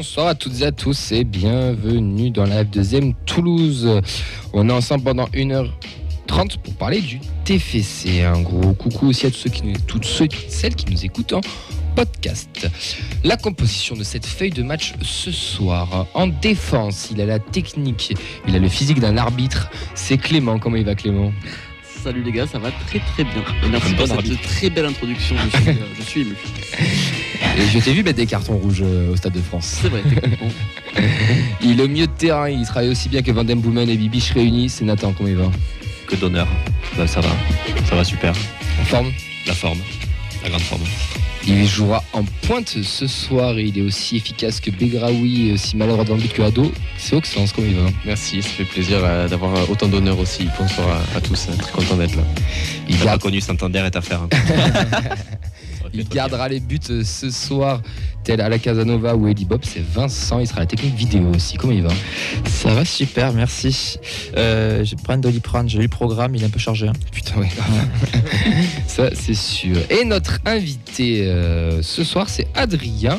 Bonsoir à toutes et à tous et bienvenue dans la deuxième Toulouse. On est ensemble pendant 1h30 pour parler du TFC. Un gros coucou aussi à tous ceux qui nous, toutes ceux et toutes celles qui nous écoutent en podcast. La composition de cette feuille de match ce soir. En défense, il a la technique, il a le physique d'un arbitre. C'est Clément. Comment il va Clément? Salut les gars, ça va très très bien. Et merci pour cette très belle introduction. Je suis, euh, je suis ému. Et je t'ai vu mettre des cartons rouges euh, au Stade de France. C'est vrai, techniquement. Il est au milieu de terrain, il travaille aussi bien que Van Den Boomen et Bibiche réunis. C'est Nathan, comment il va? Que d'honneur. Bah, ça va. Ça va super. En forme? La forme. La grande forme. Il jouera en pointe ce soir et il est aussi efficace que Begraoui et aussi maladroit dans le but que Ado. C'est excellence, comment il va? Merci, ça fait plaisir euh, d'avoir euh, autant d'honneur aussi. Bonsoir à, à tous, très content d'être là. Il, a garde- connu Santander est à faire. il gardera les buts euh, ce soir, tel à la Casanova ou Eli Bob. C'est Vincent, il sera à la technique vidéo aussi. Comment il va Ça va super, merci. Euh, j'ai plein de Doliprane, j'ai lu le programme, il est un peu chargé. hein. Putain, ouais. ça, c'est sûr. Et notre invité euh, ce soir, c'est Adrien.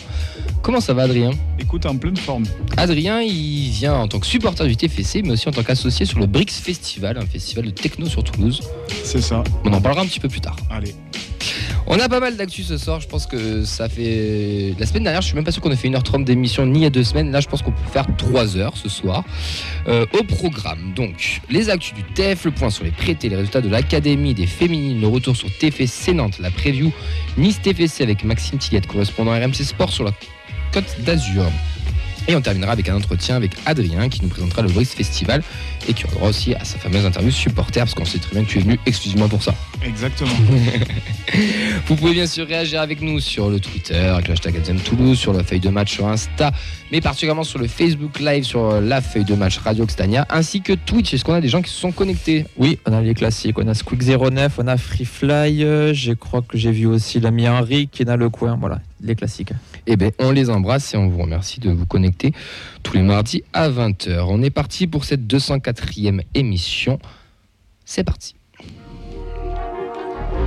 Comment ça va, Adrien Écoute, en pleine forme. Adrien, il vient en tant que supporter du TFC, mais aussi en tant qu'associé sur le Brix Festival, un festival de techno sur Toulouse. C'est ça. On en parlera un petit peu plus tard. Allez. On a pas mal d'actu ce soir. Je pense que ça fait. La semaine dernière, je suis même pas sûr qu'on ait fait 1h30 d'émission ni il y a deux semaines. Là, je pense qu'on peut faire 3 heures ce soir. Euh, au programme, donc, les actus du TF, le point sur les traités, les résultats de l'Académie des féminines, le retour sur TFC Nantes, la preview Nice TFC avec Maxime Tillette, correspondant RMC Sport sur la Côte d'Azur. Et on terminera avec un entretien avec Adrien qui nous présentera le Brice Festival et qui aura aussi à sa fameuse interview supporter parce qu'on sait très bien que tu es venu exclusivement pour ça. Exactement. Vous pouvez bien sûr réagir avec nous sur le Twitter, avec le hashtag Toulouse, sur la feuille de match sur Insta, mais particulièrement sur le Facebook Live, sur la feuille de match Radio Xtania, ainsi que Twitch. Est-ce qu'on a des gens qui se sont connectés? Oui, on a les classiques, on a Squeak 09, on a Free Fly, euh, je crois que j'ai vu aussi l'ami Henri qui est dans le coin, voilà, les classiques. Eh bien, on les embrasse et on vous remercie de vous connecter tous les mardis à 20h. On est parti pour cette 204e émission. C'est parti.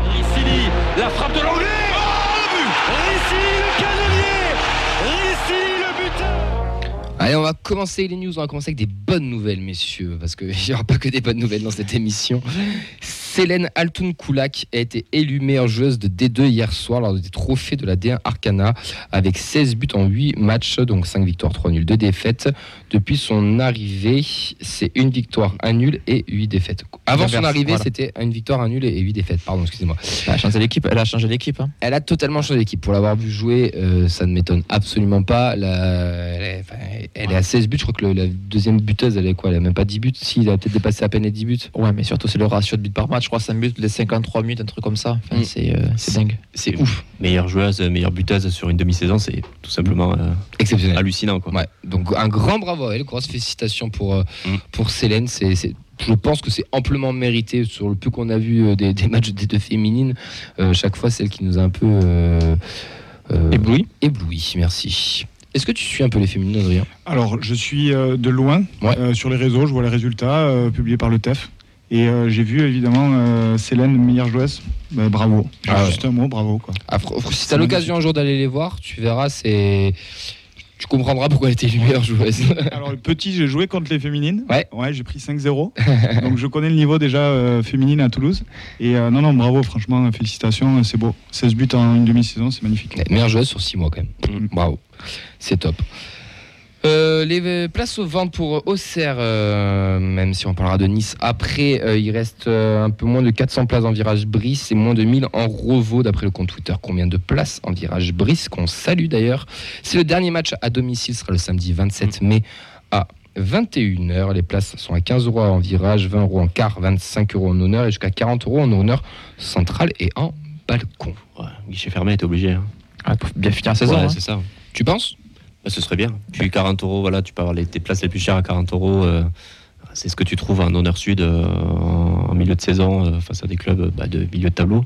Ricini, la frappe de l'anglais Oh, le Ricini, le canonnier Ricini, le buteur Allez, on va commencer les news. On va commencer avec des bonnes nouvelles, messieurs, parce qu'il n'y aura pas que des bonnes nouvelles dans cette émission. Célène Altoun Koulak a été élue meilleure joueuse de D2 hier soir lors des trophées de la D1 Arcana avec 16 buts en 8 matchs, donc 5 victoires, 3 nuls, 2 défaites. Depuis son arrivée, c'est une victoire, un nul et 8 défaites. Avant son arrivée, voilà. c'était une victoire, un nul et 8 défaites. Pardon, excusez-moi. Elle a changé l'équipe, elle a changé l'équipe. hein. Elle a totalement changé d'équipe. Pour l'avoir vu jouer, euh, ça ne m'étonne absolument pas. La- elle, est, enfin, elle est à 16 buts. Je crois que le- la deuxième buteuse, elle est quoi? Elle a même pas 10 buts. Si, il a peut-être dépassé à peine les 10 buts. Ouais, mais surtout c'est le ratio de buts par match, je crois 5 buts, les 53 minutes, un truc comme ça. Enfin, Mm. c'est, euh, c'est dingue. C'est ouf. meilleure joueuse, meilleure buteuse sur une demi-saison, c'est tout simplement euh, Exceptionnel. hallucinant. Quoi. Ouais. Donc un grand bravo à elle. Grosse félicitations pour, euh, Mm. pour Célène. C'est, je pense que c'est amplement mérité sur le peu qu'on a vu des, des matchs des deux féminines. Euh, chaque fois, celle qui nous a un peu euh, euh, Ébloui ébloui. Merci. Est-ce que tu suis un peu les féminines, Adrien? Alors, je suis euh, de loin Ouais. euh, sur les réseaux, je vois les résultats euh, publiés par le TEF. Et euh, j'ai vu évidemment euh, Célène, meilleure joueuse. Bah, bravo. Ah ouais. Juste un mot, bravo. Quoi. Ah, si tu as l'occasion un jour d'aller les voir, tu verras, c'est. Tu comprendras pourquoi elle était élue meilleure joueuse. Alors, le petit, j'ai joué contre les féminines. Ouais. j'ai pris 5-0. Donc, je connais le niveau déjà euh, féminine à Toulouse. Et euh, non, non, bravo, franchement, félicitations, c'est beau. 16 buts en une demi-saison, c'est magnifique. Ouais, meilleure joueuse sur 6 mois quand même. Mm. Bravo. C'est top. Euh, les euh, places aux ventes pour Auxerre, euh, même si on parlera de Nice après, euh, il reste euh, un peu moins de 400 places en virage Brice et moins de 1000 en Revaux d'après le compte Twitter. Combien de places en virage Brice qu'on salue d'ailleurs? C'est le dernier match à domicile, ce sera le samedi 27 mai à 21h. Les places sont à 15 euros en virage, 20 euros en quart, 25 euros en honneur et jusqu'à 40 euros en honneur central et en balcon. Ouais, guichet fermé, t'es obligé. hein. Ah, pour bien finir la saison. Ouais, hein. c'est ça. Tu penses? Bah, ce serait bien. Puis 40 euros, voilà, tu peux avoir tes places les plus chères à 40 euros. euh, c'est ce que tu trouves en honneur sud euh, en, milieu de saison euh, face à des clubs bah, de milieu de tableau.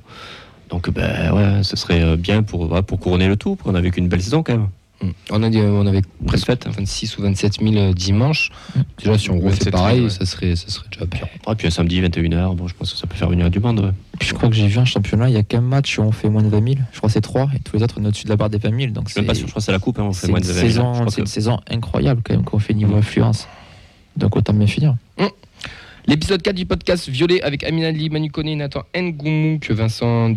Donc, ben ce serait bien pour, pour couronner le tout. On a vécu une belle saison quand même. Mm. On, a dit- on avait presque 26 ou 27 000 euh, dimanche. Déjà, si on refait 27 000, pareil, ouais. ça, serait, ça serait déjà bien. Et puis un samedi 21h, bon, je pense que ça peut faire venir du monde. ouais. Puis je crois que j'ai vu un championnat, il y a qu'un match où on fait moins de 20 000. Je crois que c'est 3 et tous les autres on est au-dessus de la barre des 20 000. Donc Je suis même pas sûr, je crois que c'est la coupe, hein, on fait c'est moins une, de 20 000. Je saison, crois c'est que- une saison incroyable quand même qu'on fait niveau influence. Donc autant bien finir. L'épisode 4 du podcast Violet avec Amina Ali, Manu Kone, Nathan Ngoumouk, Vincent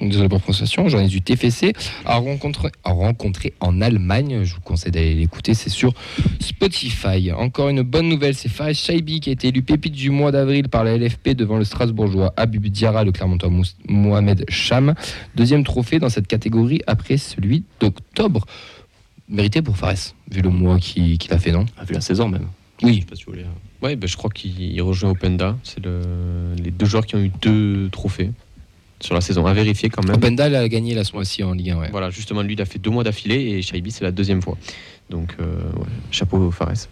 Désolé pour la prononciation, journaliste du TFC, a rencontré, a rencontré en Allemagne. Je vous conseille d'aller l'écouter, c'est sur Spotify. Encore une bonne nouvelle, c'est Fares Shaibi qui a été élu pépite du mois d'avril par la LFP devant le Strasbourgeois Habib Diarra, le Clermontois Mohamed Cham. Deuxième trophée dans cette catégorie après celui d'octobre. Mérité pour Fares, vu le mois qu'il a fait, non? Ah, vu la saison même. Je Oui, sais pas si vous voulez. hein. Ouais, ben, je crois qu'il rejoint Openda. C'est le... les deux joueurs qui ont eu deux trophées sur la saison. À vérifier quand même. Openda il a gagné la mois-ci en Ligue 1. Ouais. Voilà, justement, lui, il a fait deux mois d'affilée et Shaibi, c'est la deuxième fois. Donc, euh, ouais, chapeau Fares.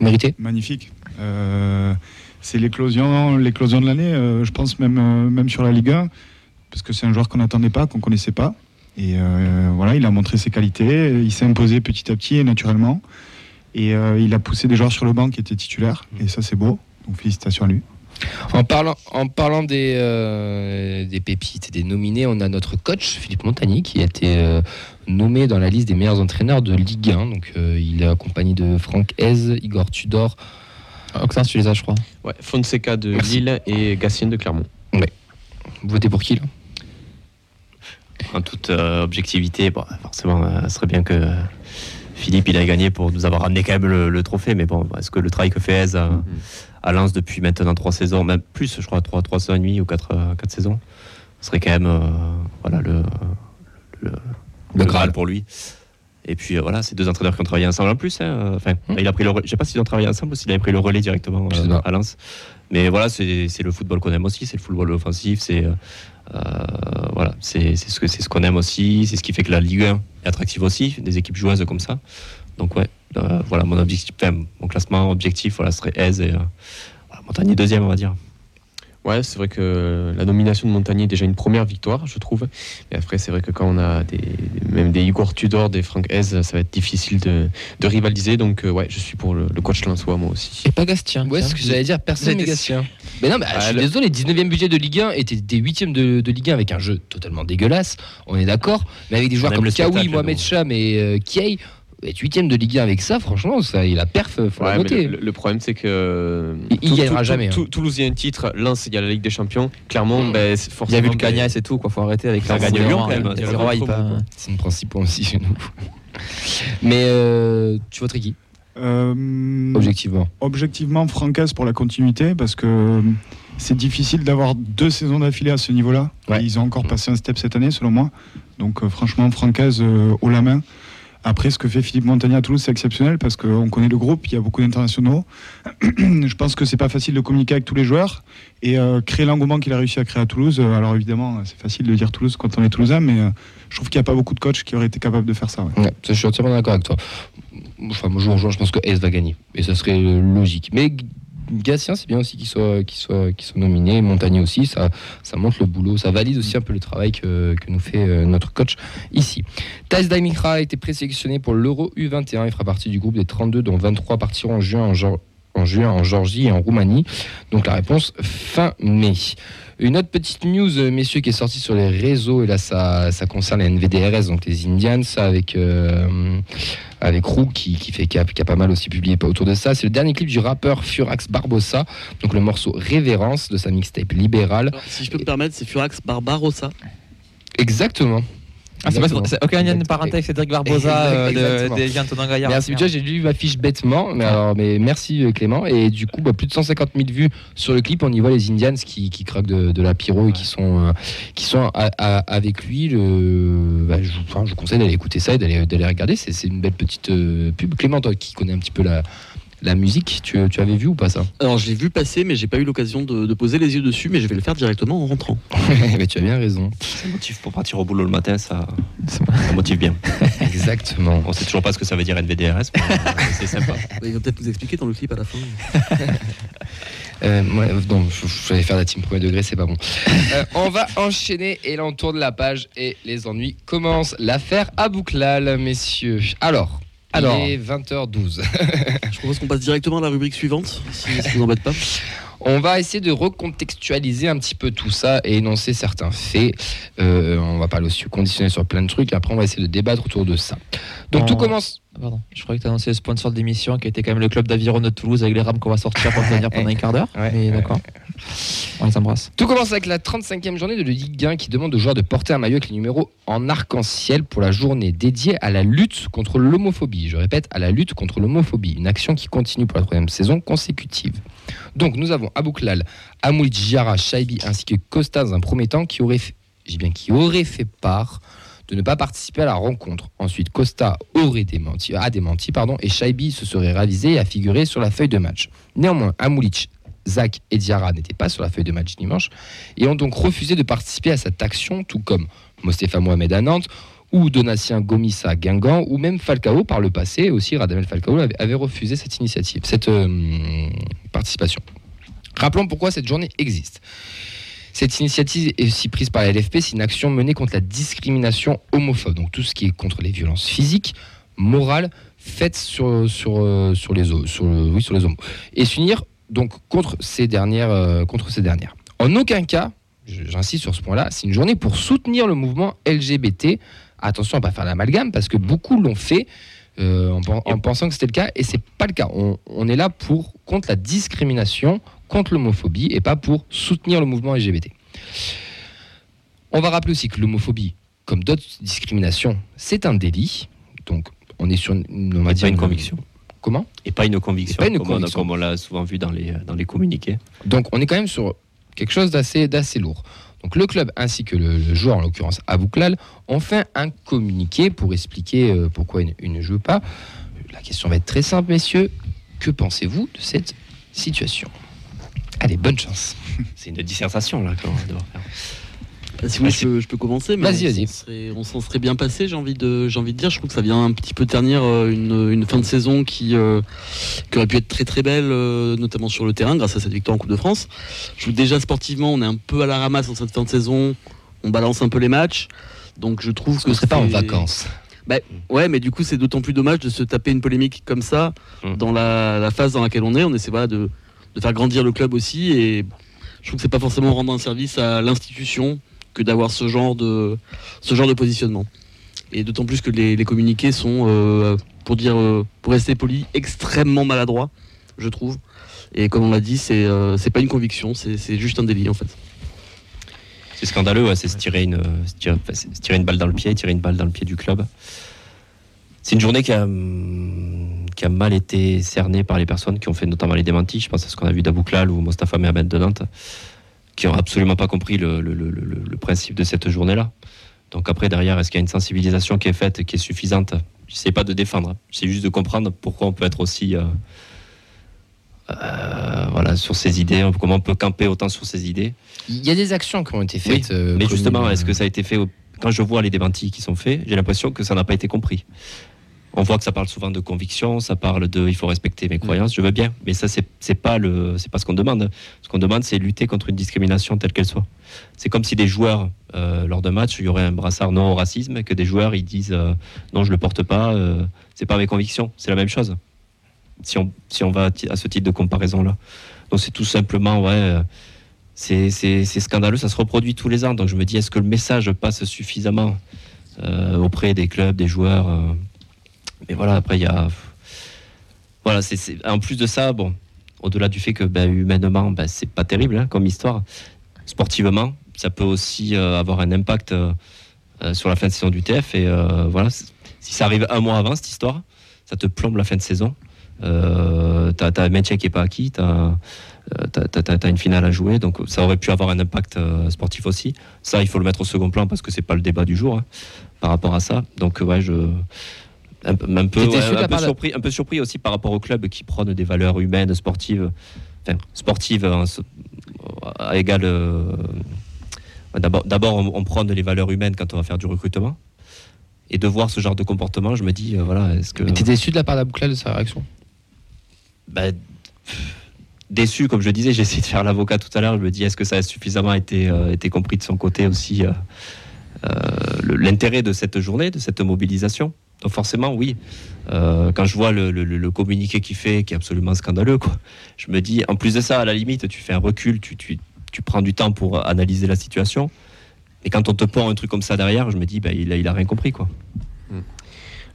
Mérité Magnifique. Euh, c'est l'éclosion, l'éclosion de l'année, euh, je pense même, euh, même sur la Ligue 1, parce que c'est un joueur qu'on n'attendait pas, qu'on connaissait pas. Et euh, voilà, il a montré ses qualités, il s'est imposé petit à petit et naturellement. Et euh, il a poussé des joueurs sur le banc qui étaient titulaires, et ça c'est beau. Donc félicitations à lui. En parlant, en parlant des, euh, des pépites et des nominés, on a notre coach Philippe Montagny qui a été euh, nommé dans la liste des meilleurs entraîneurs de Ligue 1. Donc euh, il est accompagné de Franck Hez, Igor Tudor. Oxens, tu les as, je crois. Ouais, Fonseca de Merci. Lille et Gatien de Clermont. Vous votez pour qui là? En toute euh, objectivité, bon, forcément, euh, ce serait bien que Philippe il a gagné pour nous avoir ramené quand même le, le trophée. Mais bon, est-ce que le travail que fait Hez à, à Lens depuis maintenant trois saisons, même plus, je crois, trois, trois saisons et demie ou quatre, euh, quatre saisons, ce serait quand même euh, voilà, le, le, le Graal pour lui. Et puis euh, voilà, c'est deux entraîneurs qui ont travaillé ensemble en plus. hein, Enfin, Hmm. il a pris le, je sais pas s'ils ont travaillé ensemble ou s'il avait pris le relais directement euh, à Lens. Mais voilà, c'est le football qu'on aime aussi, c'est le football offensif, c'est euh, voilà, c'est ce qu'on aime aussi, c'est ce qui fait que la Ligue 1 est attractive aussi, des équipes joueuses comme ça. Donc ouais, euh, voilà mon objectif, enfin, mon classement objectif, voilà, serait Aise et euh, voilà, Montagnier deuxième, on va dire. Ouais, c'est vrai que la nomination de Montagnier est déjà une première victoire, je trouve. Et après, c'est vrai que quand on a des, même des Igor Tudor, des Frank Hez, ça va être difficile de, de rivaliser. Donc, euh, ouais, je suis pour le, le coach Lensois, moi aussi. Et pas Gastien. Ouais, c'est ce que j'allais dire, personne n'est Gatien. Mais non, mais je suis le- désolé, 19e budget de Ligue 1 était des 8e de, de Ligue 1 avec un jeu totalement dégueulasse, on est d'accord, mais avec des joueurs comme le Kawi, Mohamed. Cham et euh, Kiei, être 8e de Ligue 1 avec ça, franchement, ça, il a perf, faut la Ouais, mais noter. le, le problème, c'est que. Il- gagnera jamais, hein. Toulouse, il y a un titre. Lens, il y a la Ligue des Champions. Clermont, ben, c'est Il y forcément. a vu le Cagnas et tout, quoi. Faut arrêter avec Ça ça. gagne Lyon, quand même, Les c'est C'est une principal aussi chez nous. Mais euh, tu voterais qui, Euh, objectivement objectivement, Francaise pour la continuité, parce que euh, c'est difficile d'avoir deux saisons d'affilée à ce niveau-là. Ouais. Ils ont encore passé un step cette année, selon moi. Donc, franchement, Francaise euh, haut la main. Après, ce que fait Philippe Montagny à Toulouse, c'est exceptionnel parce qu'on connaît le groupe, il y a beaucoup d'internationaux. Je pense que c'est pas facile de communiquer avec tous les joueurs et euh, créer l'engouement qu'il a réussi à créer à Toulouse. euh, alors évidemment, c'est facile de dire Toulouse quand on est toulousain, mais euh, je trouve qu'il n'y a pas beaucoup de coachs qui auraient été capables de faire ça. ouais. Je suis entièrement d'accord avec toi. Enfin, moi, je je pense que S va gagner. Et ça serait logique. Mais Gatien, c'est bien aussi qu'il soit, qu'il soit, nominé. Montagnier aussi, ça, ça montre le boulot. Ça valide aussi un peu le travail que, nous fait euh, notre coach ici. Thais Daimikra a été présélectionné pour l'Euro U21. Il fera partie du groupe des 32, dont 23 partiront en juin en, en juin en Georgie et en Roumanie. Donc la réponse fin mai. Une autre petite news, euh, messieurs, qui est sortie sur les réseaux, et là ça, ça concerne les NVDRS, donc les Indians, ça avec, euh, avec Roux qui, qui, fait, qui, a, qui a pas mal aussi publié autour de ça. C'est le dernier clip du rappeur Furax Barbossa, donc le morceau Révérence de sa mixtape Libérale. Alors, si je peux me permettre, c'est Furax Barbarossa. Exactement. Ah, c'est parenté avec Cédric Barbosa euh, de- des Antonin Gaillard. Merci, déjà j'ai lu ma fiche bêtement, mais, alors, mais merci euh, Clément. Et du coup, bah, plus de 150 000 vues sur le clip. On y voit les Indians qui, qui craquent de, de la pyro et qui sont, euh, qui sont à- à- avec lui. Le, bah, je, vous- enfin, je vous conseille d'aller écouter ça et d'aller d'aller regarder. C'est c'est une belle petite euh, pub. Clément, toi qui connais un petit peu la, la musique, tu, tu avais vu ou pas ça Alors je l'ai vu passer, mais j'ai pas eu l'occasion de, de poser les yeux dessus, mais je vais le faire directement en rentrant. Mais tu as bien raison. C'est un motif pour partir au boulot le matin, ça, C'est ça motive bien. Exactement. On sait toujours pas ce que ça veut dire NVDRS, euh, c'est sympa. Il va peut-être nous expliquer dans le clip à la fin. Euh, ouais, non, je, je vais faire la team premier degré, c'est pas bon. Euh, on va enchaîner et là on tourne la page et les ennuis commencent. L'affaire Abouklal, messieurs. Alors, Alors. il est 20h12. Je propose qu'on passe directement à la rubrique suivante, si ça vous embête pas. On va essayer de recontextualiser un petit peu tout ça et énoncer certains faits. Euh, on va parler aussi conditionner sur plein de trucs. Après, on va essayer de débattre autour de ça. Donc, Oh. tout commence. Pardon, je croyais que tu annoncé le sponsor de l'émission qui était quand même le club d'aviron de Toulouse avec les rames qu'on va sortir pour tenir pendant un quart d'heure. Ouais, Mais ouais, d'accord. On les embrasse. Tout commence avec la 35e journée de Ligue 1 qui demande aux joueurs de porter un maillot avec les numéros en arc-en-ciel pour la journée dédiée à la lutte contre l'homophobie. Je répète, à la lutte contre l'homophobie. Une action qui continue pour la troisième saison consécutive. Donc nous avons Abouklal, Amoulit Diarra, Shaibi ainsi que Costa dans un premier temps qui aurait fait, bien qui aurait fait part de ne pas participer à la rencontre. Ensuite, Costa aurait démenti, a démenti pardon, et Shaibi se serait ravisé et a figuré sur la feuille de match. Néanmoins, Amoulic, Zach et Diarra n'étaient pas sur la feuille de match dimanche et ont donc refusé de participer à cette action, tout comme Mostefa Mohamed à Nantes ou Donatien Gomis à Guingamp ou même Falcao par le passé aussi Radamel Falcao avait, refusé cette initiative, cette euh, participation. Rappelons pourquoi cette journée existe. Cette initiative est aussi prise par la LFP, c'est une action menée contre la discrimination homophobe, donc tout ce qui est contre les violences physiques, morales, faites sur, sur, euh, sur, les, sur, le- oui, sur les homos. Et s'unir donc contre ces dernières. euh, contre ces dernières. En aucun cas, j'insiste sur ce point-là, c'est une journée pour soutenir le mouvement LGBT. Attention à ne pas faire l'amalgame, parce que beaucoup l'ont fait euh, en pensant que c'était le cas, et c'est pas le cas. On, on est là pour contre la discrimination, contre l'homophobie, et pas pour soutenir le mouvement LGBT. On va rappeler aussi que l'homophobie, comme d'autres discriminations, c'est un délit. Donc, on est sur une, on va Et dire pas une conviction. Comment? Et pas une conviction, pas une comme, on conviction. comme on l'a souvent vu dans les, dans les communiqués. Donc on est quand même sur quelque chose d'assez d'assez lourd. Donc le club ainsi que le, le joueur, en l'occurrence Abouklal, ont fait un communiqué pour expliquer euh, pourquoi il ne- il ne joue pas. La question va être très simple, messieurs. Que pensez-vous de cette Allez, bonne chance. C'est une dissertation là qu'on va devoir faire. Si vous voulez, je peux, je peux commencer. mais Vas-y, on vas-y. s'en serait- On s'en serait bien passé, j'ai envie, de, j'ai envie de dire. Je trouve que ça vient un petit peu ternir euh, une, une fin de saison qui, euh, qui aurait pu être très très belle, euh, notamment sur le terrain, grâce à cette victoire en Coupe de France. Je trouve déjà sportivement, on est un peu à la ramasse en cette fin de saison. On balance un peu les matchs. Donc je trouve que qu'on serait pas en vacances. Ouais, mais du coup, c'est d'autant plus dommage de se taper une polémique comme ça Mm. dans la, la phase dans laquelle on est. On essaie voilà, de, de faire grandir le club aussi. Et je trouve que c'est pas forcément rendre un service à l'institution que d'avoir ce genre de ce genre de positionnement. Et d'autant plus que les, communiqués sont, euh, pour dire, euh, pour rester poli, extrêmement maladroits, je trouve. Et comme on l'a dit, c'est euh, pas une conviction, c'est juste un délit en fait. C'est scandaleux, c'est se tirer, une, se tirer une balle dans le pied, tirer une balle dans le pied du club. C'est une journée qui a, qui a mal été cernée par les personnes qui ont fait notamment les démentis. Je pense à ce qu'on a vu d'Abouklal ou Mostafa Mohamed de Nantes, qui n'ont absolument pas compris le, le- le- le- le principe de cette journée-là. Donc après, derrière, est-ce qu'il y a une sensibilisation qui est faite, qui est suffisante? Je ne sais pas de défendre, c'est juste de comprendre pourquoi on peut être aussi... euh, euh, voilà, sur ses idées, comment on peut camper autant sur ses idées. Il y a des actions qui ont été faites. euh, Mais justement, est-ce que ça a été fait au- Quand je vois les démentis qui sont faits, j'ai l'impression que ça n'a pas été compris. On voit que ça parle souvent de conviction, ça parle de il faut respecter mes croyances, je veux bien, mais ça c'est pas le c'est pas ce qu'on demande. Ce qu'on demande c'est lutter contre une discrimination telle qu'elle soit. C'est comme si des joueurs euh, lors d'un match il y aurait un brassard non au racisme, et que des joueurs ils disent euh, non je le porte pas, euh, c'est pas mes convictions, c'est la même chose. Si on si on va à ce type de comparaison là, donc c'est tout simplement ouais. euh, c'est scandaleux, ça se reproduit tous les ans. Donc je me dis, est-ce que le message passe suffisamment auprès des clubs, des joueurs Mais voilà, après, il y a. Voilà, c'est en plus de ça, bon, au-delà du fait que ben, humainement, ben, c'est pas terrible hein, comme histoire, sportivement, ça peut aussi euh, avoir un impact euh, euh, sur la fin de saison du TF. Et voilà, si ça arrive un mois avant cette histoire, ça te plombe la fin de saison. T'as un maintien qui est pas acquis, t'as t'as une finale à jouer, donc ça aurait pu avoir un impact sportif aussi. Ça, il faut le mettre au second plan parce que c'est pas le débat du jour hein, par rapport à ça. Donc, ouais, je. Un, peu- un peu, ouais, un surpris, un peu surpris aussi par rapport au club qui prône des valeurs humaines, sportives, enfin sportives hein, à égal. euh, D'abord, on, on prône les valeurs humaines quand on va faire du recrutement. Et de voir ce genre de comportement, je me dis, euh, voilà, est-ce que. T'es déçu de la part d'Abouklal de sa réaction? Bah, pff, déçu, comme je le disais, j'ai essayé de faire l'avocat tout à l'heure. Je me dis, est-ce que ça a suffisamment été, euh, été compris de son côté aussi l'intérêt de cette journée, de cette mobilisation? Donc forcément, oui. Euh, quand je vois le, communiqué qu'il fait, qui est absolument scandaleux, quoi, je me dis, en plus de ça, à la limite, tu fais un recul, tu prends du temps pour analyser la situation. Et quand on te pond un truc comme ça derrière, je me dis, bah, il, a, il a rien compris. Quoi.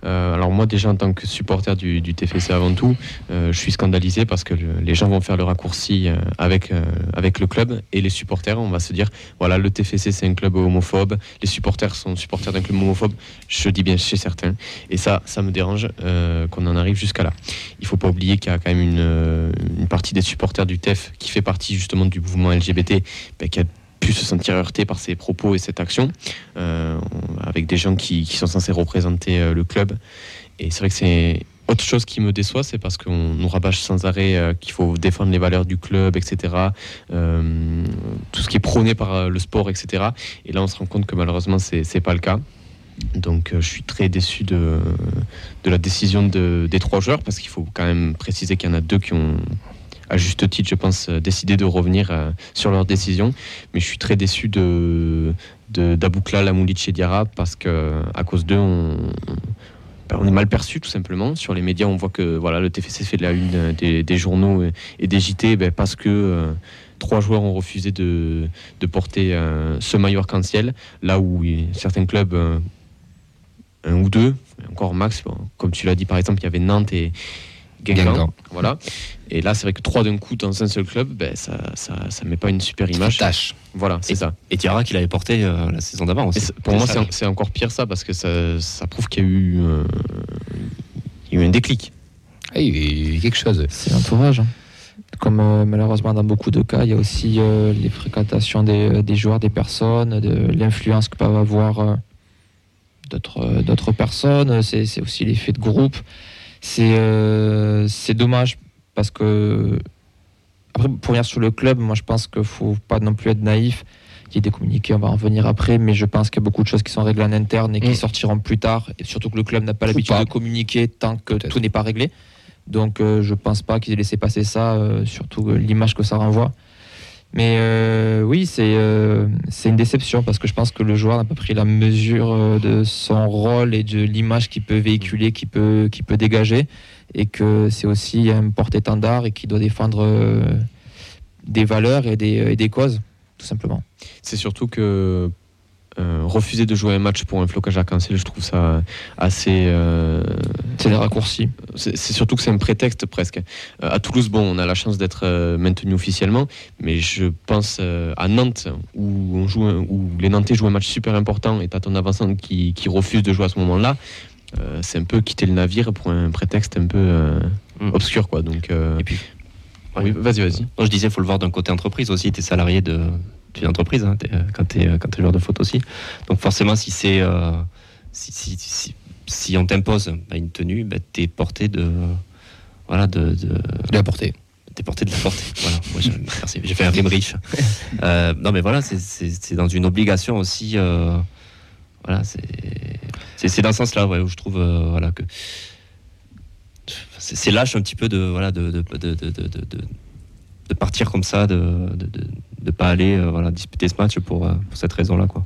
Euh, alors moi déjà en tant que supporter du, TFC avant tout, euh, je suis scandalisé parce que le- les gens vont faire le raccourci euh, avec, le club et les supporters. On va se dire, voilà, le TFC c'est un club homophobe, les supporters sont supporters d'un club homophobe, je dis bien chez certains. Et ça, ça me dérange qu'on en arrive jusqu'à là. Il faut pas oublier qu'il y a quand même une, une partie des supporters du TEF qui fait partie justement du mouvement LGBT, ben, qui a se sentir heurté par ses propos et cette action, euh, avec des gens qui, sont censés représenter euh, le club. Et c'est vrai que c'est autre chose qui me déçoit, c'est parce qu'on nous rabâche sans arrêt euh, qu'il faut défendre les valeurs du club, etc. Tout ce qui est prôné par le sport, etc. Et là, on se rend compte que malheureusement, c'est c'est pas le cas. Donc, je suis très déçu de, de la décision de- des trois joueurs, parce qu'il faut quand même préciser qu'il y en a deux qui ont, à juste titre, je pense, euh, décidé de revenir euh, sur leur décision. Mais je suis très déçu de d'Aboukla, Lamoulic et Diarra, parce que à cause d'eux, on, ben, on est mal perçu tout simplement. Sur les médias, on voit que voilà, le TFC fait de la une euh, des, journaux et, des JT ben, parce que trois joueurs ont refusé de, de porter ce maillot arc-en-ciel, là où certains clubs, un ou deux, encore max, comme tu l'as dit par exemple, il y avait Nantes et Guingamp. Guingamp. Voilà. Et là, c'est vrai que trois d'un coup dans un seul club, ben, ça, ça, ça met pas une super image. Tâche. Voilà, c'est ça. Et Diarra qu'il avait porté euh, la saison d'avant aussi. pour moi, c'est en- c'est encore pire ça, parce que ça, ça prouve qu'il y a eu, euh, y a eu un déclic. Ah, il y a eu quelque chose. C'est l'entourage. hein. Comme euh, malheureusement dans beaucoup de cas, il y a aussi euh, les fréquentations des, des joueurs, des personnes, de l'influence que peuvent avoir euh, d'autres euh, d'autres personnes. C'est c'est aussi l'effet de groupe. C'est euh, c'est dommage parce que après pour revenir sur le club, moi je pense qu'il faut pas non plus être naïf. Il y a des communiqués, on va en revenir après, mais je pense qu'il y a beaucoup de choses qui sont réglées en interne et qui Mm. sortiront plus tard. Et surtout que le club n'a pas l'habitude de communiquer tant que tout n'est pas réglé. Donc euh, je pense pas qu'ils aient laissé passer ça, euh, surtout l'image que ça renvoie. Mais euh, oui, c'est euh, une déception parce que je pense que le joueur n'a pas pris la mesure euh, de son rôle et de l'image qu'il peut véhiculer, qu'il peut, qu'il peut dégager. Et que c'est aussi un porte-étendard et qui doit défendre euh, des valeurs et des, et des causes, tout simplement. C'est surtout que euh, refuser de jouer un match pour un flocage arc-en-ciel, je trouve ça assez. euh, C'est des raccourcis. c'est surtout que c'est un prétexte presque. Euh, à Toulouse, bon, on a la chance d'être euh, maintenu officiellement, mais je pense à Nantes où, on joue où les Nantais jouent un match super important et t'as ton avançant qui, qui refuse de jouer à ce moment-là. c'est un peu quitter le navire pour un prétexte un peu Mm. obscur, quoi. Donc, Et puis, oui, vas-y, vas-y. Non, je disais, il faut le voir d'un côté entreprise aussi. Tu es salarié de- d'une entreprise hein, t'es, euh, quand tu es, joueur de foot aussi. Donc forcément, si c'est euh, si, si, si, si on t'impose bah, une tenue, bah, tu es porté de voilà de, de De la portée. t'es porté de la porter. Voilà. Moi, j'ai, merci. J'ai fait un rime riche. Euh, non, mais voilà, c'est, dans une obligation aussi. euh, voilà, c'est, dans ce sens-là ouais, où je trouve voilà que c'est, c'est lâche un petit peu de voilà de de, de, partir comme ça, de de pas aller euh, voilà disputer ce match pour, euh, pour cette raison-là quoi.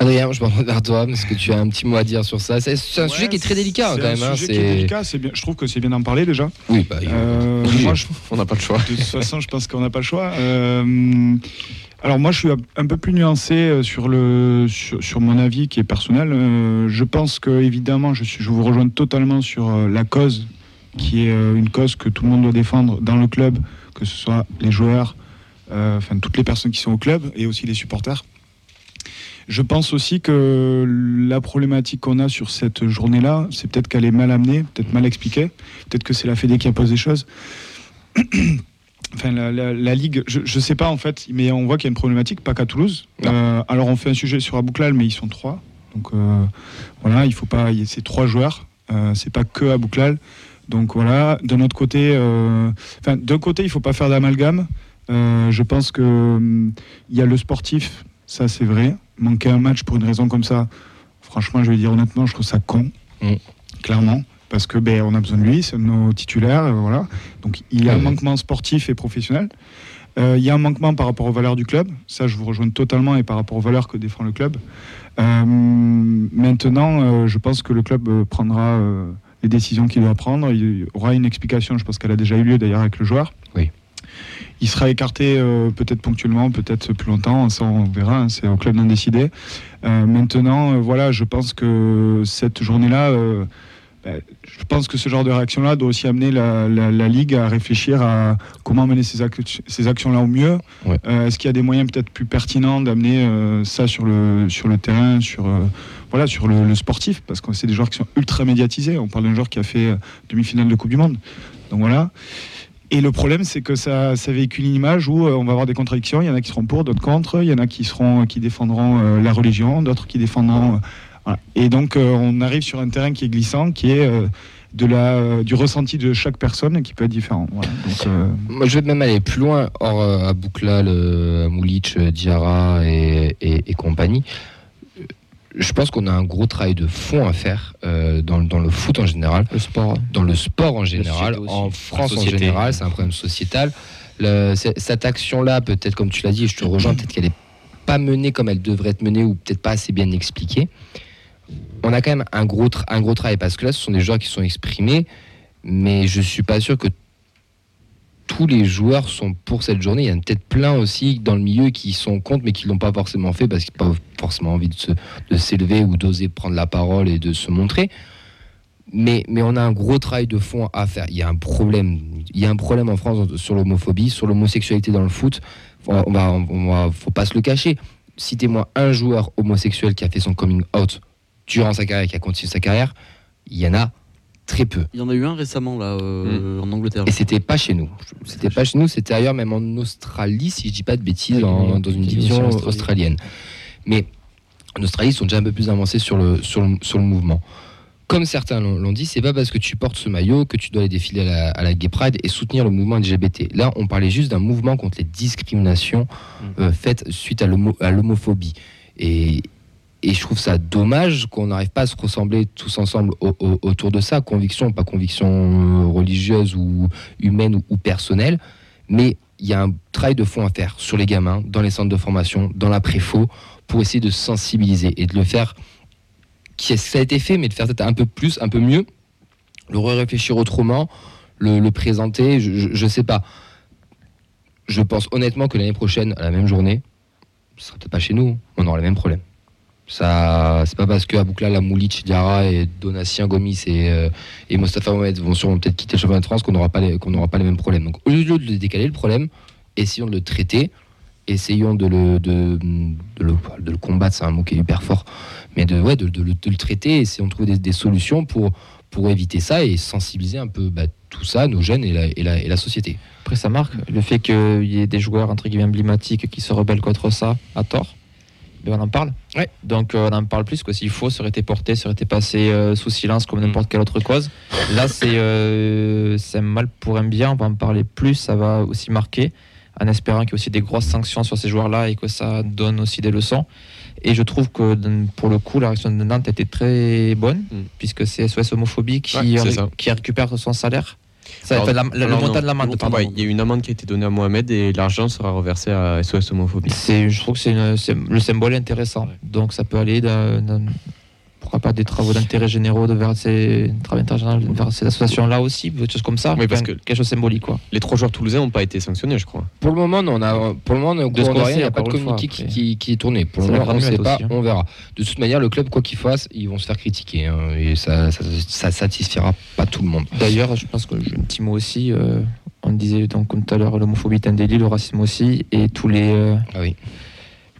Adrien, je me retourne vers toi parce que tu as un petit mot à dire sur ça. C'est c'est un sujet qui est très délicat hein, C'est quand un même. hein, sujet qui est c'est- délicat. c'est bien- je trouve que c'est bien d'en parler déjà. Oui, bah, Euh, Oui. moi, je- On n'a pas le choix. de toute façon, je pense qu'on n'a pas le choix. Euh, alors moi, je suis un peu plus nuancé sur, le, sur, sur mon avis qui est personnel. Euh, je pense que, évidemment, je, suis, je vous rejoins totalement sur la cause, qui est une cause que tout le monde doit défendre dans le club, que ce soit les joueurs, euh, enfin toutes les personnes qui sont au club et aussi les supporters. Je pense aussi que la problématique qu'on a sur cette journée-là, c'est peut-être qu'elle est mal amenée, peut-être mal expliquée, peut-être que c'est la Fédé qui impose des choses. Enfin, la, la- la Ligue, je ne sais pas en fait, mais on voit qu'il y a une problématique, pas qu'à Toulouse. Euh, alors on fait un sujet sur Abouklal, mais ils sont trois. Donc euh, voilà, il faut pas. C'est trois joueurs. Euh, c'est pas que à Bouclal. Donc voilà. D'un autre côté, euh, enfin d'un côté, il faut pas faire d'amalgame. Euh, je pense que hum, il y a le sportif, ça c'est vrai. Manquer un match pour une raison comme ça, franchement, je vais dire honnêtement, je trouve ça con, Mm. clairement, parce que ben on a besoin de lui, c'est de nos titulaires, euh, voilà. Donc il y a un Ouais. manquement sportif et professionnel. Euh, il y a un manquement par rapport aux valeurs du club, ça je vous rejoins totalement, et par rapport aux valeurs que défend le club. Euh, maintenant, je pense que le club prendra les décisions qu'il doit prendre. Il aura une explication, je pense qu'elle a déjà eu lieu d'ailleurs avec le joueur. Oui. Il sera écarté euh, peut-être ponctuellement, peut-être plus longtemps, ça on verra, hein, c'est au club d'en décider. Euh, maintenant, euh, voilà, je pense que cette journée-là, je pense que ce genre de réaction-là doit aussi amener la, la- la Ligue à réfléchir à comment mener ces, ac- ces actions-là au mieux. Ouais. Euh, Est-ce qu'il y a des moyens peut-être plus pertinents d'amener euh, ça sur le, sur le terrain, sur, euh, voilà, sur le, le sportif? Parce que c'est des joueurs qui sont ultra médiatisés. On parle d'un joueur qui a fait euh, demi-finale de Coupe du Monde. Donc voilà. Et le problème, c'est que ça, ça véhicule une image où euh, on va avoir des contradictions. Il y en a qui seront pour, d'autres contre. Il y en a qui seront, qui défendront euh, la religion, d'autres qui défendront. Voilà. Et donc, euh, on arrive sur un terrain qui est glissant, qui est euh, de la, euh, du ressenti de chaque personne et qui peut être différent. Voilà. Donc, euh, Moi, je vais même aller plus loin, hors euh, à Bouklal, à Moulich, Diarra et, et- et compagnie. Je pense qu'on a un gros travail de fond à faire euh, dans, dans le foot en général, Le sport. dans le sport en général, en France en général, c'est un problème sociétal. Le- cette action-là, peut-être comme tu l'as dit, je te rejoins, peut-être qu'elle n'est pas menée comme elle devrait être menée ou peut-être pas assez bien expliquée. On a quand même un gros, un gros travail parce que là, ce sont des joueurs qui sont exprimés, mais je suis pas sûr que tous les joueurs sont pour cette journée. Il y en a peut-être plein aussi dans le milieu qui sont contre, mais qui l'ont pas forcément fait parce qu'ils n'ont pas forcément envie de se- de s'élever ou d'oser prendre la parole et de se montrer. Mais, mais on a un gros travail de fond à faire. Il y a un problème. Il y a un problème en France sur l'homophobie, sur l'homosexualité dans le foot. On va, on faut pas se le cacher. Citez-moi un joueur homosexuel qui a fait son coming out durant sa carrière, qui a continué sa carrière. Il y en a très peu. Il y en a eu un récemment là euh, en Angleterre. Et c'était pas chez nous. C'était pas chez nous, c'était ailleurs, même en Australie, si je dis pas de bêtises, en- dans une division australienne. Mais en Australie, ils sont déjà un peu plus avancés sur le, sur le, sur le mouvement. Comme certains l'ont dit, c'est pas parce que tu portes ce maillot que tu dois aller défiler à la, à la Gay Pride et soutenir le mouvement LGBT. Là, on parlait juste d'un mouvement contre les discriminations euh, faites suite à l'homophobie. Et, et je trouve ça dommage qu'on n'arrive pas à se ressembler tous ensemble au- au- autour de ça, conviction, pas conviction euh, religieuse ou humaine ou, personnelle, mais il y a un travail de fond à faire sur les gamins, dans les centres de formation, dans la préfo, pour essayer de sensibiliser et de le faire. Qui, ça a été fait, mais de faire peut-être un peu plus, un peu mieux, le réfléchir autrement, le, présenter, je, je sais pas. Je pense honnêtement que l'année prochaine, à la même journée, ce sera peut-être pas chez nous, on aura les mêmes problèmes. Ça, c'est pas parce que Aboukla, la Moulich, Diarra et Donatien Gomis et, euh, et Mostafa Mohamed vont sûrement peut-être quitter le championnat de France qu'on n'aura pas, qu'on pas les mêmes problèmes. Donc au lieu de le décaler le problème, essayons de le traiter, essayons de le, de, le, de le combattre, c'est un mot qui est hyper fort, mais de, ouais, de, de le, traiter, essayons de trouver des, des solutions pour, pour éviter ça et sensibiliser un peu bah, tout ça, nos jeunes et la, et la, et la société. Après, ça marque. Le fait qu'il y ait des joueurs entre guillemets emblématiques qui se rebellent contre ça, à tort, on en parle. Ouais. Donc euh, on en parle plus que s'il faut, ça aurait été porté, ça aurait été passé euh, sous silence comme n'importe quelle autre cause. Là, c'est euh, un mal pour un bien. On va en parler plus. Ça va aussi marquer, en espérant qu'il y ait aussi des grosses sanctions sur ces joueurs-là et que ça donne aussi des leçons. Et je trouve que pour le coup, la réaction de Nantes était très bonne, Mm. puisque c'est SOS Homophobie qui, Ouais, qui récupère son salaire. Ça, Alors, enfin, la- le- le montant non, de l'amende. Ouais, il y a une amende qui a été donnée à Mohamed et l'argent sera reversé à SOS Homophobie. Je trouve que c'est le symbole est intéressant. Donc ça peut aller dans- pourquoi pas des travaux d'intérêt généraux de vers ces travaux internationaux vers ces associations-là aussi, des choses comme ça. Oui, parce que- quelque chose de symbolique quoi. Les trois joueurs toulousains n'ont pas été sanctionnés, je crois. Pour le moment, non, on a, pour le moment, on De rien, il n'y a pas de communiqué qui, qui- qui est tourné. Pour le moment, on ne sait pas, aussi, hein. on verra. De toute manière, le club, quoi qu'il fasse, ils vont se faire critiquer. hein, et ça, ça, ça satisfera pas tout le monde. D'ailleurs, je pense que j'ai un petit mot aussi. euh, on disait donc comme tout à l'heure l'homophobie est un délit, le racisme aussi, et tous les euh, Ah oui.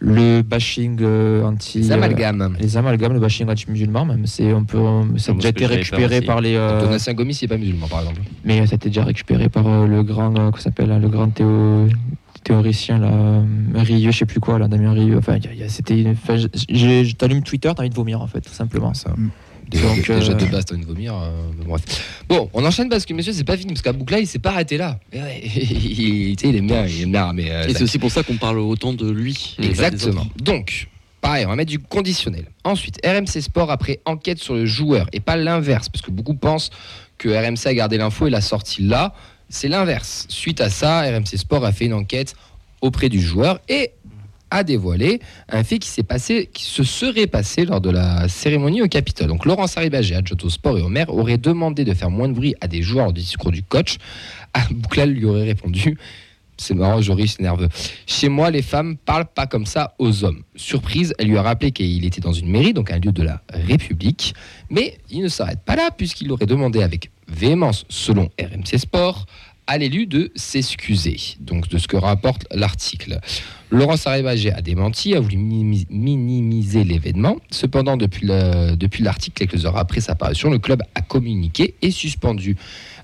Le bashing euh, anti Les euh, amalgames. les amalgames, le bashing anti-musulman, même c'est on peut, euh, ça a déjà été récupéré par les, euh, Donatien Gomis, il n'est pas musulman, par exemple. mais ça a été déjà récupéré par euh, le grand, euh, s'appelle, le grand théo- théoricien là, euh, Rieu, je sais plus quoi, là, Damien Rieu. Enfin, c'était, enfin, t'allumes Twitter, t'as envie de vomir en fait, tout simplement. Ça. Déjà, Donc, déjà euh, de base, t'as envie de vomir. euh, bref. Bon, on enchaîne parce que, messieurs, c'est pas fini. Parce qu'à Boucla, il s'est pas arrêté là. Et ouais, il, tu sais, il aime bien, il aime bien, mais. euh, Et ça- c'est aussi pour ça qu'on parle autant de lui. Exactement. Donc, pareil, on va mettre du conditionnel. Ensuite, RMC Sport, après enquête sur le joueur, et pas l'inverse, parce que beaucoup pensent que RMC a gardé l'info et l'a sorti là. C'est l'inverse. Suite à ça, RMC Sport a fait une enquête auprès du joueur et a dévoilé un fait qui s'est passé, qui se serait passé lors de la cérémonie au Capitole. Donc Laurence Arribagé, adjoint au sport et au maire, aurait demandé de faire moins de bruit à des joueurs du discours du coach. Ah, Bouclal lui aurait répondu c'est marrant, Joris c'est nerveux. Chez moi, les femmes parlent pas comme ça aux hommes. Surprise, elle lui a rappelé qu'il était dans une mairie, donc un lieu de la République. Mais il ne s'arrête pas là, puisqu'il aurait demandé avec véhémence, selon RMC Sport, à l'élu de s'excuser. Donc de ce que rapporte l'article. Laurence Arribagé a démenti, a voulu minimi- minimiser l'événement. Cependant, depuis le- depuis l'article, quelques heures après sa parution, le club a communiqué et suspendu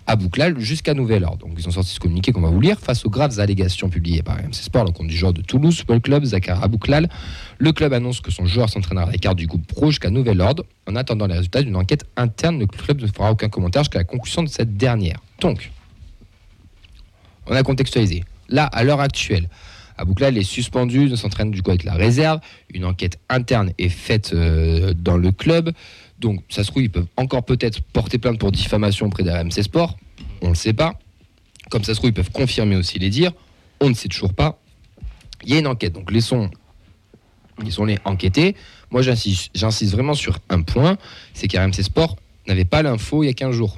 à Bouclal jusqu'à nouvel ordre. Donc ils ont sorti ce communiqué qu'on va vous lire face aux graves allégations publiées par RMC Sport, le compte du joueur de Toulouse Football Club, Zachar Abouklal. Le club annonce que son joueur s'entraînera à l'écart du groupe pro jusqu'à nouvel ordre. En attendant les résultats d'une enquête interne, le club ne fera aucun commentaire jusqu'à la conclusion de cette dernière. Donc, on a contextualisé. Là, à l'heure actuelle, Abouklal est suspendu, ne s'entraîne du coup avec la réserve. Une enquête interne est faite euh, dans le club. Donc, ça se trouve, ils peuvent encore peut-être porter plainte pour diffamation auprès de RMC Sport. On ne le sait pas. Comme ça se trouve, ils peuvent confirmer aussi les dires. On ne sait toujours pas. Il y a une enquête. Donc, laissons, laissons-les enquêter. Moi, j'insiste, j'insiste vraiment sur un point c'est qu'RMC Sport n'avait pas l'info il y a 15 jours.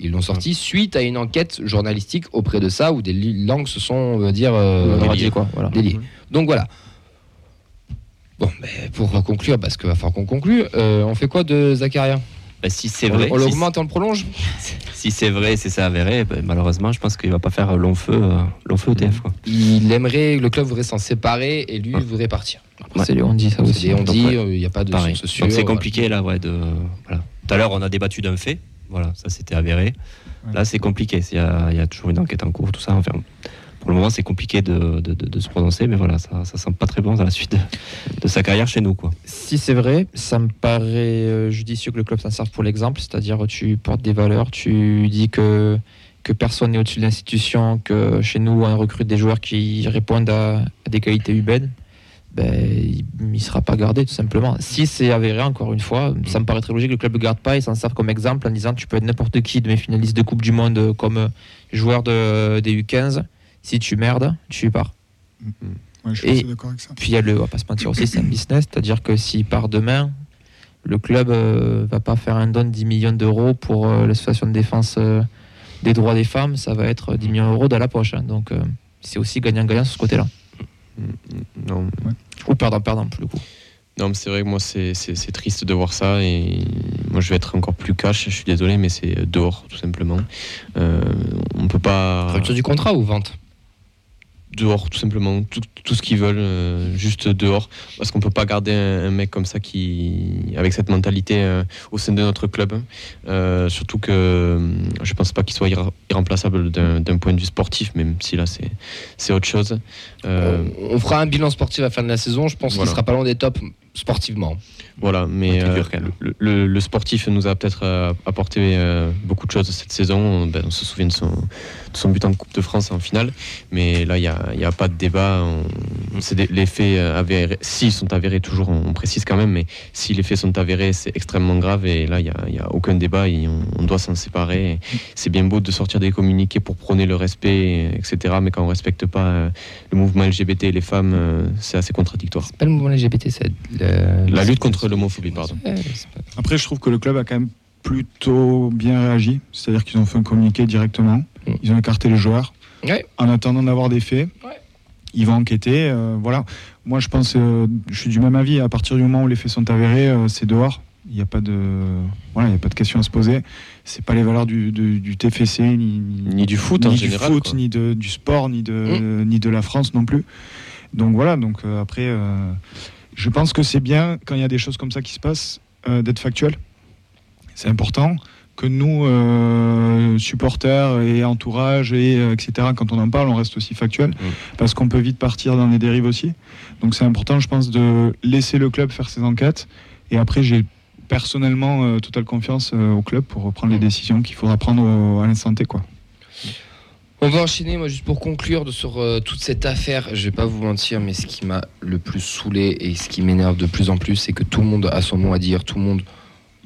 Ils l'ont sorti suite à une enquête journalistique auprès de ça où des langues se sont, on va dire, euh, radié, quoi. Voilà. déliées. Donc voilà. Bon, mais pour conclure, parce qu'il va falloir qu'on conclue, euh, on fait quoi de Zacharia? Bah, si c'est On, vrai, on si- l'augmente on le prolonge? Si, c'est vrai, c'est ça avéré, bah, malheureusement, je pense qu'il va pas faire long feu, euh, long feu au TF. Quoi. Il aimerait, le club voudrait s'en séparer et lui voudrait partir. Ouais. C'est on dit ça C'est aussi. on dit, il n'y a pas de Pareil. source sûre. Donc c'est compliqué là, ouais. De, voilà. Tout à l'heure, on a débattu d'un fait. Voilà, ça c'était avéré. Là, c'est compliqué. Il y, a, il y a toujours une enquête en cours, tout ça. Enfin, pour le moment, c'est compliqué de, de- de- de se prononcer, mais voilà, ça, ça sent pas très bon dans la suite de, de sa carrière chez nous, quoi. Si c'est vrai, ça me paraît euh, judicieux que le club s'en serve pour l'exemple, c'est-à-dire tu portes des valeurs, tu dis que, que personne n'est au-dessus de l'institution, que chez nous on recrute des joueurs qui répondent à, à des qualités humaines, ben, il ne sera pas gardé tout simplement. Si c'est avéré, encore une fois, ça me paraît très logique que le club ne le garde pas et s'en serve comme exemple en disant tu peux être n'importe qui de mes finalistes de Coupe du Monde euh, comme euh, joueur de, des U15, si tu merdes, tu pars. Ouais, je suis Et- assez d'accord avec ça. Puis il y a le, on va pas se mentir aussi, c'est un business, c'est-à-dire que s'il part demain, le club euh, va pas faire un don de 10 millions d'euros pour euh, l'association de défense euh, des droits des femmes, ça va être 10 millions d'euros dans la poche. hein. donc euh, c'est aussi gagnant-gagnant sur ce côté-là. Non, Ou perdant-perdant pour le coup. non mais c'est vrai que moi c'est triste de voir ça et moi je vais être encore plus cash, je suis désolé mais c'est dehors tout simplement. Euh, on peut pas Rupture du contrat ou vente? Dehors tout simplement tout, tout ce qu'ils veulent euh, juste dehors parce qu'on peut pas garder un, un mec comme ça qui avec cette mentalité euh, au sein de notre club Euh, surtout que je pense pas qu'il soit irra- irremplaçable d'un point de vue sportif même si là c'est c'est autre chose Euh, on, fera un bilan sportif à la fin de la saison. Je pense Voilà. qu'il sera pas loin des tops sportivement. Voilà, mais euh, le, le- le sportif nous a peut-être apporté euh, beaucoup de choses cette saison. Ben, on se souvient de son, son but en Coupe de France en finale, mais là, il n'y a, pas de débat. On- c'est des- les faits euh, avérés, s'ils sont avérés toujours, on, on précise quand même, mais si les faits sont avérés, c'est extrêmement grave et là, il n'y a, aucun débat et on, on doit s'en séparer. C'est bien beau de sortir des communiqués pour prôner le respect, etc., mais quand on ne respecte pas euh, le mouvement LGBT et les femmes, euh, c'est assez contradictoire. C'est pas le mouvement LGBT, c'est le- La lutte contre l'homophobie, pardon. Après, je trouve que le club a quand même plutôt bien réagi. C'est-à-dire qu'ils ont fait un communiqué directement. Mm. Ils ont écarté les joueurs. Ouais. En attendant d'avoir des faits, Ouais. ils vont enquêter. euh, voilà. Moi, je pense, euh, je suis du même avis. À partir du moment où les faits sont avérés, euh, c'est dehors. Il n'y a pas de, voilà, il y a pas de question à se poser. C'est pas les valeurs du, du- du TFC ni, Ni du foot, ni en du général, foot, quoi. Mm. ni de, du sport, ni de, ni de la France non plus. Donc voilà. Donc euh, après, euh, je pense que c'est bien quand il y a des choses comme ça qui se passent euh, d'être factuel. C'est important que nous, euh, supporters et entourage et euh, etc. Quand on en parle, on reste aussi factuel parce qu'on peut vite partir dans les dérives aussi. Donc c'est important, je pense, de laisser le club faire ses enquêtes. Et après, j'ai personnellement euh, totale confiance euh, au club pour prendre les décisions qu'il faudra prendre au- à l'instant T. Quoi. On va enchaîner, moi, juste pour conclure sur euh, toute cette affaire. Je vais pas vous mentir, mais ce qui m'a le plus saoulé et ce qui m'énerve de plus en plus, c'est que tout le monde a son mot à dire. Tout le monde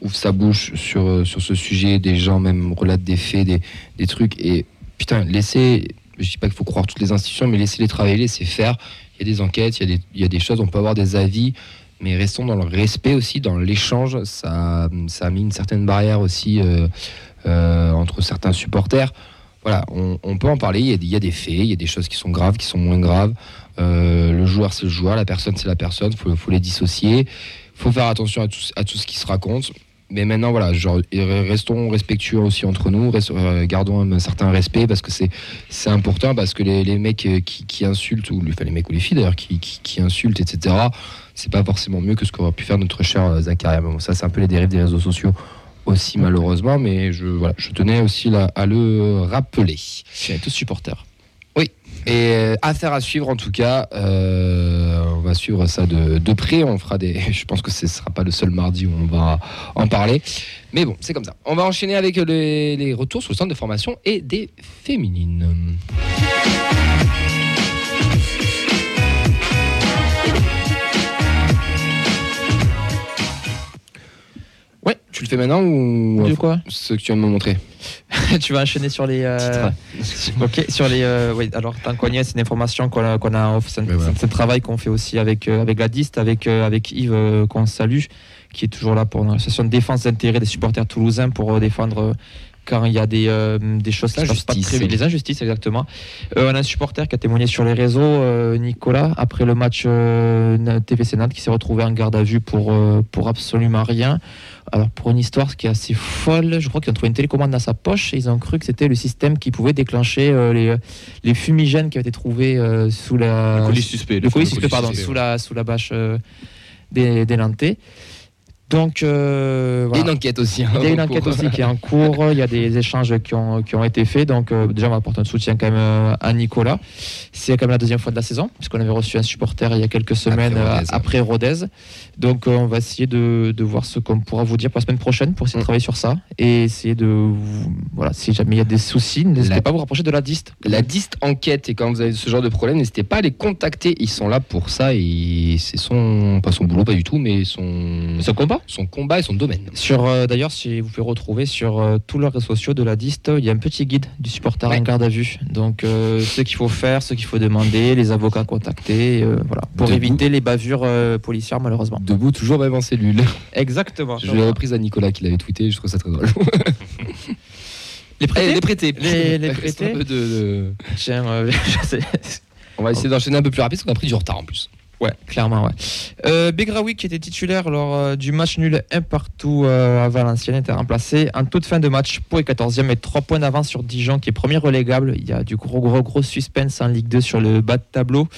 ouvre sa bouche sur, euh, sur ce sujet. Des gens même relatent des faits, des, des trucs. Et putain, laissez. Je dis pas qu'il faut croire toutes les institutions, mais laissez-les travailler, laissez faire. Il y a des enquêtes, il y a des, il y a des choses, on peut avoir des avis. Mais restons dans le respect aussi, dans l'échange. Ça, ça a mis une certaine barrière aussi euh, euh, entre certains supporters voilà, on, peut en parler. Il y, a, y a des faits, il y a des choses qui sont graves, qui sont moins graves. Le joueur, c'est le joueur, la personne, c'est la personne. Il faut, faut les dissocier. Il faut faire attention à tout, à tout ce qui se raconte. Mais maintenant, voilà, genre, restons respectueux aussi entre nous, euh, gardons un certain respect parce que c'est important parce que les, mecs euh, qui, insultent, ou les mecs ou les filles d'ailleurs, qui, qui, insultent, etc., c'est pas forcément mieux que ce qu'aurait pu faire notre cher euh, Zakaria. Bon, ça, c'est un peu les dérives des réseaux sociaux aussi, malheureusement, mais je, je tenais aussi à le rappeler. Est tous supporters. Et euh, affaire à suivre en tout cas. Euh, on va suivre ça de, près. On fera des. Je pense que ce ne sera pas le seul mardi où on va en parler. Mais bon, c'est comme ça. On va enchaîner avec les, les retours sur le centre de formation et des féminines. Ouais, tu le fais maintenant ou De quoi ce que tu viens de me montrer Tu vas enchaîner sur les. euh, ok, sur les. euh, oui, alors tant qu'on y est, c'est une information qu'on a, en off. C'est un, travail qu'on fait aussi avec, euh, avec la DIST, avec, avec Yves, qu'on salue, qui est toujours là pour l'association de défense d'intérêt des supporters toulousains pour défendre. Quand il y a des, euh, des choses qui ne passent pas Injustices. très les injustices exactement. Euh, on a un supporter qui a témoigné sur les réseaux, euh, Nicolas, après le match TVC Nantes, qui s'est retrouvé en garde à vue pour, pour absolument rien. Alors pour une histoire qui est assez folle, je crois qu'ils ont trouvé une télécommande dans sa poche et ils ont cru que c'était le système qui pouvait déclencher les, les fumigènes qui avaient été trouvés sous la... Le colis suspect. le colis suspect, pardon, suspect, sous la, sous la bâche des, des Nantais. Donc euh, Et voilà. une enquête aussi. hein, Il y a une en enquête cours. aussi qui est en cours. Il y a des échanges qui ont, qui ont été faits. Donc, euh, déjà, on va apporter un soutien quand même euh, à Nicolas. C'est quand même la deuxième fois de la saison, puisqu'on avait reçu un supporter il y a quelques semaines Rodez. euh, après Rodez. Donc, euh, on va essayer de, de voir ce qu'on pourra vous dire pour la semaine prochaine pour essayer de Mm. travailler sur ça et essayer de. Voilà, si jamais il y a des soucis, n'hésitez La- pas à vous rapprocher de la DIST. La DIST enquête et quand vous avez ce genre de problème, n'hésitez pas à les contacter. Ils sont là pour ça et c'est son pas son boulot pas du tout, mais son Ce combat son combat et son domaine. Sur euh, d'ailleurs, si vous pouvez retrouver sur euh, tous leurs réseaux sociaux de la DIST, il y a un petit guide du supporter Ouais. en garde à vue. Donc euh, ce qu'il faut faire, ce qu'il faut demander, les avocats contacter, euh, voilà, pour Debout. éviter les bavures policières malheureusement. Debout toujours même en cellule. Exactement. Je l'ai reprise à Nicolas qui l'avait tweeté, je trouve ça très drôle. Les prêtés Eh, les prêtés. Les- prêtés de- de- Tiens, je sais. On va essayer d'enchaîner un peu plus rapide parce qu'on a pris du retard en plus. Ouais, clairement, ouais. Euh, Begraoui, qui était titulaire lors euh, du match nul un partout euh, à Valenciennes, était remplacé en toute fin de match. Pau est 14e et 3 points d'avance sur Dijon, qui est premier relégable. Il y a du gros, gros, gros suspense en Ligue 2 sur le bas de tableau.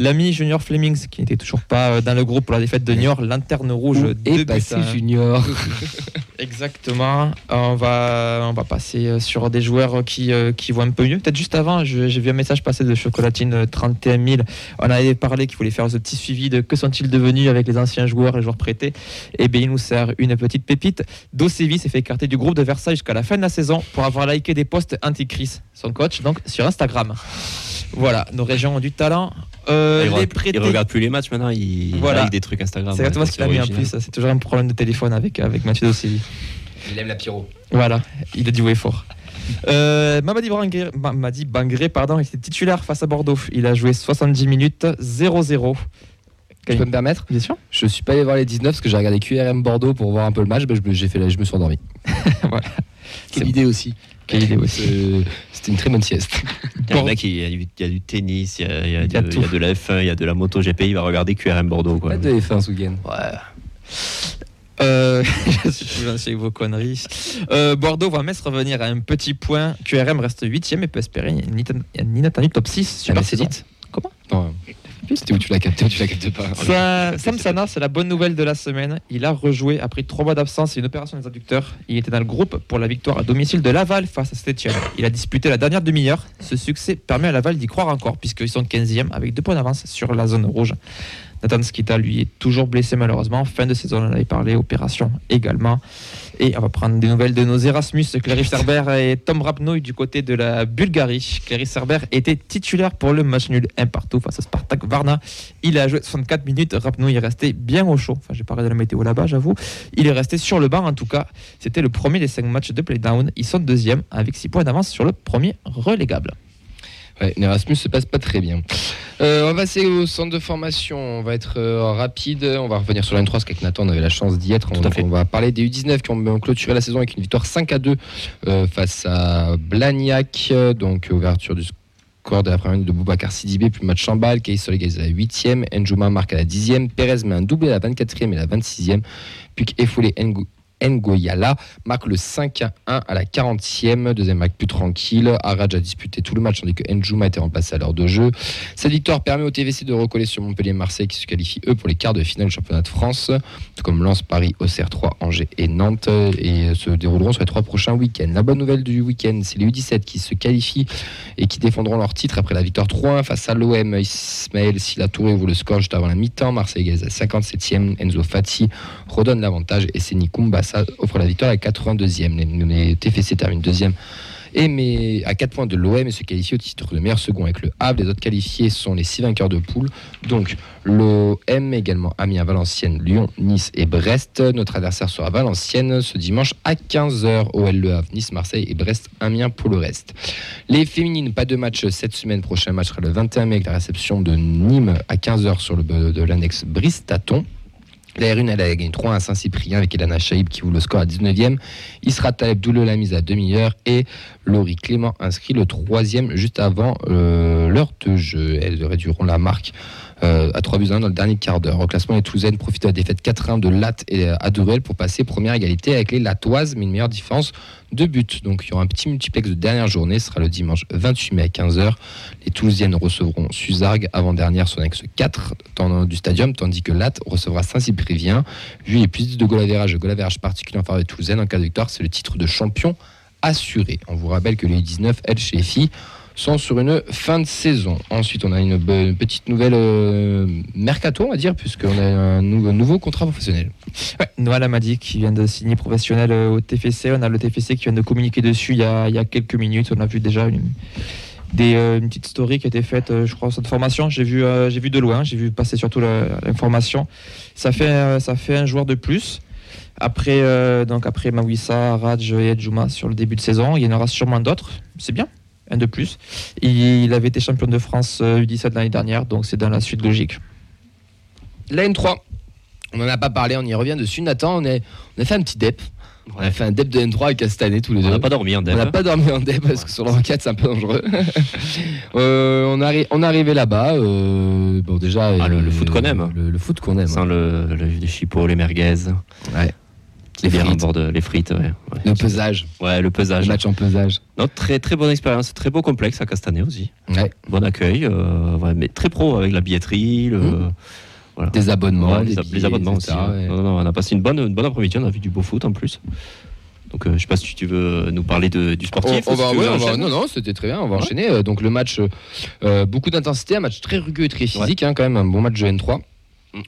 L'ami Junior Flemings, qui n'était toujours pas euh, dans le groupe pour la défaite de Niort, lanterne rouge. Buts passé. Junior Exactement. On va, on va passer euh, sur des joueurs qui, euh, qui vont un peu mieux. Peut-être juste avant, j'ai vu un message passer de Chocolatine euh, 31 000. On avait parlé qu'il voulait faire ce petit suivi de que sont-ils devenus avec les anciens joueurs et les joueurs prêtés. Et bien, il nous sert une petite pépite. Dosevi s'est fait écarter du groupe de Versailles jusqu'à la fin de la saison pour avoir liké des posts anti-Chris, son coach, donc sur Instagram. Voilà, nos régions ont du talent. Euh, il, les regarde, prêtés. il regarde plus les matchs maintenant, il, Voilà. like des trucs Instagram. C'est exactement ce qu'il a mis en plus. C'est toujours un problème de téléphone avec, avec Mathieu Dosevi. Il aime la pyro. Voilà, il a dit ouais fort. Euh, Mamadi Bangré, Mamadi Bangré, pardon, il était titulaire face à Bordeaux. Il a joué 70 minutes, 0-0. Tu peux me permettre Bien sûr. Je suis pas allé voir les 19 parce que j'ai regardé QRM Bordeaux pour voir un peu le match. Ben, je, me- j'ai fait, je me suis endormi. Aussi. Quelle idée aussi. C'est- C'était une très bonne sieste. Il y a, un mec, il y a, du- il y a du tennis, il y a, il y a Il y a de, tout. il y a de la F1, il y a de la moto GP, il va regarder QRM Bordeaux. Quoi. Pas de F1 ce week-end. Ouais. Euh, je suis lancé avec vos conneries. Euh, Bordeaux voit Metz revenir à un petit point. QRM reste 8ème et peut espérer un inat- un inattendu top 6 sur la Ah, vite. Comment? Non, C'était où tu l'as tu l'as pas Sam Sana, c'est la bonne nouvelle de la semaine. Il a rejoué après trois mois d'absence et une opération des adducteurs. Il était dans le groupe pour la victoire à domicile de Laval face à Stettienne. Il a disputé la dernière demi-heure. Ce succès permet à Laval d'y croire encore, puisqu'ils sont 15e avec deux points d'avance sur la zone rouge Nathan Skita, lui, est toujours blessé malheureusement. Fin de saison, on en avait parlé, opération également. Et on va prendre des nouvelles de nos Erasmus, Clarisse Serber et Tom Rapnoy du côté de la Bulgarie. Clarisse Serber était titulaire pour le match nul 1 partout face à Spartak Varna. Il a joué 64 minutes. Rapnoy est resté bien au chaud. Enfin, j'ai parlé de la météo là-bas, j'avoue. Il est resté sur le banc en tout cas. C'était le premier des 5 matchs de playdown. Ils sont deuxième avec 6 points d'avance sur le premier relégable. Ouais, Erasmus se passe pas très bien. Euh, on va passer au centre de formation. On va être euh, rapide. On va revenir sur la N3 parce qu'avec Nathan, on avait la chance d'y être. Tout on, on va parler des U19 qui ont ont clôturé la saison avec une victoire 5 à 2 euh, face à Blagnac. Donc, ouverture du score de la première minute de Boubacar Sidibé, puis match en balle. Kaysol égalise à la 8e. Njouma marque à la 10e. Perez met un doublé à la 24e et la 26e. Puis Efoulé Ngo- Ngoyala marque le 5 à 1 à la 40e. Deuxième match plus tranquille. Araj a disputé tout le match tandis que Njouma été remplacé à l'heure de jeu. Cette victoire permet au TVC de recoller sur Montpellier-Marseille qui se qualifient eux pour les quarts de finale du championnat de France, tout comme Lens, Paris, Auxerre 3, Angers et Nantes et se dérouleront sur les trois prochains week-ends. La bonne nouvelle du week-end, c'est les U17 qui se qualifient et qui défendront leur titre après la victoire 3-1 face à l'OM. Ismaël Silatouré ouvre le score juste avant la mi-temps. Marseille gagne à 57e. Enzo Fati redonne l'avantage et Seni Kumbassa offre la victoire à la 82e. Les, TFC terminent deuxième et mais à 4 points de l'OM et se qualifie au titre de meilleur second avec le Havre. Les autres qualifiés sont les 6 vainqueurs de poule. Donc l'OM également Amiens, Valenciennes, Lyon, Nice et Brest. Notre adversaire sera Valenciennes ce dimanche à 15h. OL Le Havre, Nice, Marseille et Brest, Amiens pour le reste. Les féminines, pas de match cette semaine. Prochain match sera le 21 mai avec la réception de Nîmes à 15h sur le de l'annexe Bristaton. La R1, elle a gagné 3 à Saint-Cyprien avec Elana Chaïb qui ouvre le score à 19e. Isra Taleb double la mise à demi-heure et Laurie Clément inscrit le troisième juste avant euh, l'heure de jeu. Elles réduiront la marque euh, à 3 buts à 1 dans le dernier quart d'heure. Au classement, les Toulousaines profitent de la défaite 4-1 de Latte et euh, Adourel pour passer première égalité avec les Latoises, mais une meilleure différence de buts. Donc il y aura un petit multiplex de dernière journée, ce sera le dimanche 28 mai à 15h. Les Toulousiennes recevront Suzargues, avant-dernière son axe 4 dans- du stadium, tandis que Latte recevra Saint-Cyprien. Vu les plus de goal average particulier en faveur des Toulousaines, en cas de victoire, c'est le titre de champion assuré. On vous rappelle que les 19, elles, chez sont sur une fin de saison. Ensuite, on a une, petite nouvelle euh, mercato, on va dire, puisqu'on a un nou- nouveau contrat professionnel. Ouais, Noël Amadi qui vient de signer professionnel euh, au TFC. On a le TFC qui vient de communiquer dessus il y a, quelques minutes. On a vu déjà une, des, euh, petite story qui a été faite, je crois, cette formation. J'ai vu, vu de loin, j'ai vu passer surtout l'information. Ça fait, ça fait un joueur de plus. Après, donc après Mawissa, Raj et Edjuma sur le début de saison, il y en aura sûrement d'autres. C'est bien, un de plus. Il, il avait été champion de France euh, U17 l'année dernière, donc c'est dans la suite logique. La N3, on n'en a pas parlé, on y revient dessus. Nathan, on, est, on a fait un petit dep. On a fait un dep de N3 avec Castanet tous les On deux. n'a pas dormi en On dev. n'a pas dormi en dep parce que sur le 24 c'est un peu dangereux. Euh, on, arri- on est arrivé là-bas. euh, bon déjà. Ah, le- euh, le foot qu'on aime. Le, le foot qu'on aime. Sans le, le, les chipots, les merguez. Ouais. Les frites. en bord de- les frites, ouais. Ouais, Le pesage. Ouais, le Le pesage. match en pesage. Non, très, très bonne expérience, très beau complexe à Castanet aussi. Ouais. Bon accueil, euh, ouais, mais très pro avec la billetterie, le, voilà. Des abonnements. Ouais, des les, ab- billets, les abonnements aussi. ouais. ouais. Non, non, on a passé une bonne, une bonne après-midi, on a vu du beau foot en plus. Donc euh, je sais pas si tu veux nous parler de, du sportif. On, on va, ouais, on va- non, non, c'était très bien. On va enchaîner. Euh, Donc le match, euh, beaucoup d'intensité, un match très rugueux et très physique, hein, quand même, un bon match de N3.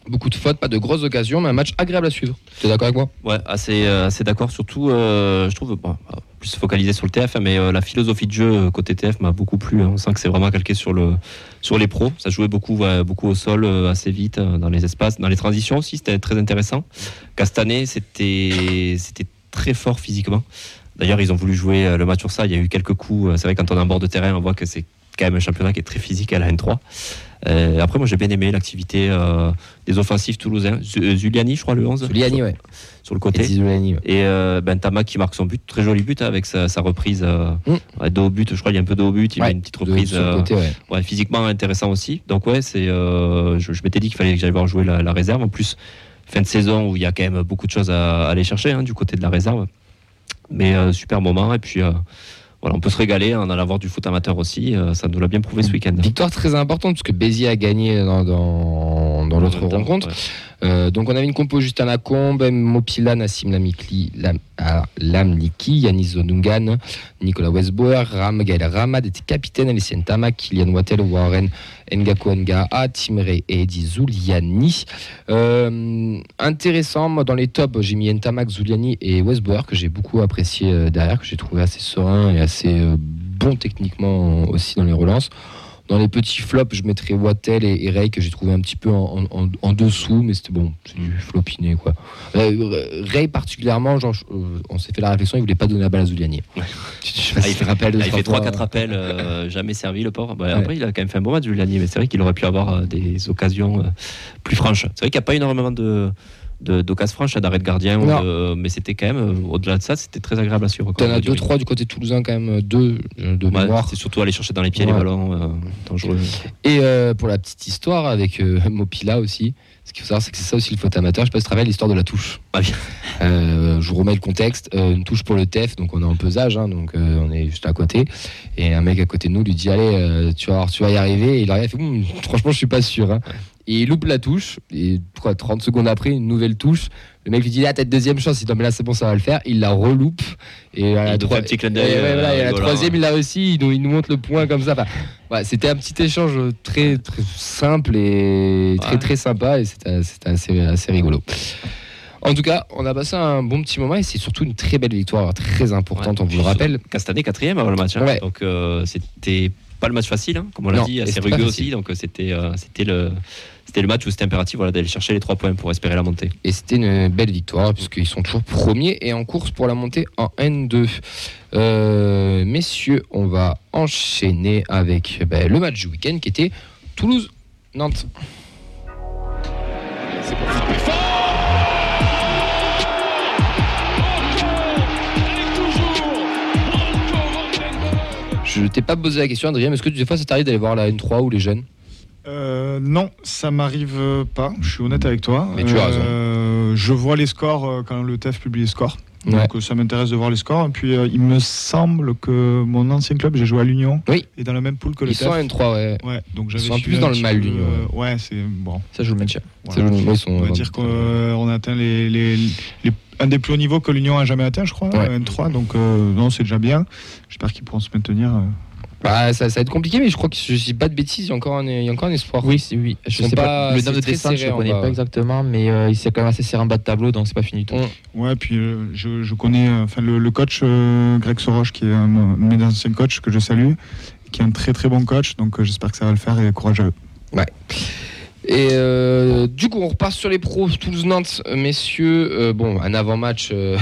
Beaucoup de fautes, pas de grosses occasions, mais un match agréable à suivre. Tu es d'accord avec moi? Ouais, assez, euh, assez d'accord. Surtout, euh, je trouve, bon, plus focalisé sur le TF, hein, mais euh, la philosophie de jeu euh, côté TF m'a beaucoup plu. hein. On sent que c'est vraiment calqué sur, le, sur les pros. Ça jouait beaucoup, beaucoup au sol, euh, assez vite, euh, dans les espaces, dans les transitions aussi. C'était très intéressant. Castanet, c'était très fort physiquement. D'ailleurs, ils ont voulu jouer euh, le match sur ça. Il y a eu quelques coups. euh, C'est vrai, quand on est en bord de terrain, on voit que c'est quand même un championnat qui est très physique à la N3. Euh, après, moi, j'ai bien aimé l'activité euh, des offensifs toulousains. Euh, Zuliani, je crois, le 11. Zuliani, ouais. Sur le côté. Eddie Zuliani, ouais. Et euh, Bentama qui marque son but, très joli but hein, avec sa, sa reprise Mm. de haut but. Je crois qu'il y a un peu de haut but, il y a une petite reprise sur côté, ouais. physiquement intéressant aussi. Donc ouais, c'est, je, je m'étais dit qu'il fallait que j'aille voir jouer la, la réserve. En plus, fin de saison où il y a quand même beaucoup de choses à, à aller chercher hein, du côté de la réserve. Mais super moment et puis voilà, on peut se régaler en allant voir du foot amateur aussi. euh, ça nous l'a bien prouvé ce week-end. Victoire très importante parce que Béziers a gagné dans, dans l'autre rencontre. ouais. Euh, donc on avait une compo Justin Lacombe, Mopila, Nassim Lamikli, Lam, ah, Lamliki, Yanis Zodungan, Nicolas Westbauer, Ram, Gaël Ramad était capitaine, Alessien Tama, Kylian Wattel, Warren, Ngaku Ngaa, Timre et Eddie Zuliani. Euh, intéressant, moi dans les tops, j'ai mis Ntamak, Zuliani et Westbauer que j'ai beaucoup apprécié euh, derrière, que j'ai trouvé assez serein et assez euh, bon techniquement aussi dans les relances. Dans les petits flops, je mettrais Wattel et, et Ray que j'ai trouvé un petit peu en, en- en dessous, mais c'était bon, c'est du flopiné quoi. Euh, Ray particulièrement, genre, euh, on s'est fait la réflexion, il voulait pas donner la balle à Zuliani. Ah, il fait, il fait fois. 3-4 appels, euh, jamais servi le pauvre. Bah, Ouais. Après, il a quand même fait un bon match, Giuliani, mais c'est vrai qu'il aurait pu avoir euh, des occasions euh, plus franches. C'est vrai qu'il n'y a pas énormément de de- d'occasions franches, d'arrêt de gardien, de- mais c'était quand même, euh, au-delà de ça, c'était très agréable à suivre. T'en as du deux, rythme. trois du côté toulousain quand même, euh, deux euh, de Ouais, mémoire. c'est surtout aller chercher dans les pieds les ballons euh, dangereux. Et euh, pour la petite histoire avec euh, Mopila aussi, ce qu'il faut savoir, c'est que c'est ça aussi le faute amateur. Je sais pas si tu te rappelles l'histoire de la touche. Ah. Euh, je vous remets le contexte. Euh, une touche pour le TEF, donc on est en pesage, hein, donc euh, on est juste à côté. Et un mec à côté de nous lui dit Allez, euh, tu, vas, tu vas y arriver. Et il arrive, il fait Hum, Franchement, je suis pas sûr. hein. Et il loupe la touche. Et quoi, 30 secondes après, une nouvelle touche. Le mec lui dit Ah, t'as une deuxième chance. Il dit Non, mais là, c'est bon, ça va le faire. Il la reloupe. Et à la, fait un petit clin d'œil, et ouais, voilà, euh, et à la rigolant, troisième, il l'a réussi. Il nous, il nous montre le point comme ça. Enfin, ouais, c'était un petit échange très, très simple et très Ouais. très sympa et c'était c'était assez, assez rigolo. En tout cas, on a passé un bon petit moment et c'est surtout une très belle victoire, très importante, on vous le rappelle. Castanet quatrième avant le match. hein. Ouais. Donc euh, c'était pas le match facile, hein, comme on l'a dit, assez rugueux aussi. Donc euh, c'était euh, c'était le c'était le match où c'était impératif voilà, d'aller chercher les trois points pour espérer la montée. Et c'était une belle victoire puisqu'ils sont toujours premiers et en course pour la montée en N2. Euh, messieurs, on va enchaîner avec ben, le match du week-end qui était Toulouse-Nantes. Je t'ai pas posé la question, Adrien, mais est-ce que des fois ça t'arrive d'aller voir la N3 ou les jeunes? Euh, non, ça m'arrive pas. Je suis honnête avec toi. Mais tu as raison. Euh, Je vois les scores euh, quand le TEF publie les scores. Ouais. Donc ça m'intéresse de voir les scores. Et puis euh, il me semble que mon ancien club, j'ai joué à l'Union. Oui. Et dans la même poule que le Ils sont en TEF. N3, ouais. Ouais, donc j'avais sont plus dans le mal, l'Union, Ouais, c'est bon. Ça joue le maintien. voilà. Ils On va dire qu'on a atteint les, les- les- un des plus hauts niveaux que l'Union a jamais atteint, je crois, Ouais. euh, N3. Donc euh, non, c'est déjà bien. J'espère qu'ils pourront se maintenir. euh. Bah, ça, ça va être compliqué, mais je crois que si je dis pas de bêtises, il y a encore un, il y a encore un espoir. Oui, c'est oui. Je sais pas- pas, le nombre de descentes, je ne connais pas exactement, mais euh, il s'est quand même assez serré en bas de tableau, donc c'est pas fini du tout. Ouais, puis euh, je, je connais euh, enfin, le, le coach euh, Greg Soroche, qui est un de mes anciens coachs que je salue, qui est un très très bon coach. Donc euh, j'espère que ça va le faire et courage à eux. Et euh, du coup, on repart sur les pros Toulouse-Nantes, messieurs. Euh, bon, un avant-match euh,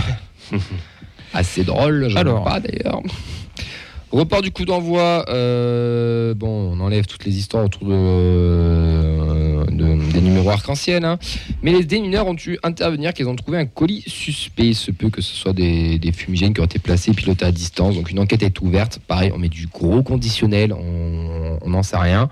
assez drôle, j'en Alors. pas d'ailleurs. Report du coup d'envoi. euh, bon, on enlève toutes les histoires autour de, euh, de- des numéros arc-en-ciel. hein. Mais les démineurs ont dû intervenir, qu'ils ont trouvé un colis suspect. Il se peut que ce soit des, des fumigènes qui ont été placés, pilotés à distance. Donc une enquête est ouverte. Pareil, on met du gros conditionnel. On n'en sait rien.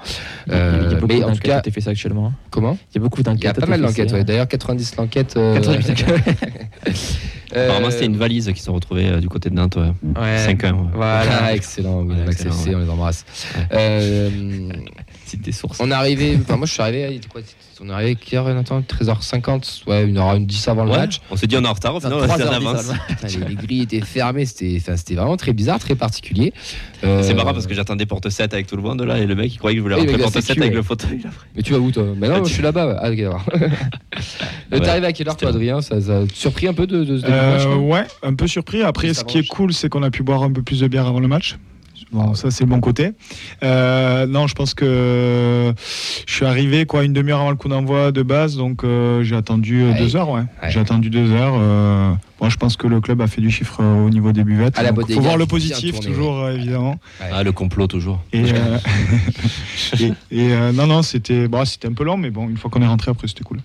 Il y a- il y a Euh, beaucoup mais en tout d'enquêtes cas, fait ça actuellement. comment Il y a beaucoup il d'enquêtes. y a pas mal d'enquêtes, ouais. D'ailleurs, 90 l'enquête. euh, 90 euh, Apparemment, c'était une valise qui sont retrouvées euh, du côté de Nantes. ouais. Ouais. 5-1. ouais. Voilà. Excellent, Ouais, on les embrasse. Sources. on est arrivé, enfin moi je suis arrivé, il était quoi On est arrivé, quelle heure Nathan 13h50, ouais, une heure, une 10 avant le Ouais, match. On s'est dit on est en retard, au final, on en avance. Putain, les, les grilles étaient fermées, c'était enfin, c'était vraiment très bizarre, très particulier. Euh, C'est marrant parce que j'attendais porte 7 avec tout le monde là et le mec il croyait qu'il voulait Oui, rentrer mais porte sécu, 7 avec ouais. le fauteuil. là. Mais tu vas où toi? Bah non, Ah, tu- je suis là-bas. ouais. Ah, ok. Euh, Ouais, T'es arrivé à quelle heure toi, Adrien? Ça, te surpris un peu de, de match Euh, quoi? ouais, un peu surpris. Après, ce qui est cool, c'est qu'on a pu boire un peu plus de bière avant le match. Bon, ça c'est le bon côté. Euh, non, je pense que je suis arrivé quoi une demi-heure avant le coup d'envoi de base, donc euh, j'ai attendu euh, Ouais. deux heures. Ouais. Ouais. J'ai attendu deux heures. euh, moi, je pense que le club a fait du chiffre euh, au niveau des buvettes. Bodega, faut voir le positif toujours, euh, évidemment. Ah, le complot toujours. Et, euh, et, et, euh, non, non, c'était bon, c'était un peu lent, mais bon, une fois qu'on est rentré après, c'était cool.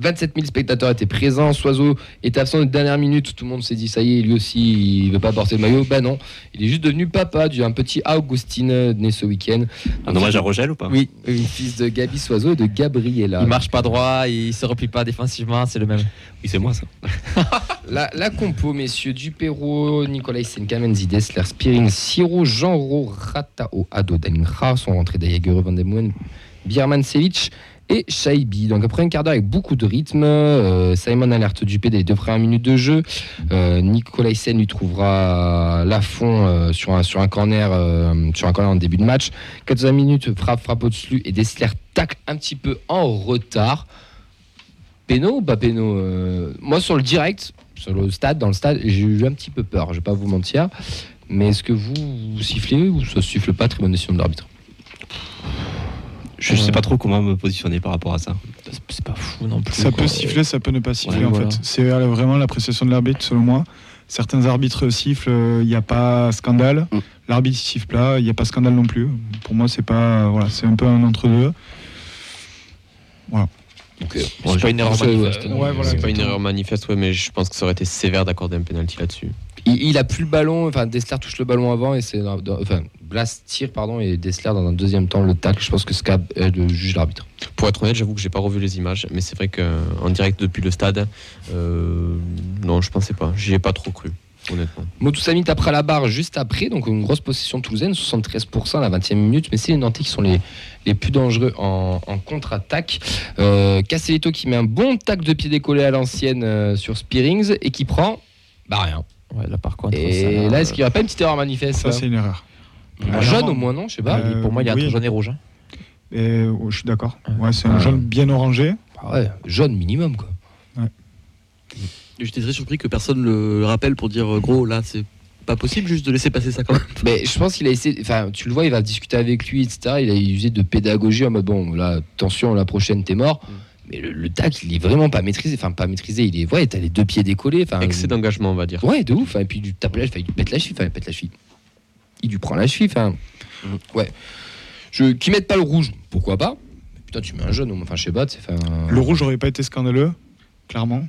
27 000 spectateurs étaient présents. Soiseau est absent de dernière minute. Tout le monde s'est dit, ça y est, lui aussi, il veut pas porter le maillot. Bah non, il est juste devenu papa d'un petit Augustine né ce week-end. Un hommage à Rogel ou pas? Oui, oui, fils de Gabi Soiseau et de Gabriela. Il marche pas droit, il se replie pas défensivement, c'est le même. Oui, c'est moi ça. La, la compo, messieurs, Dupéro, Nicolas Senka, Menzides, Ler Spirin, Siro, Jean-Ro, Ratao, Ado, Dalinra sont rentrés Dayager, Van den Moen, Biermancevic et Shaibi. Donc après un quart d'heure avec beaucoup de rythme, euh, Simon alerte du PD deux premières minutes de jeu. Euh, Nicolas Hyssen lui trouvera la fond euh, sur, un, sur, un corner, euh, sur un corner en début de match. 14 minutes, frappe, frappe au-dessus et Dessler tacle un petit peu en retard. Péno ou pas Péno Moi sur le direct, sur le stade, dans le stade, j'ai eu un petit peu peur, je vais pas vous mentir. Mais est-ce que vous, vous sifflez ou ça siffle pas Très bonne décision de l'arbitre? Je sais pas trop comment me positionner par rapport à ça. C'est pas fou non plus. Ça quoi. peut siffler, ça peut ne pas siffler Ouais, en voilà. fait. C'est euh, vraiment l'appréciation de l'arbitre selon moi. Certains arbitres sifflent, il n'y a pas scandale. Mm. L'arbitre siffle là, il n'y a pas scandale non plus. Pour moi, c'est pas, euh, voilà, c'est un peu un entre deux. Donc, euh, C'est pas une erreur manifeste. euh, ouais, voilà. Pas une erreur manifeste, ouais, mais je pense que ça aurait été sévère d'accorder un penalty là-dessus. Il, il a plus le ballon, enfin Dessler touche le ballon avant et c'est enfin Blas tire pardon et Dessler dans un deuxième temps le tacle. Je pense que euh, le juge l'arbitre. Pour être honnête, j'avoue que j'ai pas revu les images, mais c'est vrai qu'en direct depuis le stade, euh, non, je pensais pas. J'y ai pas trop cru, honnêtement. Motusami après la barre juste après, donc une grosse possession toulousaine, 73% à la 20e minute, mais c'est les Nantais qui sont les, les plus dangereux en, en contre-attaque. Euh, Castelletto qui met un bon tac de pied décollé à l'ancienne euh, sur Spearings et qui prend bah rien. Ouais, là par contre. ça, Et là, est-ce qu'il n'y a pas une petite erreur manifeste Ça, c'est une erreur. Un jaune au moins, non Je sais pas. Euh, Pour moi, il y a un oui. jaune et rouge. hein. Et, oh, je suis d'accord. Ouais, c'est un Ah. jaune bien orangé. Ah ouais, jaune minimum quoi. J'étais très surpris que personne le rappelle pour dire euh, gros là c'est pas possible juste de laisser passer ça quand même. Mais je pense qu'il a essayé, enfin, tu le vois, il va discuter avec lui, etc. Il a usé de pédagogie en mode bon, là, attention, la prochaine, t'es mort. Mm. Mais le, le tac, il est vraiment pas maîtrisé. Enfin, pas maîtrisé, il est, ouais, t'as les deux pieds décollés. Enfin, Excès d'engagement, on va dire. Ouais, de ouf. Et puis, du enfin, il lui pète la cheville. Enfin, il pète la cheville. Il lui prend la cheville. Enfin, ouais. Je, qui mette pas le rouge, pourquoi pas Mais Putain, tu mets un jaune, moins. enfin, je sais pas. Le rouge n'aurait pas été scandaleux, clairement.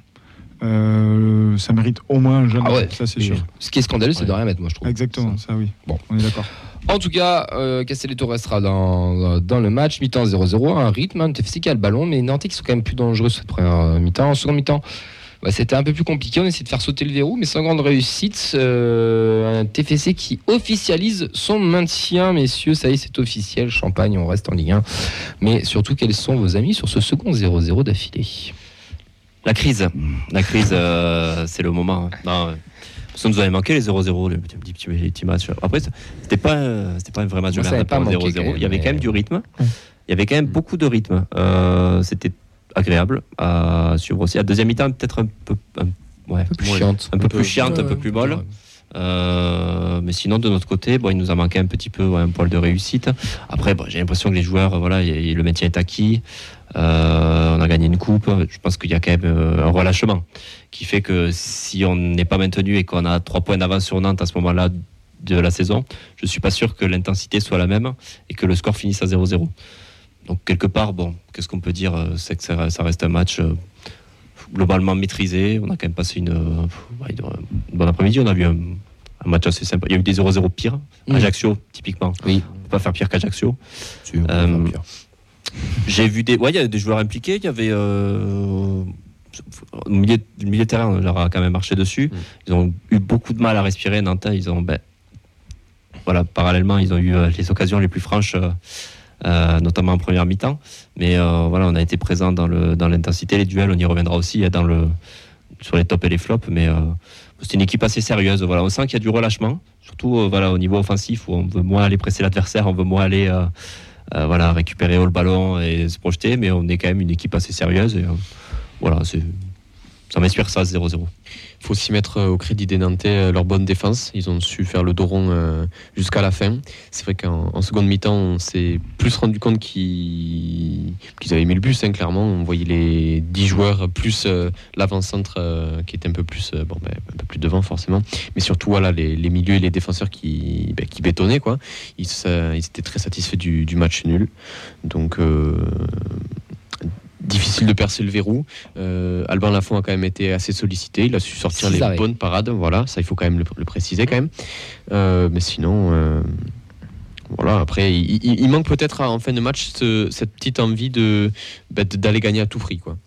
Euh, ça mérite au moins un jaune, Ah ouais. ça c'est sûr. Ce qui est scandaleux, c'est Ouais. de rien mettre, moi, je trouve. Exactement, ça oui. Bon. on est d'accord. En tout cas, euh, Castelletto restera dans, dans le match. Mi-temps 0-0, un rythme. Hein, TFC qui a le ballon, mais Nantais qui sont quand même plus dangereux cette première euh, mi-temps. En seconde mi-temps, bah, c'était un peu plus compliqué. On essaie de faire sauter le verrou, mais sans grande réussite. Euh, un TFC qui officialise son maintien, messieurs. Ça y est, c'est officiel. Champagne, on reste en Ligue 1. Mais surtout, quels sont vos amis sur ce second 0-0 d'affilée? La crise. La crise, euh, c'est le moment. Non, euh, ça nous avait manqué les 0-0, les petits, petits- petits- matchs. Après, c'était pas, c'était pas un vrai match de merde avait pas pour manqué 0-0. quand même, Il y avait quand même du rythme. Il y avait quand même beaucoup de rythme. Euh, c'était agréable à suivre aussi. À deuxième mi-temps, peut-être un peu, un, ouais, Un peu plus chiante. un peu plus chiante, un peu plus molle. Euh, mais sinon, de notre côté, bon, il nous a manqué un petit peu ouais, un poil de réussite. Après, bon, j'ai l'impression que les joueurs, voilà, y- y- le maintien est acquis. Euh, on a gagné une coupe. Je pense qu'il y a quand même euh, un relâchement qui fait que si on n'est pas maintenu et qu'on a trois points d'avance sur Nantes à ce moment-là de la saison, je suis pas sûr que l'intensité soit la même et que le score finisse à 0-0. Donc quelque part, bon, qu'est-ce qu'on peut dire euh, C'est que ça, ça reste un match euh, globalement maîtrisé. On a quand même passé une, euh, bonne après-midi. On a vu un, un match assez sympa. Il y a eu des 0-0 pires. Mhm. Ajaccio, typiquement. Oui. On peut pas faire pire qu'Ajaccio. Si, Euh. J'ai vu des. Ouais, il y a des joueurs impliqués. Il y avait. euh, au milieu, milieu de terrain, on leur a quand même marché dessus. Mm. Ils ont eu beaucoup de mal à respirer. Nantes, ils ont. ben, voilà, parallèlement, ils ont eu euh, les occasions les plus franches, euh, notamment en première mi-temps. Mais voilà, on a été présent dans le dans l'intensité, les duels. On y reviendra aussi dans le sur les tops et les flops. Mais c'est une équipe assez sérieuse. Voilà, on sent qu'il y a du relâchement, surtout voilà au niveau offensif où on veut moins aller presser l'adversaire, on veut moins aller. Euh, voilà, récupérer le ballon et se projeter, mais on est quand même une équipe assez sérieuse. Et, euh, voilà, c'est, ça m'inspire ça, 0-0. Il faut aussi mettre euh, au crédit des Nantais euh, leur bonne défense. Ils ont su faire le dos rond euh, jusqu'à la fin. C'est vrai qu'en en seconde mi-temps, on s'est plus rendu compte qu'ils avaient mis le bus, hein, clairement. On voyait les 10 joueurs plus l'avant-centre qui était un peu plus ben, un peu plus devant forcément. Mais surtout voilà, les, milieux et les défenseurs qui, ben, qui bétonnaient. Quoi. Ils, étaient très satisfaits du, match nul. Donc difficile de percer le verrou. Euh, Alban Lafont a quand même été assez sollicité. Il a su sortir les arrêts. bonnes parades. Voilà, ça il faut quand même le, le préciser quand même. Euh, mais sinon, euh, voilà. Après, il, il- il manque peut-être en fin de match ce- cette petite envie de bah, de- d'aller gagner à tout prix, quoi.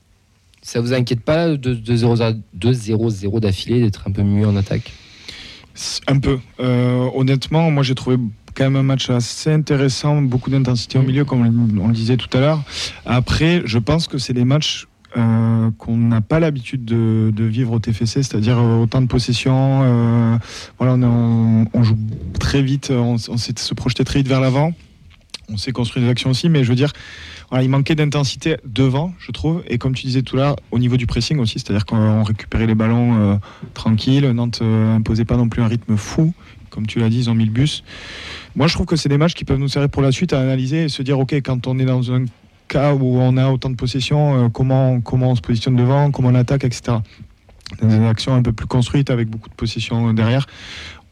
Ça vous inquiète pas de, de 0-0 de 0-0 d'affilée d'être un peu mieux en attaque? Un peu. Euh, honnêtement, moi j'ai trouvé quand même un match assez intéressant, beaucoup d'intensité au milieu, comme on- le disait tout à l'heure. Après, je pense que c'est des matchs euh, qu'on n'a pas l'habitude de, vivre au TFC, c'est-à-dire euh, autant de possession. euh, voilà, on, joue très vite, on, on sait se projeter très vite vers l'avant. On sait construire des actions aussi, mais je veux dire, il manquait d'intensité devant, je trouve. Et comme tu disais tout à l'heure, au niveau du pressing aussi, c'est-à-dire qu'on récupérait les ballons euh, tranquilles. Nantes euh, imposait pas non plus un rythme fou. Comme tu l'as dit, ils ont mis le bus. Moi, je trouve que c'est des matchs qui peuvent nous servir pour la suite à analyser et se dire, OK, quand on est dans un cas où on a autant de possession, euh, comment, comment on se positionne devant, comment on attaque, etc. Des actions un peu plus construites avec beaucoup de possession derrière.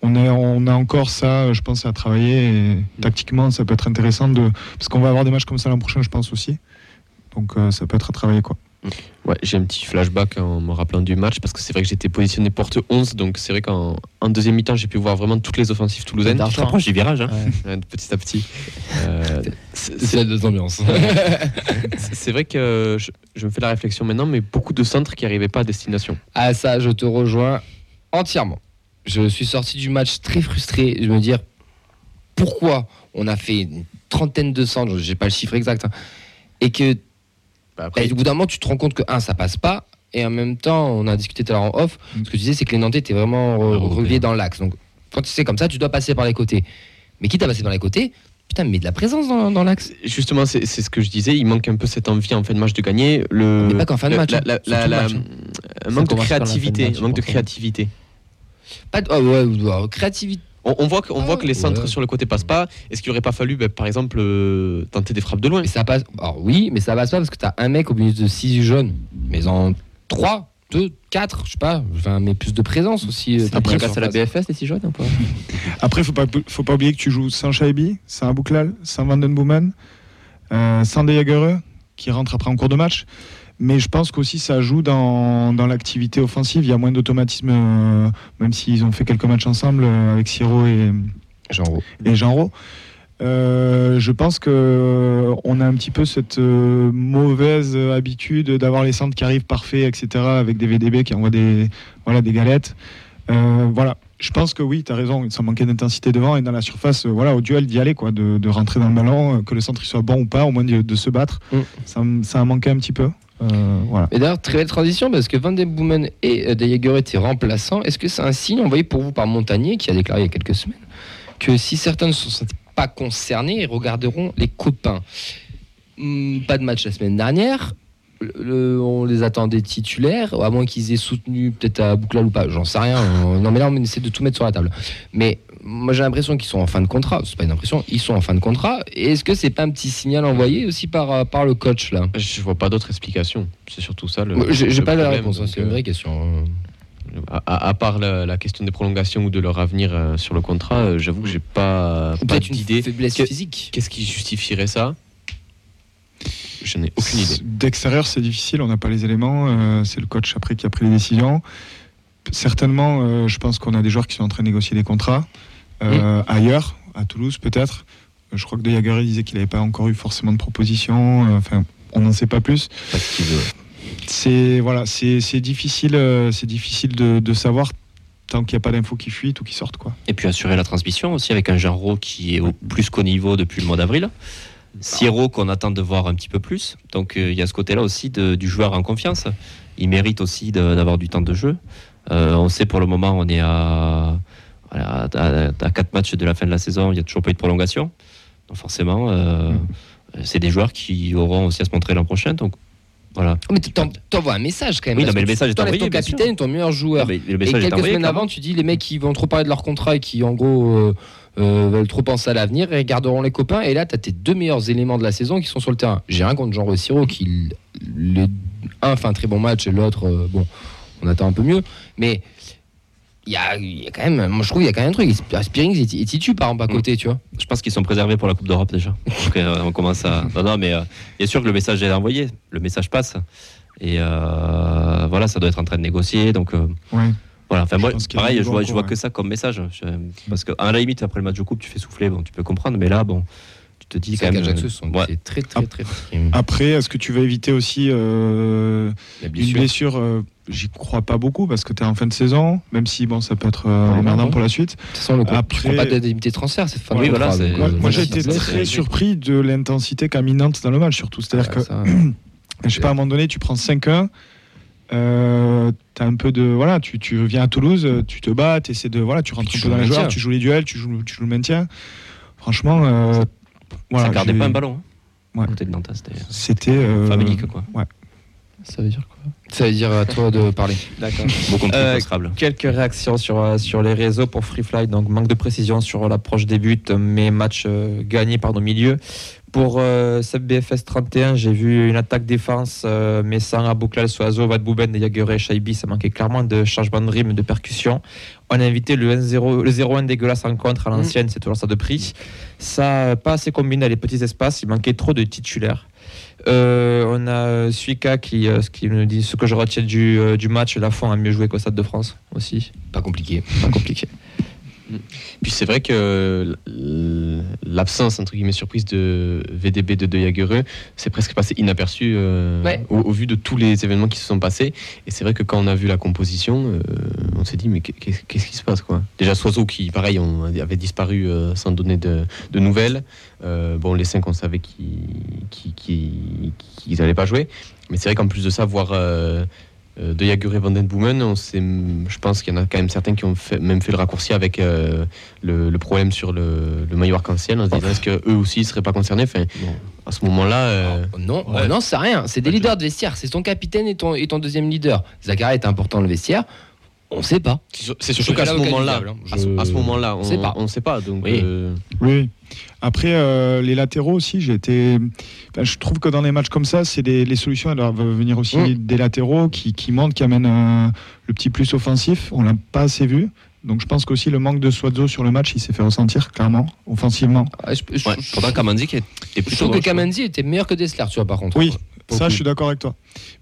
On a, on a encore ça, je pense, à travailler. Et tactiquement, ça peut être intéressant de. Parce qu'on va avoir des matchs comme ça l'an prochain, je pense aussi. Donc euh, ça peut être à travailler, quoi. Ouais, j'ai un petit flashback en me rappelant du match parce que c'est vrai que j'étais positionné porte 11, donc c'est vrai qu'en en deuxième mi-temps, j'ai pu voir vraiment toutes les offensives toulousaines. Tu t'approches du virage. Hein. Ouais, petit à petit. Euh, c'est- la deux ambiances. c'est c'est vrai que je, je me fais la réflexion maintenant, mais beaucoup de centres qui n'arrivaient pas à destination. Ah ça, je te rejoins entièrement. Je suis sorti du match très frustré. Je me dire pourquoi on a fait une trentaine de centres, j'ai pas le chiffre exact, hein, et que Bah, bah, au bout d'un moment tu te rends compte que un ça passe pas, et en même temps on a discuté tout à l'heure en off. Ce que tu disais c'est que les Nantais étaient vraiment re- reliés dans l'axe. Donc quand tu sais comme ça, tu dois passer par les côtés. Mais quitte à passer par les côtés, putain, mets de la présence dans, dans l'axe. Justement, c'est ce que je disais, il manque un peu cette envie en fin de match de gagner. Le, Mais pas qu'en fin de match, la- hein, la- la- match, hein. un manque de créativité. un manque de créativité. Pas de, oh, ouais, ouais, créativité. On, on voit que, on Ah, voit que les centres ouais. sur le côté passent pas. Est-ce qu'il aurait pas fallu, ben, par exemple, euh, tenter des frappes de loin Mais ça passe. Alors oui, mais ça passe pas parce que t'as un mec au milieu de 6 jaunes. Mais en 3, 2, 4, je sais pas. Enfin, mais plus de présence aussi. euh, Après, passe à la. BFS, les six jaunes ou pas Après, faut pas, faut pas oublier que tu joues sans Shaibi, sans Abouklal, sans Vandenboomen, euh, sans Dejagereux, qui rentre après en cours de match. Mais je pense qu'aussi ça joue dans, dans l'activité offensive. Il y a moins d'automatisme, euh, même s'ils ont fait quelques matchs ensemble euh, avec Siro et, Genre, et Jean-Ro. Euh, je pense que on a un petit peu cette mauvaise habitude d'avoir les centres qui arrivent parfaits, etc., avec des VDB qui envoient des, voilà, des galettes. Voilà, je pense que oui, tu as raison, ça manquait d'intensité devant et dans la surface, euh, voilà, au duel d'y aller, quoi, de, de rentrer dans le ballon, euh, que le centre il soit bon ou pas, au moins de, de se battre. Mm. Ça a manqué un petit peu. Euh. Et d'ailleurs, très belle transition parce que Van Den Boomen et euh, De étaient remplaçants. Est-ce que c'est un signe envoyé pour vous par Montagnier qui a déclaré il y a quelques semaines que si certains ne sont pas concernés, ils regarderont les copains? Hmm, Pas de match la semaine dernière. On les attendait titulaires, à moins qu'ils aient soutenu peut-être à Bouclal ou pas, j'en sais rien. Non, mais là, on essaie de tout mettre sur la table. Mais moi, j'ai l'impression qu'ils sont en fin de contrat. C'est pas une impression, ils sont en fin de contrat. Et Est-ce que c'est pas un petit signal envoyé aussi par, euh, par le coach là? Je vois pas d'autre explication. C'est surtout ça le. J'ai pas la réponse, hein, c'est une euh, vraie question. À, à- à part la, la question des prolongations ou de leur avenir euh, sur le contrat, euh, j'avoue que j'ai pas, pas Peut-être une d'idée. faiblesse Que- physique. Qu'est-ce qui justifierait ça? Je n'ai aucune idée. D'extérieur, c'est difficile, on n'a pas les éléments. euh, c'est le coach après qui a pris les décisions. Certainement, euh, je pense qu'on a des joueurs qui sont en train de négocier des contrats euh, ailleurs, à Toulouse peut-être. Euh, Je crois que De Jager il disait qu'il n'avait pas encore eu forcément de propositions. euh, Enfin, on n'en sait pas plus. C'est voilà, c'est c'est difficile, c'est difficile de, de savoir tant qu'il n'y a pas d'infos qui fuitent ou qui sortent quoi. Et puis assurer la transmission aussi avec un Genro qui est au plus qu'au niveau depuis le mois d'avril. Siro qu'on attend de voir un petit peu plus. Donc euh, il y a ce côté-là aussi de- du joueur en confiance. Il mérite aussi d'avoir du temps de jeu. Euh, on sait pour le moment on est à, à, à quatre matchs de la fin de la saison. Il n'y a toujours pas eu de prolongation. Donc forcément, euh, c'est des joueurs qui auront aussi à se montrer l'an prochain. Donc voilà. Mais tu t'envoies un message quand même. Oui, non, mais le message est envoyé, ton capitaine, ton meilleur joueur. Mais le Et quelques envoyé, semaines avant, tu dis les mecs qui vont trop parler de leur contrat et qui en gros euh, euh, veulent trop penser à l'avenir et garderont les copains. Et là, tu as tes deux meilleurs éléments de la saison qui sont sur le terrain. J'ai rien contre Jean Rossiro qui, les, un fait un très bon match et l'autre, euh, bon, on attend un peu mieux. Mais il y a, il y a quand même, moi je trouve qu'il y a quand même un truc. Spearing et et Titu par exemple à Mm. côté, tu vois. Je pense qu'ils sont préservés pour la Coupe d'Europe déjà. Donc, euh, on commence à. Non, non, mais euh, bien sûr que le message est envoyé. Le message passe. Et euh, voilà, ça doit être en train de négocier. Donc euh, Ouais. voilà. Enfin, moi, pareil, je vois, je vois que ça comme message. Je- parce qu'à la limite, après le match de coupe, tu fais souffler, bon, tu peux comprendre. Mais là, bon, tu te dis C'est quand même. qu'Ajaccio sont ouais. c'est très très très très. Après, est-ce que tu vas éviter aussi euh, une blessure. euh, J'y crois pas beaucoup parce que tu es en fin de saison, même si bon, ça peut être euh, emmerdant ouais. pour la suite. De toute façon, le Après- Après... prend pas d'indemnité de transfert cette fin voilà, Moi, euh, j'ai été très euh, surpris de l'intensité qu'a mis Nantes dans le match, surtout. C'est-à-dire ouais, que, ça, je sais pas, à un moment donné, tu prends 5-1. Euh, t'as un peu de voilà tu, tu viens à Toulouse euh, tu te bats essaies de voilà tu rentres tu un peu dans le les joueurs tu joues les duels tu joues, tu joues le maintien franchement euh, voilà ça gardait pas un ballon. hein. Ouais. Côté de Nantes, c'était c'était euh, famélique, quoi. Ça veut dire quoi? Ça veut dire à toi de parler. D'accord. Beaucoup de Euh. Quelques réactions sur, euh, sur les réseaux pour Freefly. Donc, manque de précision sur l'approche des buts, mais match euh, gagné par nos milieux. Pour euh, BFS 31, j'ai vu une attaque défense, euh, mais sans Abouklal, Soazo, Vadbouben, Yagure, Shaibi. Ça manquait clairement de changement de rythme, de percussion. On a invité le 1-0, le 0-1 dégueulasse en contre à l'ancienne, c'est toujours ça de prix. Ça n'a pas assez combiné dans les petits espaces, il manquait trop de titulaires. Euh, on a Suika qui, euh, dit ce que je retiens du, euh, du match, Lafont a mieux joué qu'au Stade de France aussi. Pas compliqué. Pas compliqué. Puis c'est vrai que l- l'absence, entre guillemets, surprise de VDB de De Jagereux, c'est presque passé inaperçu euh, Ouais. au, au vu de tous les événements qui se sont passés. Et c'est vrai que quand on a vu la composition, euh, on s'est dit, mais qu'est- qu'est-ce qui se passe quoi? Déjà, Soiseau, qui, pareil, on avait disparu euh, sans donner de, de nouvelles. Euh, bon, les cinq, on savait qu'ils qui, qu'ils n'allaient pas jouer. Mais c'est vrai qu'en plus de ça, voir. Euh, de Jager et Van Den Boomen, on sait- je pense qu'il y en a quand même certains qui ont fait- même fait le raccourci avec euh, le, le problème sur le, le maillot arc-en-ciel en se disant est-ce qu'eux aussi ne seraient pas concernés? Enfin, À ce moment-là, euh, Oh, non, ouais. oh, non, c'est rien. C'est des leaders de vestiaire. C'est ton capitaine et ton, et ton deuxième leader. Zachary est important dans le vestiaire. On sait pas. c'est surtout qu'à ce moment-là, à ce, Je- moment-là, on sait pas. ne sait pas. Donc, Oui. euh, Oui. Après, euh, les latéraux aussi, j'ai été. je trouve que dans les matchs comme ça, c'est des- les solutions elles doivent venir aussi Mm. des latéraux qui, qui montent, qui amènent un- le petit plus offensif. On l'a pas assez vu. Donc je pense qu'aussi le manque de Suazo sur le match, il s'est fait ressentir clairement, offensivement. Ah, je, je- Ouais, je- pourtant, Kamanzi qui était je plutôt. trouve que. Kamenzi était meilleur que Dessler, tu vois, par contre. Oui, ça je suis d'accord avec toi.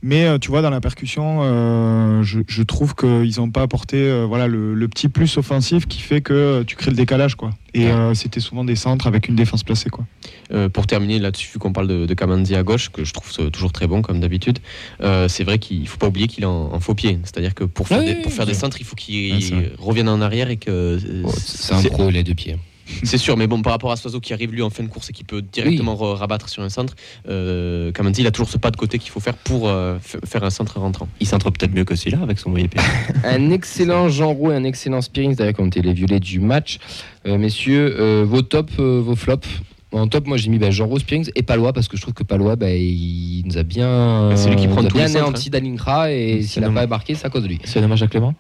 Mais euh, tu vois, dans la percussion, euh, je, je trouve qu'ils n'ont pas apporté euh, voilà, le, le petit plus offensif qui fait que tu crées le décalage. quoi. Et Ouais. euh, c'était souvent des centres avec une défense placée. quoi. Euh, pour terminer là-dessus, vu qu'on parle de, de Kamanzi à gauche, que je trouve toujours très bon comme d'habitude, euh, c'est vrai qu'il faut pas oublier qu'il est en, en faux pied. C'est-à-dire que pour faire, Oui, des, pour faire oui. des centres, il faut qu'il revienne en arrière et que. euh, Oh, c'est un c'est- pro, a deux pieds. C'est sûr, mais bon, par rapport à Soiseau qui arrive lui en fin de course et qui peut directement re- rabattre sur un centre, euh, Kamanzi, il a toujours ce pas de côté qu'il faut faire pour euh, faire un centre rentrant. Il centre peut-être mieux que celui-là avec son moyen pied. Un excellent Jean Roux et un excellent Spearings, d'ailleurs, été les violets du match. Euh, messieurs, euh, vos tops, euh, vos flops En top, moi j'ai mis bah, Jean Roux, Spearings et Palois, parce que je trouve que Palois, bah, il nous a bien, Bah, c'est lui qui prend tous bien anéanti d'Alinkra et s'il n'a dommage. pas marqué, c'est à cause de lui. C'est un hommage à Clément?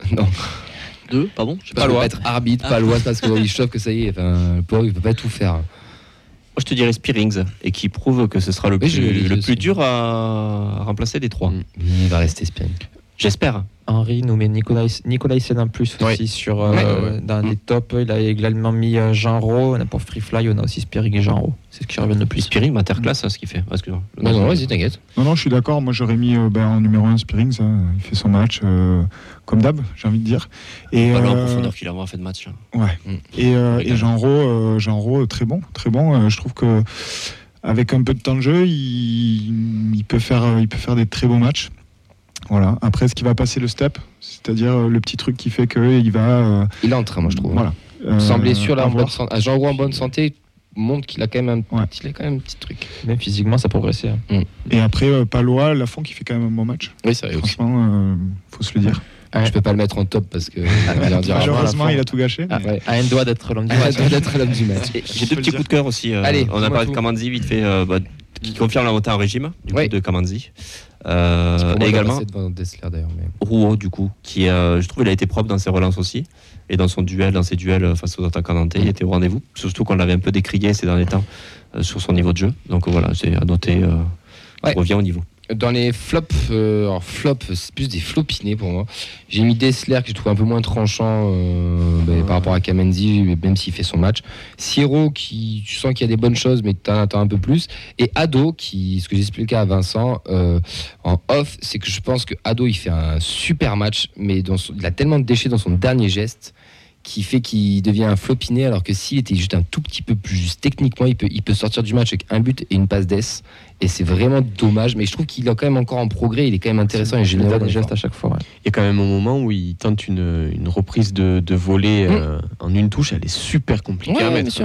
Non, Deux, pardon Je sais pas. Palois. être arbitre, Palois, parce qu'il chauffe que ça y est, enfin, le pauvre, il peut pas tout faire. Moi, je te dirais Spearings, et qui prouve que ce sera le Oui, plus dur à remplacer des trois. Mm. Il va rester Spearings. J'espère. Henri nous met Nicolas, Nicolas en plus aussi sur, euh, Ouais, ouais, ouais. dans Mm. les tops. Il a également mis euh, Jean Ro. On a Pour Free Fly, on a aussi Spearing et Jean Ro. C'est ce qui revient le plus. Spearing, masterclass, hein, ce qu'il fait. Excuse-moi. Non, non, vas-y, t'inquiète. Non, non, je suis d'accord. Moi, j'aurais mis euh, ben, en numéro 1 Spearings. hein. Il fait son match euh, comme d'hab, j'ai envie de dire. Et, Pas loin en profondeur qu'il a vraiment fait de match. hein. Ouais. Mm. Et, euh, et. Jean euh, Rau, très bon, très bon. Euh, je trouve que avec un peu de temps de jeu, il, il peut faire, il peut faire des très beaux matchs. Voilà. Après, ce qui va passer le step, c'est-à-dire euh, le petit truc qui fait que il va. euh, Il entre, moi je trouve. voilà. Euh, Sans blessure, là, en bonne santé. Ah, Jean Roux en bonne santé montre qu'il a quand même un, Ouais. petit- il a quand même un petit truc. Même physiquement, ça progressait. hein. Et après, euh, Palois, Lafont qui fait quand même un bon match. Oui, c'est vrai. Franchement, euh, faut se le dire. Je peux pas le mettre en top parce que. Malheureusement, il a tout gâché. mais- Ah, ouais. À un doigt d'être l'homme du Ah, match. ça doit être l'homme du match. Et J'ai deux petits coups de cœur aussi. euh, Allez, on a parlé de Kamanzi vite fait, euh, bah, qui confirme la montée en régime du coup, de Kamanzi. Euh, et va également Dessler. Mais... Rouault du coup, qui euh, je trouve il a été propre dans ses relances aussi et dans son duel, dans ses duels euh, face aux attaquants nantais, il était au rendez-vous. Surtout qu'on l'avait un peu décrié ces derniers temps euh, sur son niveau de jeu. Donc voilà, c'est à noter. euh, Ouais. Il revient au niveau. Dans les flops, euh, alors c'est plus des flopinés pour moi. J'ai mis Dessler que je trouve un peu moins tranchant euh, par rapport à Kamenzi, même s'il fait son match. Sierro qui, tu sens qu'il y a des bonnes choses, mais tu en attends un peu plus. Et Ado qui, ce que j'expliquais à Vincent euh, en off, c'est que je pense que Ado il fait un super match, mais il a tellement de déchets dans son dernier geste qui fait qu'il devient un flopiné alors que s'il était juste un tout petit peu plus juste techniquement, il peut sortir du match avec un but et une passe d'ess. Et c'est vraiment dommage, mais je trouve qu'il est quand même encore en progrès, il est quand même intéressant et Il gestes efforts. à chaque fois. ouais. Il y a quand même un moment où il tente une, une reprise de, de volée Mm. euh, en une touche. Elle est super compliquée Ouais, à mettre.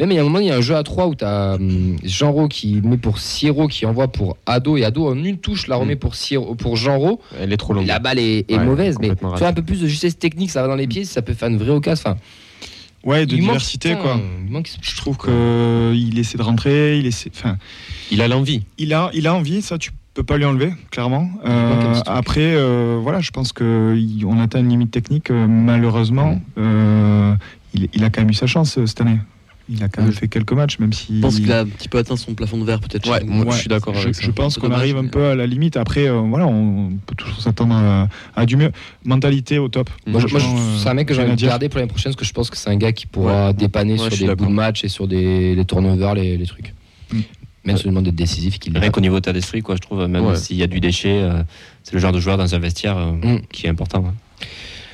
Même il y a un moment, il y a un jeu à 3 où tu as Jean-Ro qui met pour Siro, qui envoie pour Ado, et Ado en une touche la remet pour, Siro, pour Jean-Ro. Elle est trop longue. La balle est, est Ouais, mauvaise, mais tu vois, un peu plus de justesse technique, ça va dans les pieds, ça peut faire une vraie occasion. Enfin, Ouais, de il diversité, quoi. il manque- Je trouve qu'il essaie de rentrer, il essaie. Enfin, Il a l'envie. il a, il a envie, ça tu peux pas lui enlever, clairement. Euh, après, euh, voilà, je pense qu'on atteint une limite technique. euh, malheureusement, Mm. euh, il, il a quand même eu sa chance euh, cette année. Il a quand même Ouais. fait quelques matchs, même si. Je pense qu'il a un petit peu atteint son plafond de verre, peut-être. Ouais, moi, Ouais, je suis d'accord je, avec ça. je pense qu'on arrive un peu à la limite. Après, euh, voilà, on peut toujours s'attendre à, à du mieux. Mentalité au top. Moi, je- je- euh, c'est un mec que j'ai envie de garder pour l'année prochaine parce que je pense que c'est un gars qui pourra dépanner Ouais, je sur des bouts de match et sur des les turnovers, les, les trucs. Mm. Même une demande d'être décisif, qu'il l'est Rien qu'au niveau état d'esprit, quoi, je trouve, même Ouais. s'il y a du déchet, euh, c'est le genre de joueur dans un vestiaire euh, Mm. qui est important.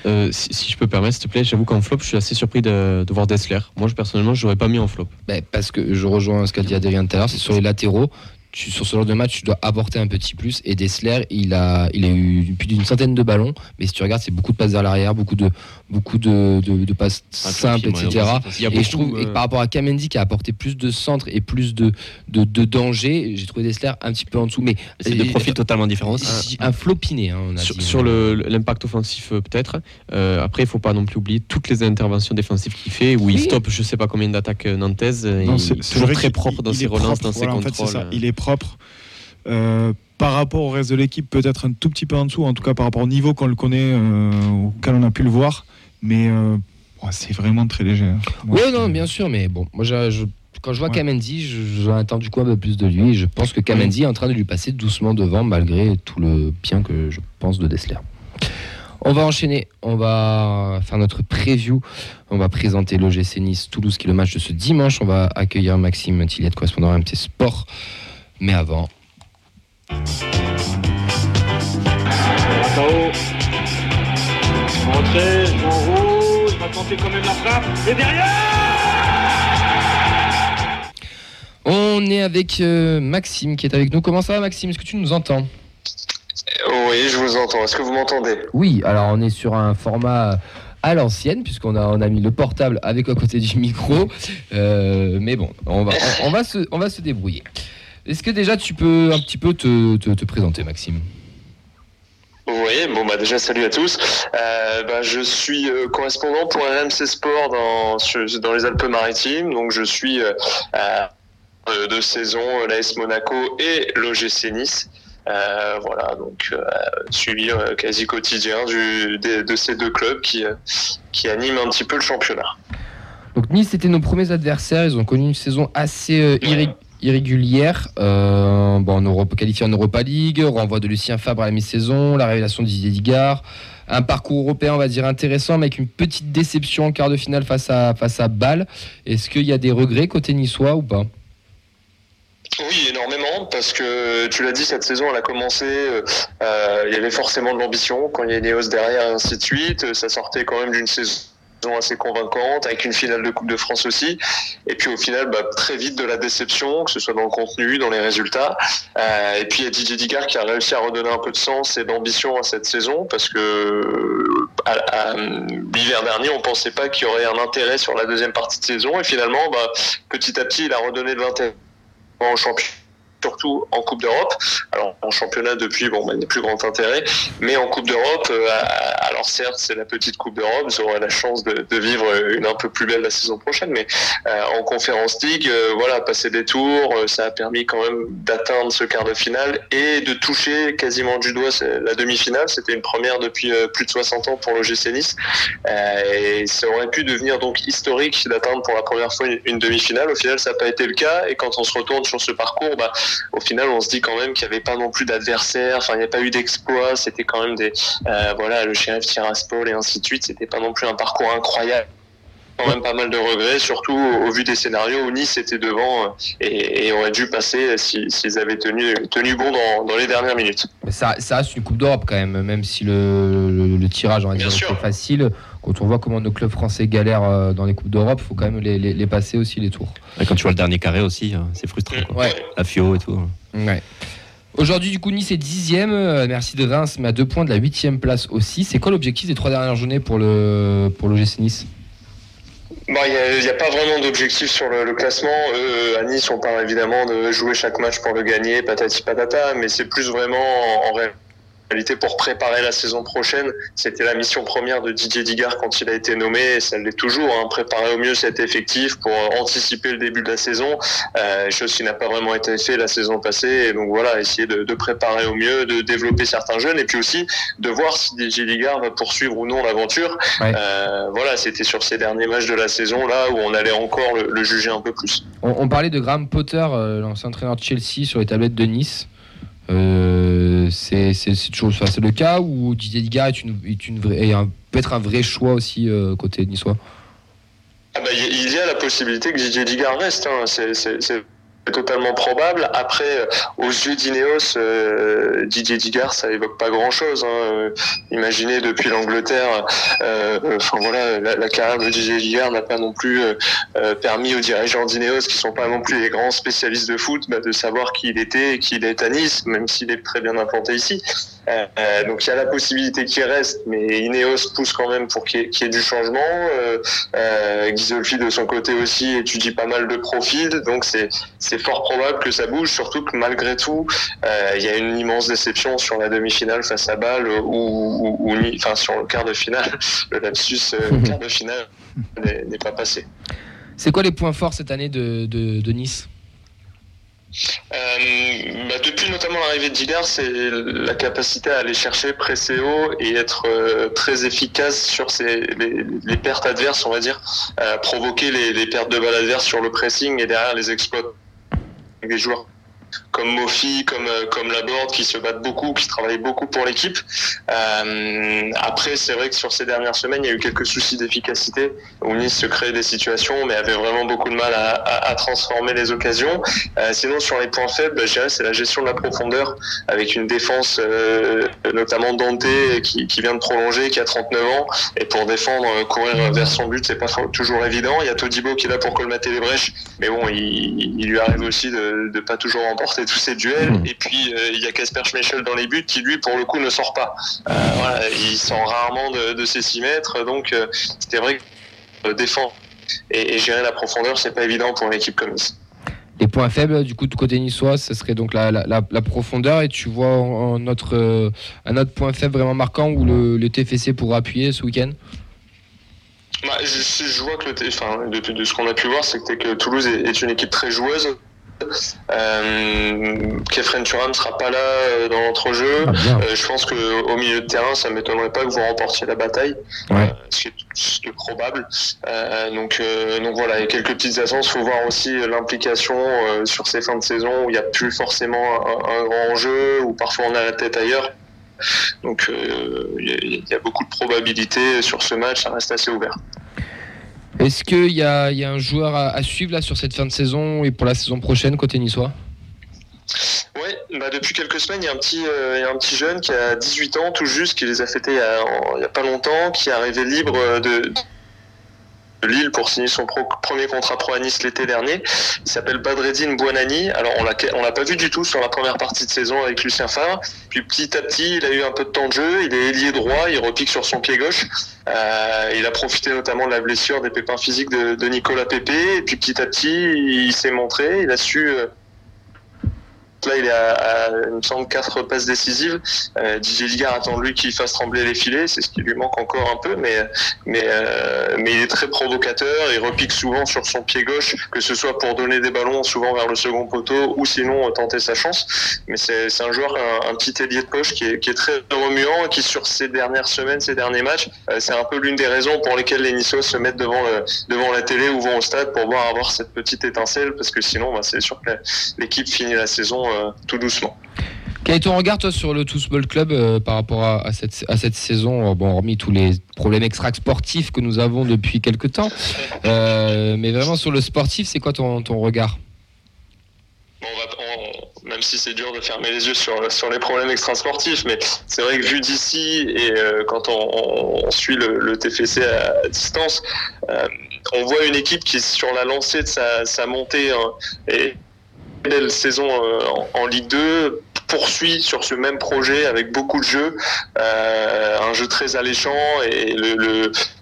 Euh, si, je peux permettre, s'il te plaît, j'avoue qu'en flop, je suis assez surpris de, voir Dessler. Moi, je, personnellement, je l'aurais pas mis en flop. Ben, parce que je rejoins ce qu'a dit Adrien tout à l'heure, c'est sur les latéraux. Tu, sur ce genre de match, tu dois apporter un petit plus. Et Dessler, il a, il a eu plus d'une centaine de ballons. Mais si tu regardes, c'est beaucoup de passes vers l'arrière, beaucoup de, beaucoup de, de, de passes simples, etc. Il Et je trouve et euh, par rapport à Kamendi qui a apporté plus de centre et plus de, de, de danger, j'ai trouvé Dessler un petit peu en dessous. Mais C'est Et- profils totalement différents si- un flopiné, hein, on a Sur, sur le- l'impact offensif, euh, peut-être. Euh, après, il faut pas non plus oublier toutes les interventions défensives qu'il fait, où il Oui. stoppe je sais pas combien d'attaques nantaises. Non, il est toujours très propre dans il ses relances, propre, dans ses voilà, en fait, contrôles. c'est ça. Il est propre. Euh, par rapport au reste de l'équipe, peut-être un tout petit peu en dessous, en tout cas par rapport au niveau qu'on le connaît, euh, auquel on a pu le voir. Mais euh, c'est vraiment très léger. hein. Je- non, bien sûr, mais bon, moi, je- je- quand je vois Ouais. Kamendi, je- j'en attends du coup un peu plus de lui. Et je pense que Kamendi est en train de lui passer doucement devant, malgré tout le bien que je pense de Dessler. On va enchaîner, on va faire notre preview. On va présenter l'OGC Nice Toulouse qui est le match de ce dimanche. On va accueillir Maxime Tilliette, correspondant RMT Sport. Mais avant, Matao. Rentré, en haut, il va tenter quand même la frappe. Et derrière on est avec euh, Maxime qui est avec nous. Comment ça va, Maxime? Est-ce que tu nous entends? Oui, je vous entends. Est-ce que vous m'entendez? Oui, alors on est sur un format à l'ancienne, puisqu'on a, on a mis le portable avec à côté du micro. Euh, mais bon, on va, on, on va se, on va se débrouiller. Est-ce que déjà tu peux un petit peu te, te- te présenter, Maxime? Oui, bon bah déjà salut à tous. Euh, bah, je suis euh, correspondant pour RMC Sport dans, sur- dans les Alpes-Maritimes, donc je suis euh, euh, de, de saison l'AS Monaco et l'OGC Nice. Euh, voilà, donc euh, suivi euh, quasi quotidien du, de ces deux clubs qui, qui animent un petit peu le championnat. Donc Nice c'était nos premiers adversaires. Ils ont connu une saison assez euh, irré- irrégulière. Euh, bon, en qualifié en Europa League, renvoi de Lucien Fabre à la mi-saison, la révélation de Didier. Un parcours européen, on va dire, intéressant, mais avec une petite déception en quart de finale face à, face à Bâle. Est-ce qu'il y a des regrets côté niçois ou pas? Oui, énormément, parce que tu l'as dit, cette saison, elle a commencé, euh, il y avait forcément de l'ambition, quand il y a Ineos derrière, et ainsi de suite, ça sortait quand même d'une saison assez convaincante, avec une finale de Coupe de France aussi, et puis au final, bah, très vite de la déception, que ce soit dans le contenu, dans les résultats, Euh, et puis il y a Didier Digard qui a réussi à redonner un peu de sens et d'ambition à cette saison, parce que l'hiver dernier, on pensait pas qu'il y aurait un intérêt sur la deuxième partie de saison, et finalement, bah, petit à petit, il a redonné de l'intérêt en championnat surtout en Coupe d'Europe. Alors en championnat depuis, bon, bah, il n'y a plus grand intérêt, mais en Coupe d'Europe, euh, alors certes c'est la petite Coupe d'Europe, auront la chance de, vivre une un peu plus belle la saison prochaine, mais euh, en Conférence League, euh, voilà, passer des tours, ça a permis quand même d'atteindre ce quart de finale et de toucher quasiment du doigt la demi-finale. C'était une première depuis plus de 60 ans pour le GC Nice, et ça aurait pu devenir donc historique d'atteindre pour la première fois une, une demi-finale. Au final, ça n'a pas été le cas, et quand on se retourne sur ce parcours, bah, au final, on se dit quand même qu'il n'y avait pas non plus d'adversaire, enfin, il n'y a pas eu d'exploit, c'était quand même des, euh, voilà, le shérif Tiraspol et ainsi de suite, c'était pas non plus un parcours incroyable quand même pas mal de regrets, surtout au, vu des scénarios où Nice était devant euh, et, et aurait dû passer si- s'ils avaient tenu, tenu bon dans, dans les dernières minutes. Mais ça, ça reste une Coupe d'Europe quand même, même si le, le- le tirage sûr. était facile. Quand on voit comment nos clubs français galèrent euh, dans les Coupes d'Europe, il faut quand même les, les- les passer aussi les tours. Et quand tu vois le dernier carré aussi, hein, c'est frustrant. quoi. Ouais. La FIO et tout. Ouais. Aujourd'hui, du coup, Nice est dixième. euh, merci de Reims, mais à deux points de la huitième place aussi. C'est quoi l'objectif des trois dernières journées pour le pour l'OGC Nice? Bon, Il n'y a, pas vraiment d'objectif sur le, classement. Eux, à Nice, on parle évidemment de jouer chaque match pour le gagner, patati patata, mais c'est plus vraiment en, en réalité pour préparer la saison prochaine. C'était la mission première de Didier Digard quand il a été nommé, et ça l'est toujours, hein, préparer au mieux cet effectif pour anticiper le début de la saison, euh, chose qui n'a pas vraiment été fait la saison passée. Et donc voilà, essayer de, de préparer au mieux, de développer certains jeunes, et puis aussi de voir si Didier Digard va poursuivre ou non l'aventure. Ouais. Euh, voilà, c'était sur ces derniers matchs de la saison là où on allait encore le, le juger un peu plus. on, on parlait de Graham Potter, euh, l'ancien entraîneur de Chelsea, sur les tablettes de Nice. Euh, c'est toujours le cas où Didier Digard est une, est une vraie, un- peut être un vrai choix aussi euh, côté niçois. Ah bah, il y- a la possibilité que Didier Digard reste, hein. c'est totalement probable. Après, euh, aux yeux d'Ineos, euh, Didier Digard, ça évoque pas grand-chose. hein. Euh, Imaginez depuis l'Angleterre, la, carrière de Didier Digard n'a pas non plus permis aux dirigeants d'Ineos, qui sont pas non plus les grands spécialistes de foot, bah, de savoir qui il était et qui il est à Nice, même s'il est très bien implanté ici. Euh, donc il y a la possibilité qu'il reste, mais Ineos pousse quand même pour qu'il y, ait- qu'il y ait du changement. Euh, euh, Ghisolfi de son côté aussi étudie pas mal de profils, donc c'est fort probable que ça bouge, surtout que malgré tout, euh, il y a une immense déception sur la demi-finale face à Bâle ou, ou, ou enfin sur le quart de finale, le lapsus euh, quart de finale n'est n'est pas passé. C'est quoi les points forts cette année de, de, de Nice? Euh, bah, depuis notamment l'arrivée de Digard, c'est la capacité à aller chercher, presser haut et être euh, très efficace sur les, pertes adverses, on va dire, provoquer les, les pertes de balles adverses sur le pressing et derrière les exploits des joueurs comme Mofi, comme euh, comme Laborde qui se battent beaucoup, qui travaillent beaucoup pour l'équipe. Euh, après, c'est vrai que sur ces dernières semaines, il y a eu quelques soucis d'efficacité où Nice se créait des situations, mais avait vraiment beaucoup de mal à, transformer les occasions. Euh, sinon, sur les points faibles, je dirais c'est la gestion de la profondeur avec une défense, notamment Dante, qui, qui vient de prolonger, qui a 39 ans, et pour défendre, courir vers son but, c'est pas toujours évident. Il y a Todibo qui est là pour colmater les brèches, mais bon, il, il lui arrive aussi de, de pas toujours remporter tous ses duels. Et puis euh, il y a Casper Schmeichel dans les buts, qui lui, pour le coup, ne sort pas. Euh, voilà, il sort rarement de, de ses 6 mètres, donc euh, c'était vrai que défendre et, et gérer la profondeur, c'est pas évident pour une équipe comme Nice. Les points faibles du coup de côté niçois, ce serait donc la, la, la- la profondeur et tu vois en, en autre, euh, un autre point faible vraiment marquant où le, le TFC pourra appuyer ce week-end? Bah, je, je vois que le, enfin, de, de ce qu'on a pu voir, c'est que, que Toulouse est, est une équipe très joueuse. Euh, Kefren Turam ne sera pas là euh, dans l'entrejeu. Ah. Euh, je pense que au milieu de terrain, ça m'étonnerait pas que vous remportiez la bataille, Ouais. euh, ce, qui est, ce qui est probable. Donc, donc voilà, il y a quelques petites absences. Il faut voir aussi l'implication sur ces fins de saison où il n'y a plus forcément un, un grand enjeu, où parfois on a la tête ailleurs. Donc euh, il y, y a beaucoup de probabilités sur ce match, ça reste assez ouvert. Est-ce qu'il y a, un joueur à, suivre là sur cette fin de saison et pour la saison prochaine côté niçois? Ouais, bah depuis quelques semaines, il y a un petit, euh, un petit jeune qui a 18 ans, tout juste, qui les a fêtés il y a, pas longtemps, qui est arrivé libre euh, de Lille pour signer son premier contrat pro à l'été dernier. Il s'appelle Badreddine Buonani. Alors on l'a, l'a pas vu du tout sur la première partie de saison avec Lucien Favre. Puis petit à petit, il a eu un peu de temps de jeu. Il est ailier droit, il repique sur son pied gauche. Euh, il a profité notamment de la blessure des pépins physiques de, de Nicolas Pépé. Et puis petit à petit, il s'est montré. Il a su euh, Là, il est à, à, il me semble, quatre passes décisives. Euh, Didier Ligard attend lui qu'il fasse trembler les filets. C'est ce qui lui manque encore un peu, mais, mais, euh, mais il est très provocateur. Il repique souvent sur son pied gauche, que ce soit pour donner des ballons souvent vers le second poteau ou sinon euh, tenter sa chance. Mais c'est un joueur, un, un petit ailier de poche qui est, qui est très remuant et qui, sur ces dernières semaines, ces derniers matchs, euh, c'est un peu l'une des raisons pour lesquelles les Niçois se mettent devant, le, devant la télé ou vont au stade pour voir avoir cette petite étincelle, parce que sinon, bah, c'est sûr que l'équipe finit la saison tout doucement. Quel est ton regard, toi, sur le Tous Ball Club euh, par rapport à, à cette, à cette saison euh, Bon, hormis tous les problèmes extra-sportifs que nous avons depuis quelques temps. Euh, mais vraiment, sur le sportif, c'est quoi ton, ton regard? Bon, on va- on- même si c'est dur de fermer les yeux sur, sur les problèmes extrasportifs, mais c'est vrai que vu d'ici et euh, quand on, suit le, le TFC à, distance, euh, on voit une équipe qui, sur la lancée de sa, sa montée hein, et belle saison euh, en, Ligue 2, poursuit sur ce même projet avec beaucoup de jeux, euh, un jeu très alléchant et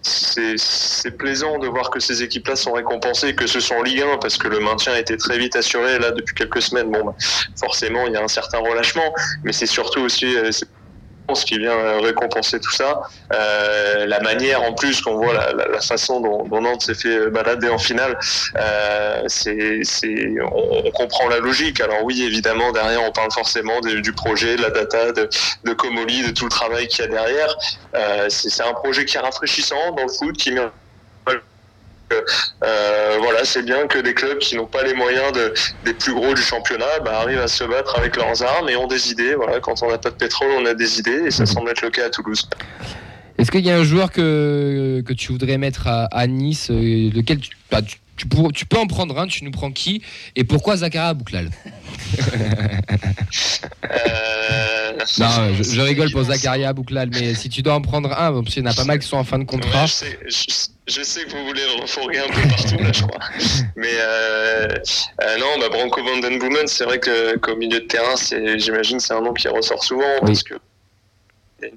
c'est plaisant de voir que ces équipes-là sont récompensées, que ce soit en Ligue 1 parce que le maintien a été très vite assuré là depuis quelques semaines. Bon, bah, forcément, il y a un certain relâchement, mais c'est surtout aussi euh, ce qui vient euh, récompenser tout ça. Euh, la manière en plus qu'on voit la, façon dont, Nantes s'est fait euh, balader en finale, c'est, on, comprend la logique. Alors oui, évidemment, derrière, on parle forcément du projet, de la data, de, de Comoli, de tout le travail qu'il y a derrière. C'est, c'est un projet qui est rafraîchissant dans le foot, qui met euh, voilà, c'est bien que des clubs qui n'ont pas les moyens de, des plus gros du championnat bah, arrivent à se battre avec leurs armes et ont des idées. Voilà, quand on n'a pas de pétrole, on a des idées et ça semble être le cas à Toulouse. Est-ce qu'il y a un joueur que, que tu voudrais mettre à, à Nice, euh, lequel tu, bah, tu, tu pour- tu peux en prendre un, tu nous prends qui Et pourquoi Zakaria Bouklal? Euh, Non, je, je rigole pour Zakaria Bouklal, mais si tu dois en prendre un, parce qu'il y en a pas mal qui sont en fin de Ouais, contrat. je, sais, je, je sais que vous voulez le refourguer un peu partout, là, je crois. Mais euh, euh, non, bah, Branco Vandenboomen, c'est vrai qu'au milieu de terrain, j'imagine, c'est un nom qui ressort souvent Oui. parce que il y a une-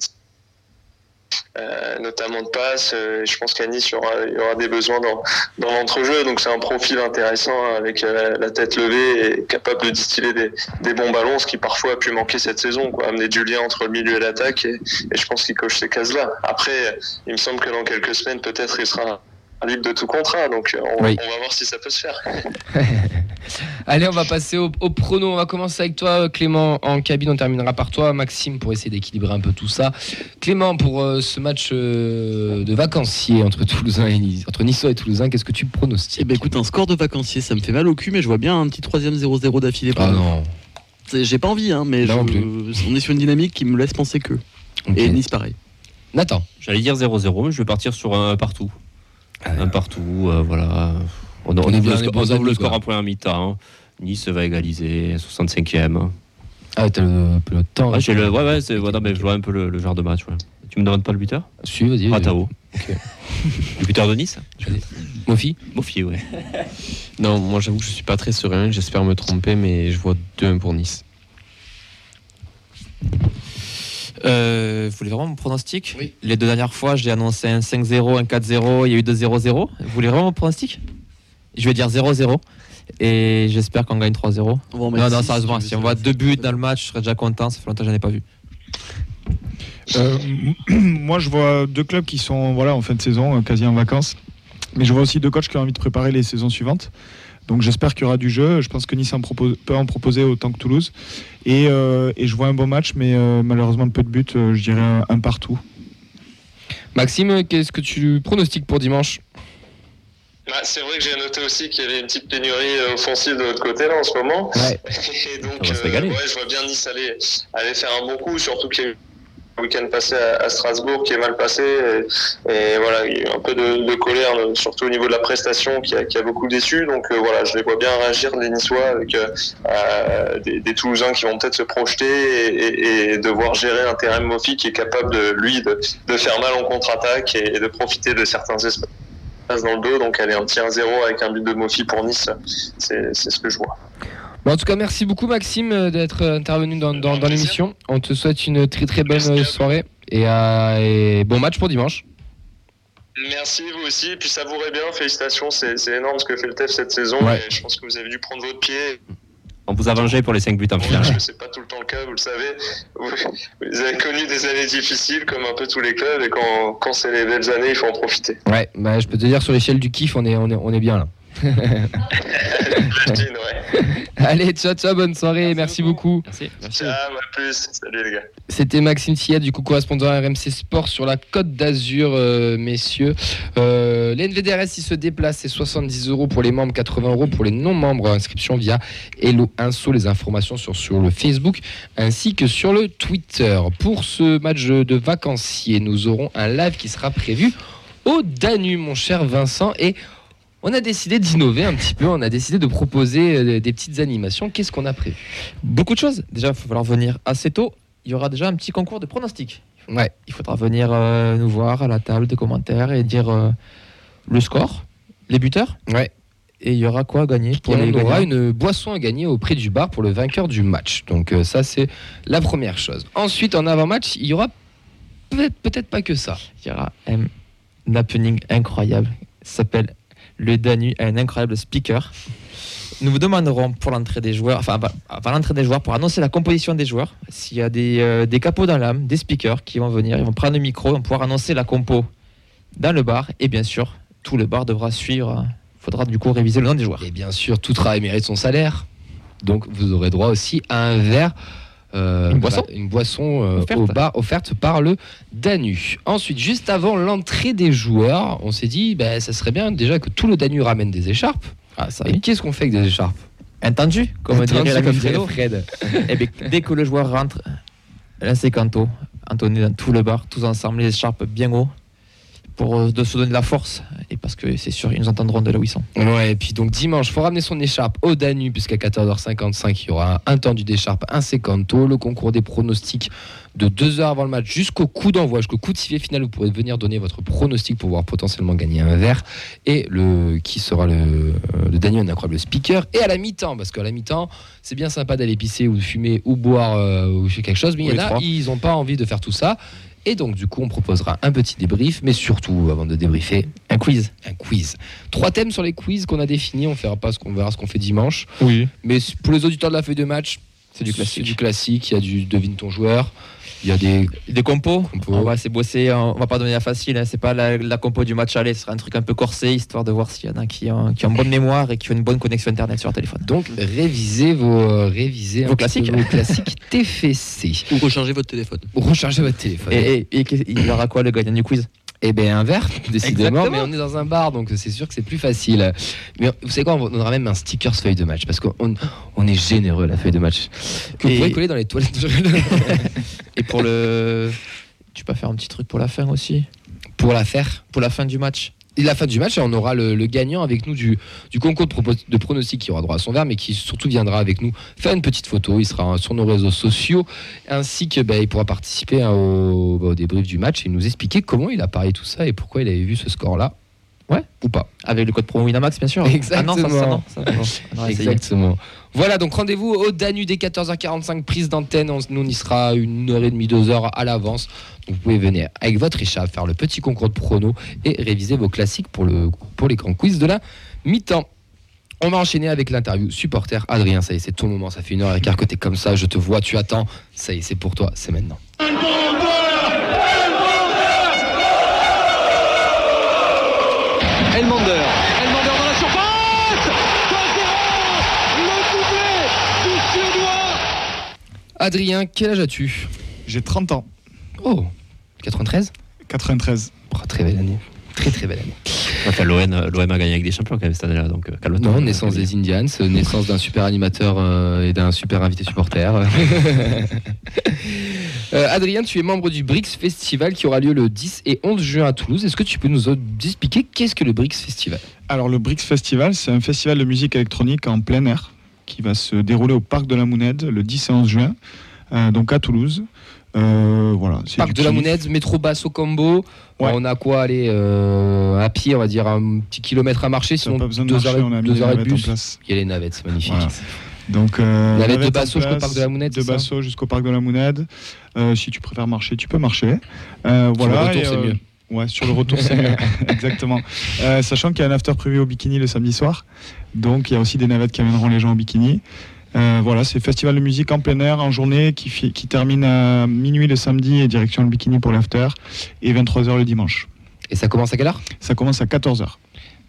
euh, notamment de passes. euh, je pense qu'à Nice, il y aura, des besoins dans, l'entrejeu. Donc c'est un profil intéressant hein, avec euh, la tête levée et capable de distiller des, bons ballons, ce qui parfois a pu manquer cette saison. Quoi. Amener du lien entre le milieu et l'attaque et, et je pense qu'il coche ces cases-là. Après, il me semble que dans quelques semaines, peut-être, il sera libre de tout contrat. Donc, euh, on, Oui. on va voir si ça peut se faire. Allez, on va passer au, au prono. On va commencer avec toi, Clément, en cabine. On terminera par toi, Maxime, pour essayer d'équilibrer un peu tout ça. Clément, pour euh, ce match euh, de vacancier entre Toulousain et Nice, entre Niçois et Toulousain, qu'est-ce que tu pronostiques? Eh ben écoute, un score de vacancier, ça me fait mal au cul, mais je vois bien un petit troisième 0-0 d'affilée. Ah nous. non. C'est- J'ai pas envie, hein, mais je- on est sur une dynamique qui me laisse penser que. Et Nice pareil. Nathan. J'allais dire 0-0, mais je vais partir sur un partout. Un partout, euh, voilà. On, ouvre le, score- bons on ouvre amis, le score quoi. en première mi-temps. Nice va égaliser, 65e. Ah, t'as le, un peu le temps. Ah, j'ai le, ouais, ouais, c'est, mais je vois un peu le, le genre de match. ouais. Tu me demandes pas le buteur? Suis, vas-y. Ratao. Le buteur de Nice? Mofi? Mofi, ouais. Non, moi j'avoue que je suis pas très serein, j'espère me tromper, mais je vois 2-1 pour Nice. Euh, vous voulez vraiment mon pronostic Oui. Les deux dernières fois, j'ai annoncé un 5-0, un 4-0, il y a eu 2-0-0. Vous voulez vraiment mon pronostic Je vais dire 0-0. Et j'espère qu'on gagne 3-0. On va en mettre Non, non, sérieusement, si on voit deux buts dans le match, je serais déjà content. Ça fait longtemps que j'en ai pas vu. Euh, moi, je vois deux clubs qui sont voilà, en fin de saison, euh, quasi en vacances. Mais je vois aussi deux coachs qui ont envie de préparer les saisons suivantes. Donc j'espère qu'il y aura du jeu. Je pense que Nice en propose- peut en proposer autant que Toulouse. Et, euh, et je vois un bon match, mais euh, malheureusement, peu de buts, euh, je dirais un, un partout. Maxime, qu'est-ce que tu pronostiques pour dimanche? Bah, c'est vrai que j'ai noté aussi qu'il y avait une petite pénurie offensive de l'autre côté là en ce moment. Ouais. Et donc, euh, ouais, je vois bien Nice aller, aller faire un bon coup, surtout qu'il y a eu week-end passé à, Strasbourg qui est mal passé. Et, voilà, il y a eu un peu de, colère, euh, surtout au niveau de la prestation qui a, beaucoup déçu. Donc euh, voilà, je les vois bien réagir, les Niçois, avec euh, des, Toulousains qui vont peut-être se projeter et, devoir gérer un terrain Mofi qui est capable, de, lui, de, faire mal en contre-attaque et, de profiter de certains espaces dans le dos. Donc aller un petit 1-0 avec un but de Mofi pour Nice, c'est ce que je vois. Bon, en tout cas, merci beaucoup Maxime euh, d'être euh, intervenu dans, dans- dans plaisir. l'émission. On te souhaite une très très bonne Merci euh, soirée et, euh, et bon match pour dimanche. Merci vous aussi, et puis savourez bien, félicitations, c'est énorme ce que fait le TEF cette saison, Ouais. et je pense que vous avez dû prendre votre pied. On vous a vengé pour les 5 buts en Bon, finale. que c'est pas tout le temps le cas, vous le savez. Vous, vous avez connu des années difficiles, comme un peu tous les clubs, et quand, quand c'est les belles années, il faut en profiter. Ouais, bah, je peux te dire sur l'échelle du kiff, on est, on est, on est bien là. Ouais. Allez, ciao, ciao, bonne soirée, merci, beaucoup. Merci. Ciao, à plus. Salut les gars. C'était Maxime Tillet, du coup correspondant à RMC Sport sur la Côte d'Azur, euh, messieurs. Euh, les NVDRS, ils se déplacent, c'est 70 euros pour les membres, 80 euros pour les non-membres. Inscription via Hello Inso, les informations sur, sur le Facebook ainsi que sur le Twitter. Pour ce match de vacanciers, nous aurons un live qui sera prévu au Danube, mon cher Vincent. Et on a décidé d'innover un petit peu, on a décidé de proposer euh, des petites animations. Qu'est-ce qu'on a prévu? Beaucoup de choses. Déjà, il va falloir venir assez tôt. Il y aura déjà un petit concours de pronostics. Ouais. Il faudra venir euh, nous voir à la table des commentaires et dire euh, le score, les buteurs. Ouais. Et il y aura quoi à gagner pour Et les on aura une boisson à gagner au prix du bar pour le vainqueur du match. Donc euh, ça c'est la première chose. Ensuite en avant-match, il y aura peut-être peut-être pas que ça. Il y aura un happening incroyable. Ça s'appelle Le Danu, un incroyable speaker. Nous vous demanderons pour l'entrée des joueurs, enfin avant- avant l'entrée des joueurs, pour annoncer la composition des joueurs, s'il y a des, euh, des capots dans l'âme, des speakers qui vont venir, ils vont prendre le micro, ils vont pouvoir annoncer la compo dans le bar. Et bien sûr, tout le bar devra suivre. Il faudra du coup réviser le nom des joueurs. Et bien sûr, tout travail mérite son salaire. Donc vous aurez droit aussi à un verre. Euh, Une boisson voilà, une boisson euh, Offerte. au bar offerte par le Danu. Ensuite, juste avant l'entrée des joueurs, on s'est dit, ben, ça serait bien déjà que tout le Danu ramène des écharpes. Ah, ça Et qu'est-ce qu'on fait avec des écharpes? Entendu, comme Entendu, dirait la. Fred. Eh bien, dès que le joueur rentre, là c'est Canto, entonné dans tout le bar, tous ensemble, les écharpes bien haut, pour euh, de se donner de la force, et parce que c'est sûr, ils nous entendront de là où ils sont. Ouais, et puis donc dimanche, faut ramener son écharpe au Danube, puisqu'à 14h55, il y aura un tendu d'écharpe, un sécanto, le concours des pronostics de 2 heures avant le match jusqu'au coup d'envoi, jusqu'au coup de sifflet final. Vous pourrez venir donner votre pronostic pour pouvoir potentiellement gagner un verre. Et le qui sera le, le Danube, un incroyable speaker. Et à la mi-temps, parce qu'à la mi-temps, c'est bien sympa d'aller pisser ou de fumer ou boire euh, ou faire quelque chose, mais il y en a, ils n'ont pas envie de faire tout ça. Et donc, du coup, on proposera un petit débrief, mais surtout, avant de débriefer, Un quiz. un quiz. Trois thèmes sur les quiz qu'on a définis. On verra pas ce qu'on verra ce qu'on fait dimanche. Oui. Mais pour les auditeurs de la feuille de match, C'est du classique. du classique. Il y a du devine ton joueur. Il y a des Des compos, compos. on va essayer de bosser, on va pas donner la facile, hein, c'est pas la, la compo du match aller, ce sera un truc un peu corsé, histoire de voir s'il y en a qui ont, qui ont bonne mémoire et qui ont une bonne connexion internet sur leur téléphone. Donc révisez vos euh, révisez Vos classiques. vos classiques TFC. Ou rechargez votre téléphone. Rechargez votre téléphone. Et, et- il y aura quoi le gagnant du quiz? Eh bien, un verre, décidément, Exactement. mais on est dans un bar, donc c'est sûr que c'est plus facile. Mais vous savez quoi, on aura même un stickers feuille de match, parce qu'on on est généreux, la feuille de match. Que vous Et- pourrez coller dans les toilettes. Et pour le. Tu peux faire un petit truc pour la fin aussi? Pour la faire? Pour la fin du match? Et la fin du match, on aura le, gagnant avec nous du, concours de, de pronostic qui aura droit à son verre, mais qui surtout viendra avec nous faire une petite photo. Il sera sur nos réseaux sociaux, ainsi que ben, il pourra participer hein, au, débrief du match et nous expliquer comment il a parié tout ça et pourquoi il avait vu ce score-là. Ouais. Ou pas. Avec le code promo Winamax, bien sûr. Exactement. Ah. Exactement. Voilà, donc rendez-vous au Danu dès 14h45, prise d'antenne. Nous, on y sera une heure et demie, deux heures à l'avance. Vous pouvez venir avec votre échappe, faire le petit concours de pronos et réviser vos classiques pour, le, pour les grands quiz de la mi-temps. On va enchaîner avec l'interview supporter. Adrien, ça y est, c'est ton moment. Ça fait une heure et quart que t'es comme ça. Je te vois, tu attends. Ça y est, c'est pour toi. C'est maintenant Elmander dans la surface 3-0 Le doublé du Suédois Adrien, quel âge as-tu J'ai 30 ans, Oh, 93 93. Oh, Très belle année. Très très belle année. Enfin, l'OM l'OM a gagné avec des champions quand même cette année-là, donc euh, calme-toi. Non, naissance des Indians, euh, naissance d'un super animateur euh, et d'un super invité supporter. Euh, Adrien, tu es membre du BRICS Festival qui aura lieu le 10 et 11 juin à Toulouse. Est-ce que tu peux nous expliquer qu'est-ce que le BRICS Festival? Alors le BRICS Festival, c'est un festival de musique électronique en plein air qui va se dérouler au Parc de la Mounède le 10 et 11 juin, euh, donc à Toulouse. Euh, voilà, Parc de la. Mounède, métro basse au combo. Ouais. On a quoi aller euh, à pied, on va dire un petit kilomètre à marcher, sinon pas besoin de deux marcher, on a mis deux et de navettes en bus. place. Il y a les navettes, c'est magnifique. Voilà. Donc, euh, Navette de Basso jusqu'au Parc de la Mounède, De Basso jusqu'au Parc de la Mounède. Euh, si tu préfères marcher, tu peux marcher. Voilà, retour, et, c'est mieux. Ouais, sur le retour, c'est mieux. Exactement. Euh, sachant qu'il y a un after prévu au bikini le samedi soir. Donc, il y a aussi des navettes qui amèneront les gens au bikini. Euh, voilà, c'est festival de musique en plein air, en journée, qui, qui termine à minuit le samedi et direction le bikini pour l'after, et 23h le dimanche. Et ça commence à quelle heure? Ça commence à 14h.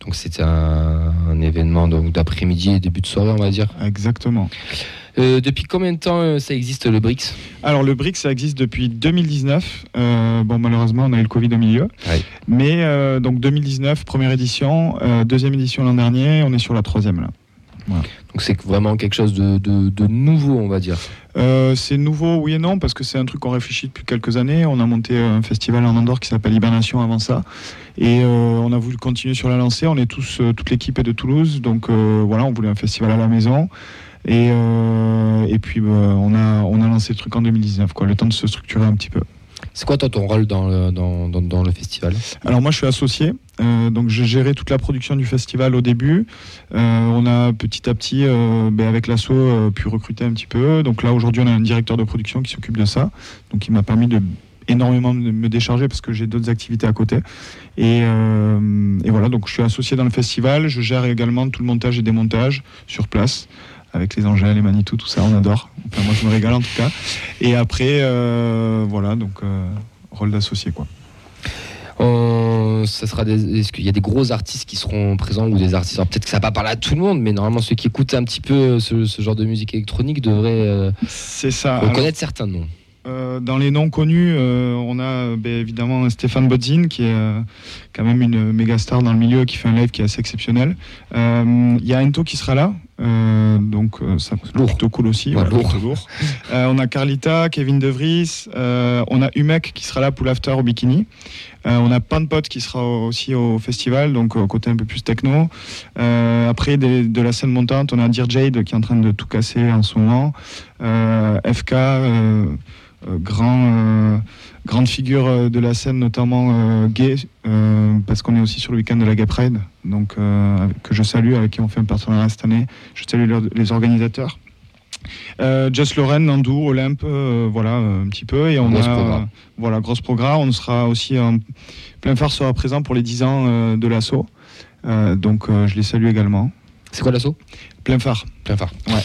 Donc c'était un, un événement donc d'après-midi et début de soirée, on va dire. Exactement. Euh, depuis combien de temps euh, ça existe le BRICS Alors le BRICS, ça existe depuis 2019. Euh, bon, malheureusement, on a eu le Covid au milieu. Ouais. Mais donc 2019, première édition, deuxième édition l'an dernier, on est sur la troisième là. Donc c'est vraiment quelque chose de, de- de nouveau, on va dire. Euh, c'est nouveau, oui et non, parce que c'est un truc qu'on réfléchit depuis quelques années. On a monté un festival en Andorre qui s'appelle Hibernation avant ça. Et euh, on a voulu continuer sur la lancée. On est tous, euh, toute l'équipe est de Toulouse. Donc euh, voilà, on voulait un festival à la maison. Et, et puis bah, on, a, on a lancé le truc en 2019, quoi, le temps de se structurer un petit peu. C'est quoi toi ton rôle dans le, festival? Alors moi je suis associé, euh, donc j'ai géré toute la production du festival au début. Euh, on a petit à petit, euh, ben, avec l'asso, pu recruter un petit peu. Donc là aujourd'hui on a un directeur de production qui s'occupe de ça, donc il m'a permis de énormément de me décharger parce que j'ai d'autres activités à côté. Et voilà, donc je suis associé dans le festival. Je gère également tout le montage et démontage sur place avec les Angèles, les Manitou, tout ça, on adore. Enfin, moi je me régale en tout cas. Et après, euh, voilà, donc euh, rôle d'associé quoi. On- ça sera des- Est-ce qu'il y a des gros artistes qui seront présents ou des artistes alors, Peut-être que ça va pas parler à tout le monde, mais normalement ceux qui écoutent un petit peu ce, ce genre de musique électronique devraient euh, C'est ça. Alors, connaître certains noms. Euh, dans les noms connus, euh, on a ben, évidemment Stéphane Bodzin, qui est euh, quand même une méga star dans le milieu, qui fait un live qui est assez exceptionnel. Euh, Il y a Ento qui sera là, euh, donc euh, ça Lourd. plutôt cool aussi. Ouais, lourd. Euh, on a Carlita, Kevin De Vries, euh, on a Humek qui sera là pour l'after au bikini. Euh, on a Panpot qui sera au- aussi au festival, donc au côté un peu plus techno. Euh, après, de la scène montante, on a Dear Jade qui est en train de tout casser en ce moment. Euh, FK, grand, grande figure de la scène, notamment gay, parce qu'on est aussi sur le week-end de la Gay Pride, donc, que je salue, avec qui on fait un partenariat cette année. Je salue les organisateurs. Euh, Just Loren, Nandou, Olympe, euh, voilà un petit peu. Et on Grosse a programme. voilà grosse programme. On sera aussi en plein phare sera présent pour les 10 ans euh, de l'assaut. Euh, donc euh, je les salue également. C'est quoi l'assaut? Plein phare. Plein phare. Ouais.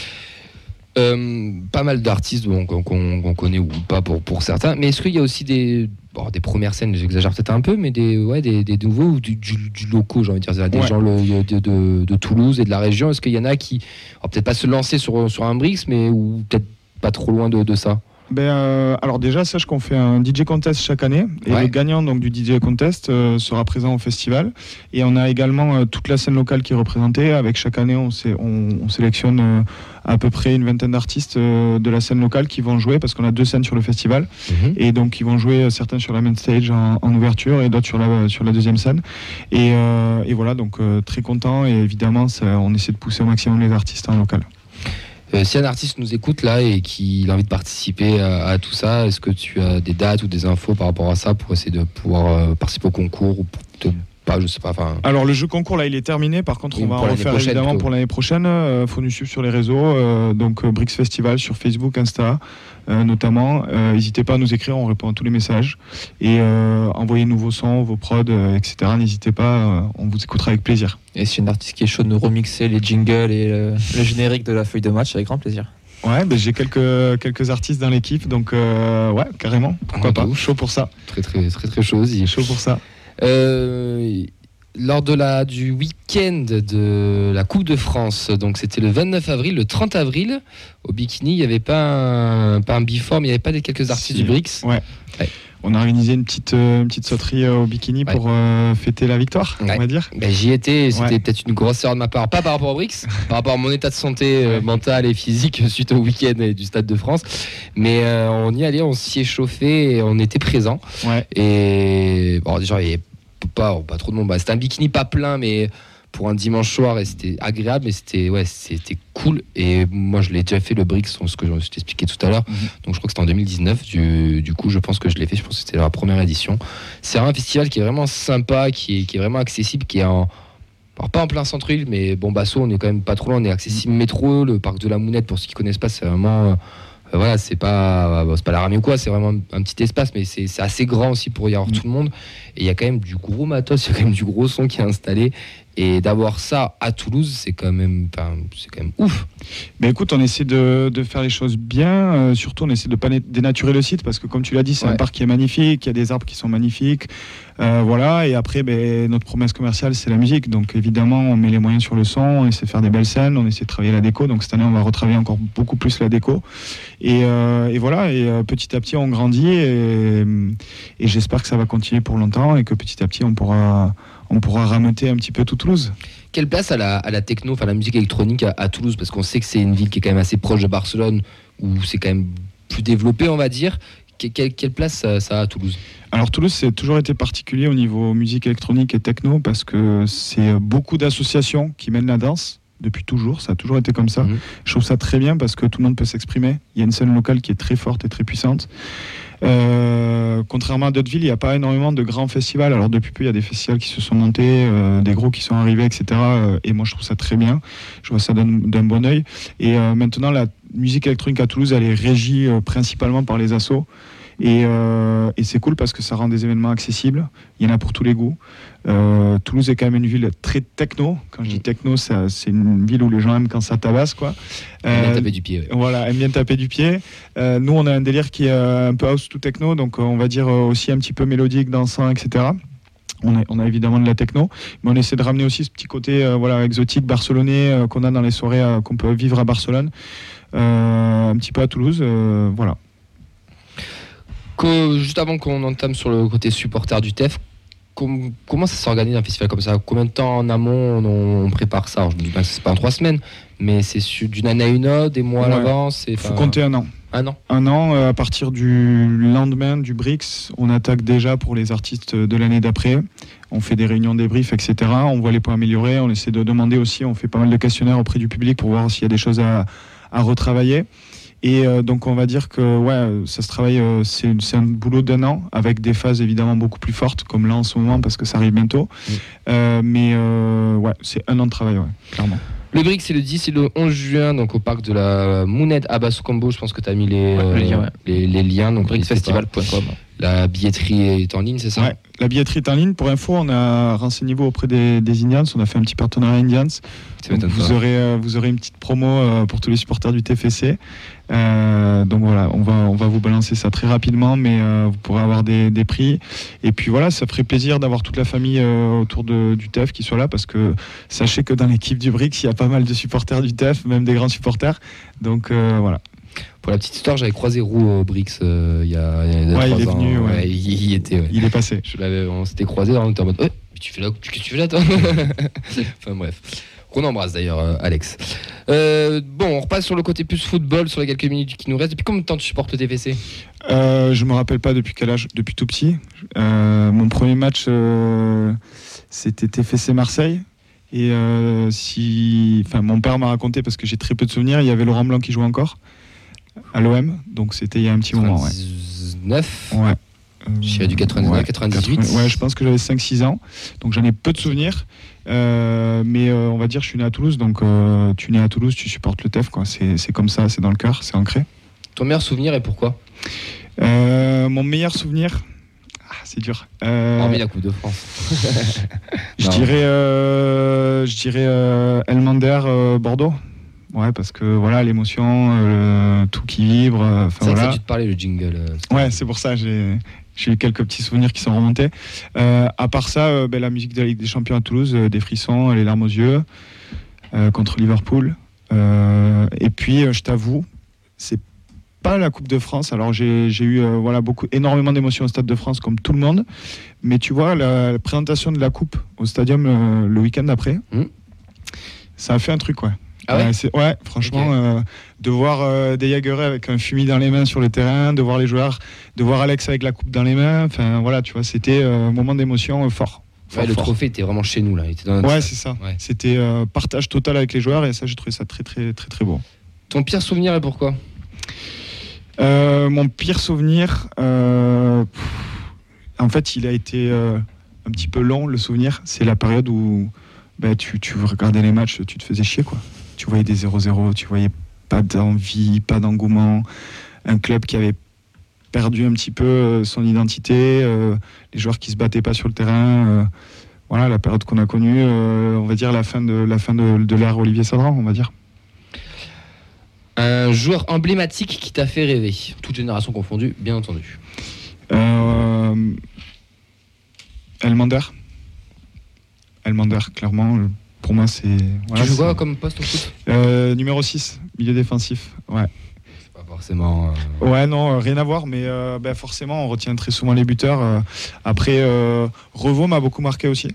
Euh, pas mal d'artistes bon, qu'on connaît ou pas pour, pour certains, mais est-ce qu'il y a aussi des, bon, des premières scènes, j'exagère peut-être un peu, mais des, ouais, des, des nouveaux ou du, du, du locaux, j'ai envie de dire, des Ouais. gens le- de, de- de Toulouse et de la région. Est-ce qu'il y en a qui, peut-être pas se lancer sur, sur un Brix, mais ou peut-être pas trop loin de, de ça? Ben, euh, alors déjà, sache qu'on fait un DJ contest chaque année et Ouais. le gagnant donc du DJ contest euh, sera présent au festival. Et on a également euh, toute la scène locale qui est représentée. Avec chaque année, on, sé- on, on sélectionne euh, à peu près une vingtaine d'artistes euh, de la scène locale qui vont jouer parce qu'on a deux scènes sur le festival et donc ils vont jouer euh, certains sur la main stage en, en ouverture et d'autres sur la sur la deuxième scène. Et, euh, et voilà, donc euh, très content et évidemment, ça- on essaie de pousser au maximum les artistes en local. Euh, si un artiste nous écoute là et qu'il a envie de participer à, tout ça, est-ce que tu as des dates ou des infos par rapport à ça pour essayer de pouvoir euh, participer au concours ou pour pas, je sais pas, enfin. Alors le jeu concours là il est terminé. Par contre Oui, on va pour en l'année refaire prochaine, évidemment plutôt. pour l'année prochaine. Euh, faut nous suivre sur les réseaux euh, donc euh, Brix Festival sur Facebook Insta euh, notamment. Euh, n'hésitez pas à nous écrire on répond à tous les messages. Et euh, envoyez-nous vos sons vos prods euh, etc n'hésitez pas euh, on vous écoutera avec plaisir. Et si une artiste qui est chaud de nous remixer les jingles et le, le générique de la feuille de match, avec grand plaisir. ouais ben, j'ai quelques quelques artistes dans l'équipe donc euh, ouais carrément. Pourquoi Ouais, pas? chaud pour ça. Très très très très chaud aussi. chaud pour ça Euh, lors de la, du week-end de la Coupe de France, donc c'était le 29 avril, le 30 avril, au Bikini, il n'y avait pas un, pas un before, mais il n'y avait pas des quelques artistes Si. du Brix. on a organisé une petite euh, une petite sauterie euh, au bikini Ouais. pour euh, fêter la victoire Ouais. on va dire Ben, J'y étais, c'était Ouais. peut-être une grosse erreur de ma part, pas par rapport au Brix, par rapport à mon état de santé Ouais. mentale et physique suite au week-end du Stade de France, mais on y allait, on s'y échauffait, et on était présents. ouais Et bon, déjà, il n'y avait pas, pas trop de monde. Bah, c'était un bikini pas plein, mais pour un dimanche soir, et c'était agréable, mais c'était ouais, c'était cool. Et moi, je l'ai déjà fait le Brix, ce que je t'expliquais tout à l'heure. Mhm. Donc, je crois que c'était en 2019. Du, du coup, je pense que je l'ai fait. Je pense que c'était la première édition. C'est un festival qui est vraiment sympa, qui est, qui est vraiment accessible, qui est en. alors, pas en plein centre-ville, mais bon, Basso, on est quand même pas trop loin. On est accessible métro, le parc de la Mounette, pour ceux qui connaissent pas, c'est vraiment. Euh, euh, voilà, c'est pas, c'est pas la ramée ou quoi, c'est vraiment un petit espace, mais c'est assez grand aussi pour y avoir tout le monde. Et il y a quand même du gros matos, il y a quand même du gros son qui est installé. Et d'avoir ça à Toulouse, c'est quand même, c'est quand même ouf. Mais écoute, on essaie de, de faire les choses bien. euh, surtout, on essaie de pas né- dénaturer le site parce que, comme tu l'as dit, c'est Ouais. un parc qui est magnifique. Il y a des arbres qui sont magnifiques. Euh, voilà. Et après, ben, notre promesse commerciale, c'est la musique. Donc, évidemment, on met les moyens sur le son. On essaie de faire des belles scènes. On essaie de travailler la déco. Donc, cette année, on va retravailler encore beaucoup plus la déco. Et, euh, voilà. Et euh, petit à petit, on grandit. Et, j'espère que ça va continuer pour longtemps et que petit à petit, on pourra, on pourra un petit peu tout Toulouse. Quelle place à la, à la techno, enfin la musique électronique à, à Toulouse? Parce qu'on sait que c'est une ville qui est quand même assez proche de Barcelone, où c'est quand même plus développé, on va dire. Que- Quelle, quelle place ça, a à Toulouse Alors Toulouse, c'est toujours été particulier au niveau musique électronique et techno parce que c'est beaucoup d'associations qui mènent la danse depuis toujours. Ça a toujours été comme ça. Mhm. Je trouve ça très bien parce que tout le monde peut s'exprimer. Il y a une scène locale qui est très forte et très puissante. Euh, contrairement à d'autres villes, il n'y a pas énormément de grands festivals. Alors depuis peu, il y a des festivals qui se sont montés, euh, des gros qui sont arrivés, etc. Euh, Et moi, je trouve ça très bien. Je vois ça d'un bon oeil. Et euh, maintenant, la musique électronique à Toulouse, elle est régie principalement par les assos. Et, euh, et c'est cool parce que ça rend des événements accessibles. Il y en a pour tous les goûts. Euh, Toulouse est quand même une ville très techno. Quand je dis Mm. techno, c'est une ville où les gens aiment quand ça tabasse, quoi. Euh, tapé du pied. ouais. voilà, aime bien taper du pied. Nous, on a un délire qui est un peu house to techno, donc on va dire aussi un petit peu mélodique, dansant, etc. On a, on a évidemment de la techno, mais on essaie de ramener aussi ce petit côté euh, voilà, exotique barcelonais euh, qu'on a dans les soirées euh, qu'on peut vivre à Barcelone, un petit peu à Toulouse. voilà. Que- juste avant qu'on entame sur le côté supporter du TEF, com- comment ça s'organise un festival comme ça? Combien de temps en amont on, on prépare ça? Alors, Je me dis pas que c'est pas en trois semaines, mais c'est d'une année à une autre, des mois à Ouais. l'avance. et Il faut compter un an. Un an. Un an, euh, à partir du lendemain du BRICS, on attaque déjà pour les artistes de l'année d'après. On fait des réunions débriefs, etc. On voit les points améliorés. On essaie de demander aussi, on fait pas mal de questionnaires auprès du public pour voir s'il y a des choses à, à retravailler. Et euh, donc on va dire que ouais, ça se travaille, euh, c'est un boulot d'un an avec des phases évidemment beaucoup plus fortes, comme là en ce moment parce que ça arrive bientôt. Euh, mais euh, ouais, c'est un an de travail, ouais, clairement. Le BRIC, c'est le 10 et le 11 juin, donc au parc de la Mounette à Basso-Combo. Je pense que tu as mis les, Ouais, le lien, ouais. les, les liens. Donc. Brickfestival.com. La billetterie est en ligne, c'est ça? Ouais, la billetterie est en ligne. Pour info, on a renseigné-vous auprès des, des Indians. On a fait un petit partenariat Indians. Vous, aurez, vous aurez une petite promo pour tous les supporters du TFC. Euh, donc voilà, on va, on va vous balancer ça très rapidement, mais euh, vous pourrez avoir des, des prix. Et puis voilà, ça ferait plaisir d'avoir toute la famille euh, autour de, du TEF qui soit là, parce que sachez que dans l'équipe du BRICS, il y a pas mal de supporters du TEF, même des grands supporters. Donc voilà. Pour la petite histoire, j'avais croisé Roux au BRICS euh, il y a, il y a Ouais, il est venu, ouais. il, était. Il est passé. Je on s'était croisés, on était en mode, mais tu fais là, qu'est-ce que tu fais là, toi? Enfin bref. Qu'on embrasse d'ailleurs, euh, Alex. Euh, bon, on repasse sur le côté plus football, sur les quelques minutes qui nous restent. Depuis combien de temps tu supportes le TFC Euh, je me rappelle pas depuis quel âge, depuis tout petit. Euh, mon premier match, c'était TFC Marseille. Et si, enfin, mon père m'a raconté parce que j'ai très peu de souvenirs. Il y avait Laurent Blanc qui jouait encore à l'OM, donc c'était il y a un petit moment. Ouais. 99 Ouais. Dirais du 99, 98. 80, Ouais, je pense que j'avais 5-6 ans, donc j'en ai peu de souvenirs. Euh, mais euh, on va dire, je suis né à Toulouse, donc euh, tu es né à Toulouse, tu supportes le TEF. C'est comme ça, c'est dans le cœur, c'est ancré. Ton meilleur souvenir et pourquoi? Mon meilleur souvenir, ah, c'est dur. Hormis la Coupe de France. Je dirais, je dirais Elmander Bordeaux. Ouais, parce que voilà, l'émotion, euh, tout qui vibre. euh, C'est que ça voilà. dû te parler le jingle. euh, Ouais, c'est pour ça. J'ai j'ai eu quelques petits souvenirs qui sont remontés. Euh, à part ça, euh, ben, la musique de la Ligue des Champions à Toulouse, euh, des frissons, les larmes aux yeux contre Liverpool. Et puis, je t'avoue, c'est pas la Coupe de France. Alors j'ai eu euh, voilà beaucoup énormément d'émotions au Stade de France comme tout le monde. Mais tu vois la, la présentation de la Coupe au Stadium euh, le week-end après, Hmm. ça a fait un truc ouais. Ah ouais franchement, euh, de voir euh, des Jagerets avec un fumier dans les mains sur le terrain, de voir les joueurs, de voir Alex avec la coupe dans les mains, enfin voilà, tu vois, c'était euh, un moment d'émotion fort. Fort, Ouais, le fort. trophée était vraiment chez nous là. Il était dans notre Ouais, c'est ça. Ouais. C'était partage total avec les joueurs et ça, j'ai trouvé ça très, très, très, très beau. Ton pire souvenir et pourquoi? Mon pire souvenir, pff, en fait, il a été un petit peu long, le souvenir. C'est la période où bah, tu, tu regardais les matchs, tu te faisais chier, quoi. Tu voyais des 0-0, tu voyais pas d'envie, pas d'engouement. Un club qui avait perdu un petit peu euh, son identité, euh, les joueurs qui se battaient pas sur le terrain. euh, voilà, la période qu'on a connue, euh, on va dire la fin de la fin de, de l'ère Olivier Sadran, on va dire. Un joueur emblématique qui t'a fait rêver, toute génération confondue, bien entendu. Elmander. Elmander, clairement. Pour moi, c'est. voilà, tu joues quoi comme poste au foot? Euh, Numéro 6, milieu défensif. Ouais. C'est pas forcément. euh, Ouais, non, euh, rien à voir, mais euh, ben, forcément, on retient très souvent les buteurs. euh. après, euh, Revaux m'a beaucoup marqué aussi,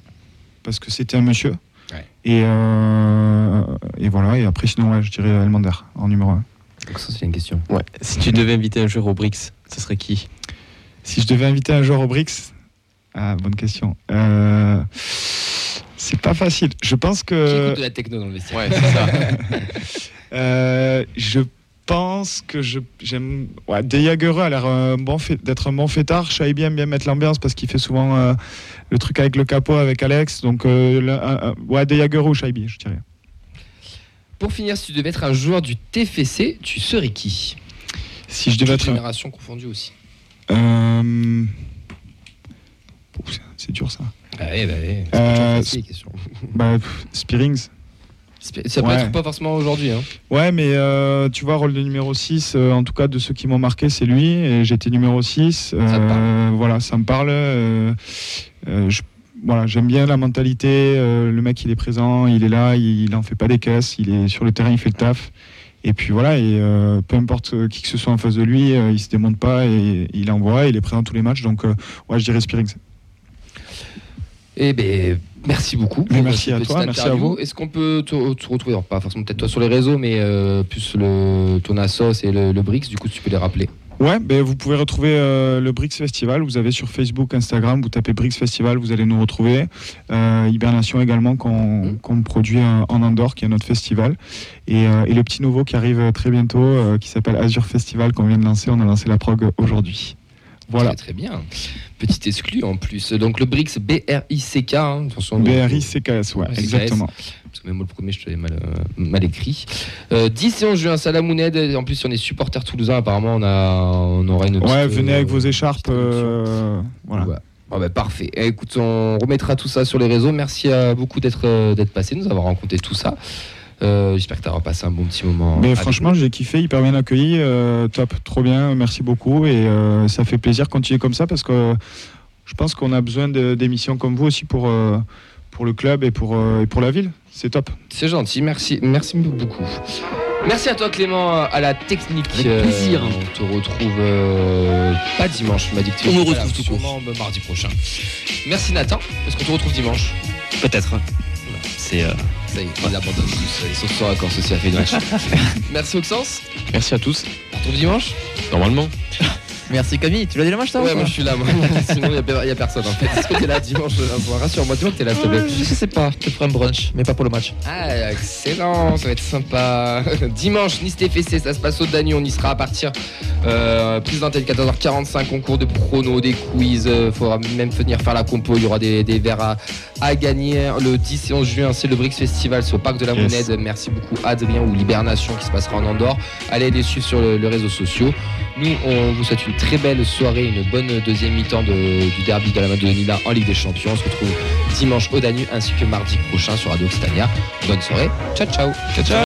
parce que c'était un monsieur. Ouais. Et, euh, et voilà, et après, sinon, ouais, je dirais Elmander en numéro 1. Donc ça, c'est une question. Ouais. Si tu devais inviter un joueur au Brix, ce serait qui? Si je devais inviter un joueur au Brix, ah, bonne question. Euh, c'est pas facile. Je pense Qui que. écoute de la techno dans le vestiaire Ouais, c'est ça. Euh, je pense que je j'aime. Ouais, Deyagereux a l'air un bon fait- d'être un bon fêtard. Shaibi aime bien mettre l'ambiance parce qu'il fait souvent euh, le truc avec le capot avec Alex. Donc, euh, le- ouais, ou Shaibi, je dirais. Pour finir, si tu devais être un joueur du TFC, tu serais qui? Si je devais être. génération confondue aussi. Euh, c'est dur ça. Ah ouais, bah ouais. Euh. Bah, pff, Spearings. Sp- Ça peut ouais. être pas forcément aujourd'hui. Hein. Ouais, mais euh, tu vois, rôle de numéro 6, euh, en tout cas de ceux qui m'ont marqué, c'est lui. Et j'étais numéro 6. Ça parle voilà, ça me parle. euh, euh, je- voilà, j'aime bien la mentalité. euh, le mec, il est présent, il est là, il, il en fait pas des caisses, il est sur le terrain, il fait le taf. Et puis voilà, et euh, peu importe euh, qui que ce soit en face de lui, euh, il se démonte pas et il envoie, il est présent tous les matchs. Donc, euh, ouais, je dirais Spearings. Eh ben, merci beaucoup. Mais merci à toi, merci à vous. Est-ce qu'on peut te, te retrouver, alors, pas forcément peut-être toi sur les réseaux, mais euh, plus le, ton Assos et le, le Brix, du coup, tu peux les rappeler. Ouais, ben vous pouvez retrouver euh, le Brix Festival. Vous avez sur Facebook, Instagram, vous tapez Brix Festival, vous allez nous retrouver. Euh, Hibernation également qu'on qu'on produit en Andorre, qui est notre festival. Et, euh, et le petit nouveau qui arrive très bientôt, qui s'appelle Azure Festival, qu'on vient de lancer. On a lancé la prog aujourd'hui. Voilà. Très, très bien. Petit exclu en plus. Donc le Brix, B-R-I-C-K. hein, BRI-CKS, ouais, exactement. Parce que même le premier, je te l'ai mal, euh, mal écrit. Euh, 10 et 11 juin, Salamouned. En plus, si on est supporter toulousain, apparemment, on, a, on aura une. Ouais, venez euh, avec vos écharpes. euh, voilà. Ouais. Ah bah, parfait. Eh, écoute, on remettra tout ça sur les réseaux. Merci à beaucoup d'être euh, d'être passé, de nous avoir raconté tout ça. Euh, J'espère que tu auras passé un bon petit moment. Mais avec franchement, j'ai kiffé, hyper bien accueilli, euh, top, trop bien, merci beaucoup et euh, ça fait plaisir de continuer comme ça parce que je pense qu'on a besoin d'émissions comme vous aussi pour, euh, pour le club et pour, euh, et pour la ville. C'est top. C'est gentil. Merci, merci beaucoup. Merci à toi Clément à la technique. Avec plaisir. Euh, on te retrouve euh, pas dimanche. Tu m'as dit que tu On me retrouve tout court. sûrement, mardi prochain. Merci Nathan. Est-ce qu'on te retrouve dimanche Peut-être. C'est euh, Ça y est, tous. Ils sont accord fait. Merci Auxence. Merci à tous. On retrouve dimanche? Normalement. Merci Camille, tu l'as dit le match toi ou Ouais, moi je suis là. Moi. Sinon, il n'y a, personne en fait. Est-ce que t'es là dimanche soir? Rassure-moi, dis-moi que t'es là, s'il te plaît. Euh, Je sais pas, je te ferai un brunch, mais pas pour le match. Ah, excellent, ça va être sympa. Dimanche, Nice TFC, ça se passe au Danu, on y sera à partir. Euh, d'antenne 14h45, concours de pronos, des quiz, il faudra même venir faire la compo, il y aura des, des verres à, à gagner. Le 10 et 11 juin, c'est le Brix Festival, c'est au Parc de la Yes. Monnaie. Merci beaucoup Adrien ou Libération qui se passera en Andorre. Allez les suivre sur le- les réseaux sociaux. Nous, on vous souhaite une très belle soirée, une bonne deuxième mi-temps du derby de la Madonnina en Ligue des Champions. On se retrouve dimanche au Danu ainsi que mardi prochain sur Radio Occitania. Bonne soirée. Ciao, ciao. Ciao, ciao